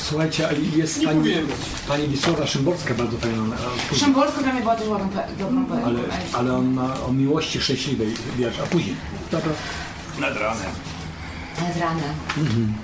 Słuchajcie, ale jest pani, pani Wisława Szymborska bardzo fajną. a później- Szymborska dla mnie była też ładną, pe- dobrą poetą. Ale, ale on ma o miłości szczęśliwej wiersz, a później. Dobra. Nad ranem. Nad ranem. Mhm.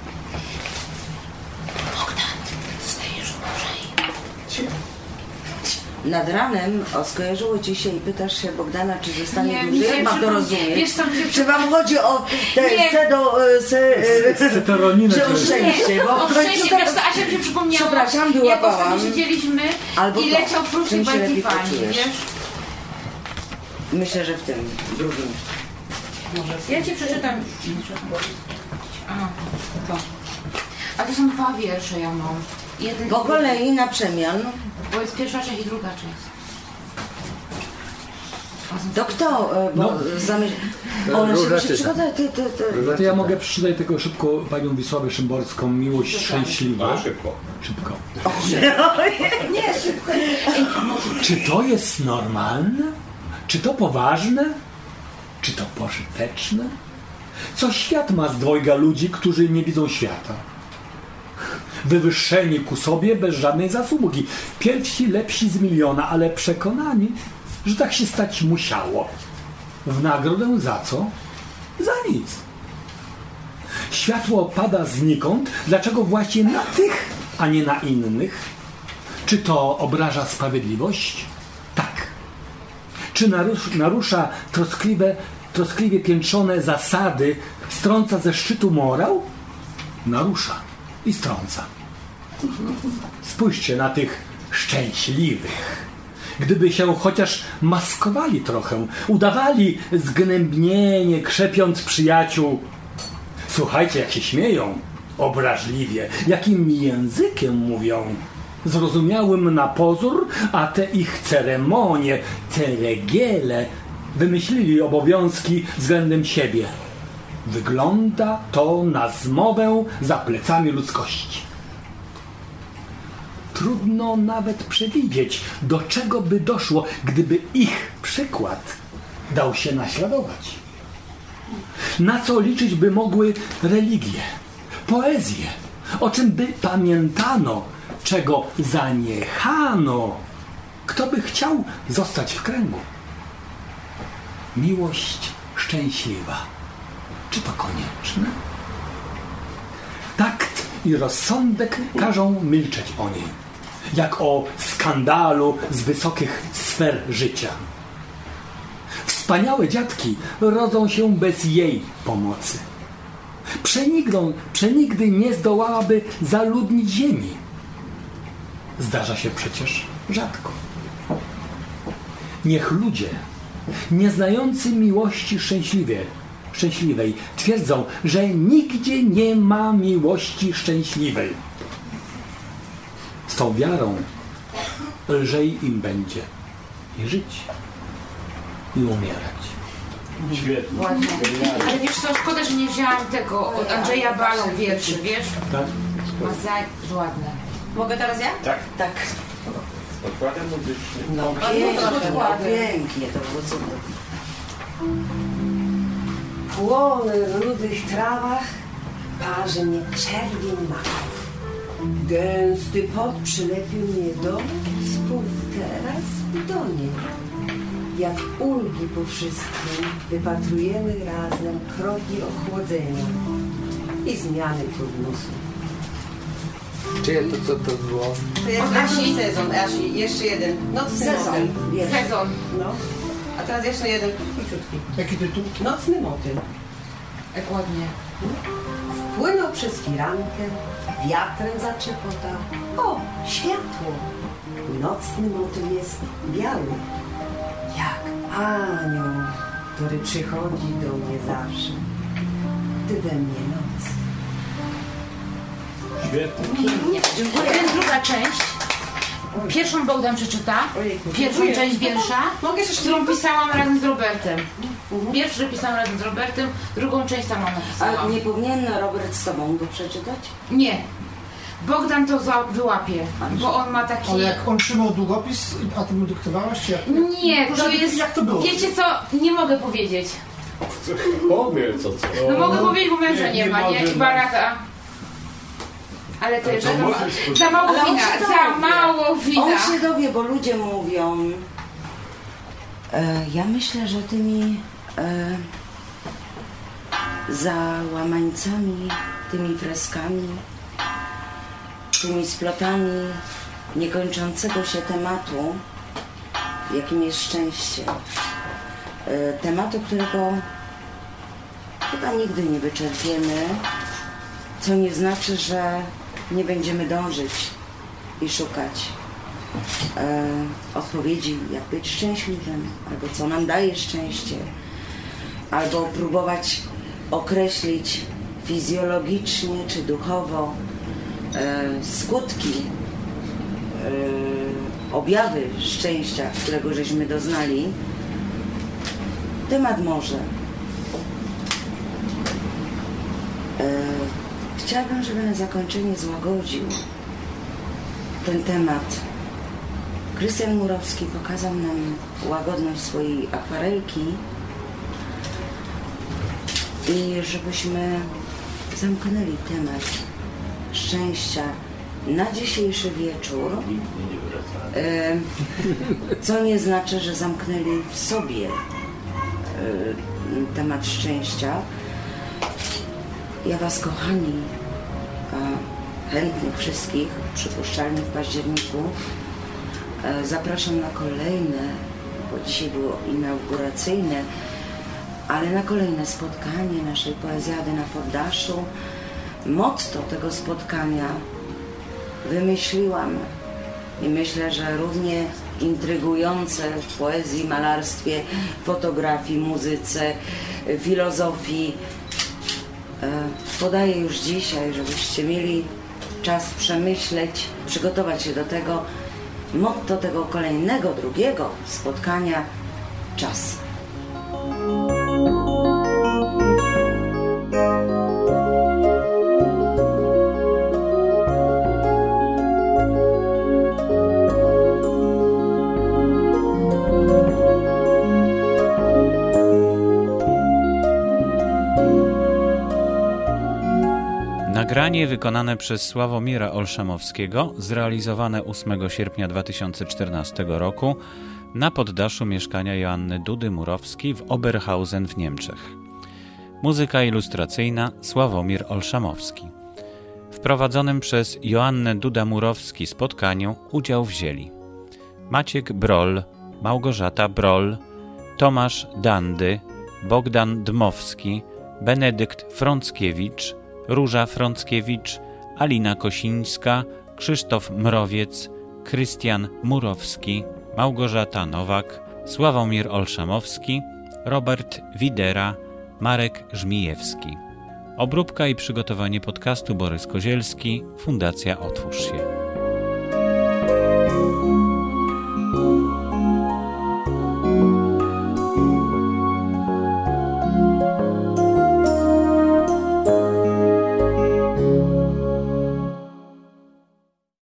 Nad ranem o, skojarzyło ci się i pytasz się Bogdana, czy zostanie Nie, dłużej. nie, Jak mam to rozumieć? wiesz się czy wam chodzi o te Nie. sedo, e, se, e, Setoroniny, czy o szczęście? Bo o szczęście, teraz- wiesz co, Asia mi się przypomniała, Przepraszam, jak wyłapałam. ostatnio siedzieliśmy Albo i to. leciał się by poczujesz? wiesz? Myślę, że w tym drugim. Ja ci przeczytam. A, to. A to są dwa wiersze ja mam. Jeden Po kolei na przemian. Bo jest pierwsza część i druga część. To kto? e, Bo No. Róża się czyta. musi przygotować. Ty, ty, ty. To ja mogę przeczytać tylko szybko panią Wisławę Szymborską, Miłość Szczęśliwa. A, szybko. Szybko. Nie, szybko. Czy to jest normalne? Czy to poważne? Czy to pożyteczne? Co świat ma z dwojga ludzi, którzy nie widzą świata? Wywyższeni ku sobie bez żadnej zasługi. Pierwsi lepsi z miliona, ale przekonani, że tak się stać musiało. W nagrodę za co? Za nic. Światło pada znikąd. Dlaczego właśnie na tych, a nie na innych? Czy to obraża sprawiedliwość? Tak. Czy narus- narusza troskliwe troskliwie piętrzone zasady strąca ze szczytu morał? Narusza i strąca. Spójrzcie na tych szczęśliwych. Gdyby się chociaż maskowali trochę, udawali zgnębnienie, krzepiąc przyjaciół. Słuchajcie, jak się śmieją, obraźliwie, jakim językiem mówią. Zrozumiałym na pozór, a te ich ceremonie, ceregiele, wymyślili obowiązki względem siebie. Wygląda to na zmowę za plecami ludzkości. Trudno nawet przewidzieć, do czego by doszło, gdyby ich przykład dał się naśladować. Na co liczyć by mogły religie, poezje, o czym by pamiętano, czego zaniechano. Kto by chciał zostać w kręgu? Miłość szczęśliwa. Czy to konieczne? Takt i rozsądek każą milczeć o niej, jak o skandalu z wysokich sfer życia. Wspaniałe dziadki rodzą się bez jej pomocy. Przenigdą, przenigdy nie zdołałaby zaludnić ziemi. Zdarza się przecież rzadko. Niech ludzie, nieznający miłości szczęśliwie, szczęśliwej, twierdzą, że nigdzie nie ma miłości szczęśliwej. Z tą wiarą lżej im będzie i żyć, i umierać. Świetnie. Ładnie. Ale wiesz co, szkoda, że nie wzięłam tego od Andrzeja Balą wierszy, wiesz? Tak? Ma za ładne. Mogę teraz ja? Tak. Tak. Podkładem muzycznym. No pięknie, pięknie to było cudowne. Płonę w rudych trawach, parzy mnie czerwień maków. Gęsty pot przylepił mnie do spód teraz utonie. Jak ulgi po wszystkim wypatrujemy razem kroki ochłodzenia i zmiany turnusu. Czyje to co to było? To jest Asi sezon, Asi, jeszcze jeden. Nocny Sezon, motyl. Sezon. No. A teraz jeszcze jeden, króciutki. Jaki tytuł? Nocny motyl. Jak ładnie. Płynął przez firankę, wiatrem zaczepota. O, światło! Nocny motyl jest biały, jak anioł, który przychodzi do mnie zawsze, gdy we mnie noc. Świetnie. Nie, dziękuję. Więc druga część. Pierwszą Bogdan przeczyta. Pierwszą część wiersza, Mogę jeszcze którą pisałam razem z Robertem. Pierwszy pisałam razem z Robertem, drugą część sama A napisałam. nie powinien Robert z tobą go przeczytać? Nie. Bogdan to za, wyłapie, bo on ma taki... Ale jak on trzymał długopis, a ty mu dyktowałaś, jak? Nie, to Proszę, jest... Jak to było? Wiecie co? Nie mogę powiedzieć. Powiedz co co. No mogę powiedzieć, bo męża nie, ma, nie? może, I barata. Ale to jest to za, ma, za mało Ale wina, za dowie. mało wina. On się dowie, bo ludzie mówią. E, ja myślę, że tymi e, załamańcami, tymi freskami, tymi splotami niekończącego się tematu, jakim jest szczęście, e, tematu, którego chyba nigdy nie wyczerpiemy, co nie znaczy, że nie będziemy dążyć i szukać e, odpowiedzi, jak być szczęśliwym, albo co nam daje szczęście, albo próbować określić fizjologicznie czy duchowo e, skutki, e, objawy szczęścia, którego żeśmy doznali. Temat może. E, chciałabym, żeby na zakończenie złagodził ten temat. Krystian Murowski pokazał nam łagodność swojej akwarelki i żebyśmy zamknęli temat szczęścia na dzisiejszy wieczór, e, co nie znaczy, że zamknęli w sobie e, temat szczęścia. Ja Was, kochani, a chętnych wszystkich, przypuszczalnie w październiku, e, zapraszam na kolejne, bo dzisiaj było inauguracyjne, ale na kolejne spotkanie naszej poezjady na poddaszu. Motto tego spotkania wymyśliłam i myślę, że równie intrygujące w poezji, malarstwie, fotografii, muzyce, filozofii. E, Podaję już dzisiaj, żebyście mieli czas przemyśleć, przygotować się do tego. Motto tego kolejnego, drugiego spotkania czas. Nagranie wykonane przez Sławomira Olszamowskiego, zrealizowane 8 sierpnia 2014 roku na poddaszu mieszkania Joanny Dudy Murowskiej w Oberhausen w Niemczech. Muzyka ilustracyjna Sławomir Olszamowski. W prowadzonym przez Joannę Duda-Murowski spotkaniu udział wzięli Maciek Broll, Małgorzata Broll, Tomasz Dandy, Bogdan Dmowski, Benedykt Frąckiewicz, Róża Frąckiewicz, Alina Kosińska, Krzysztof Mrowiec, Krystian Murowski, Małgorzata Nowak, Sławomir Olszamowski, Robert Widera, Marek Żmijewski. Obróbka i przygotowanie podcastu Borys Kozielski, Fundacja Otwórz się.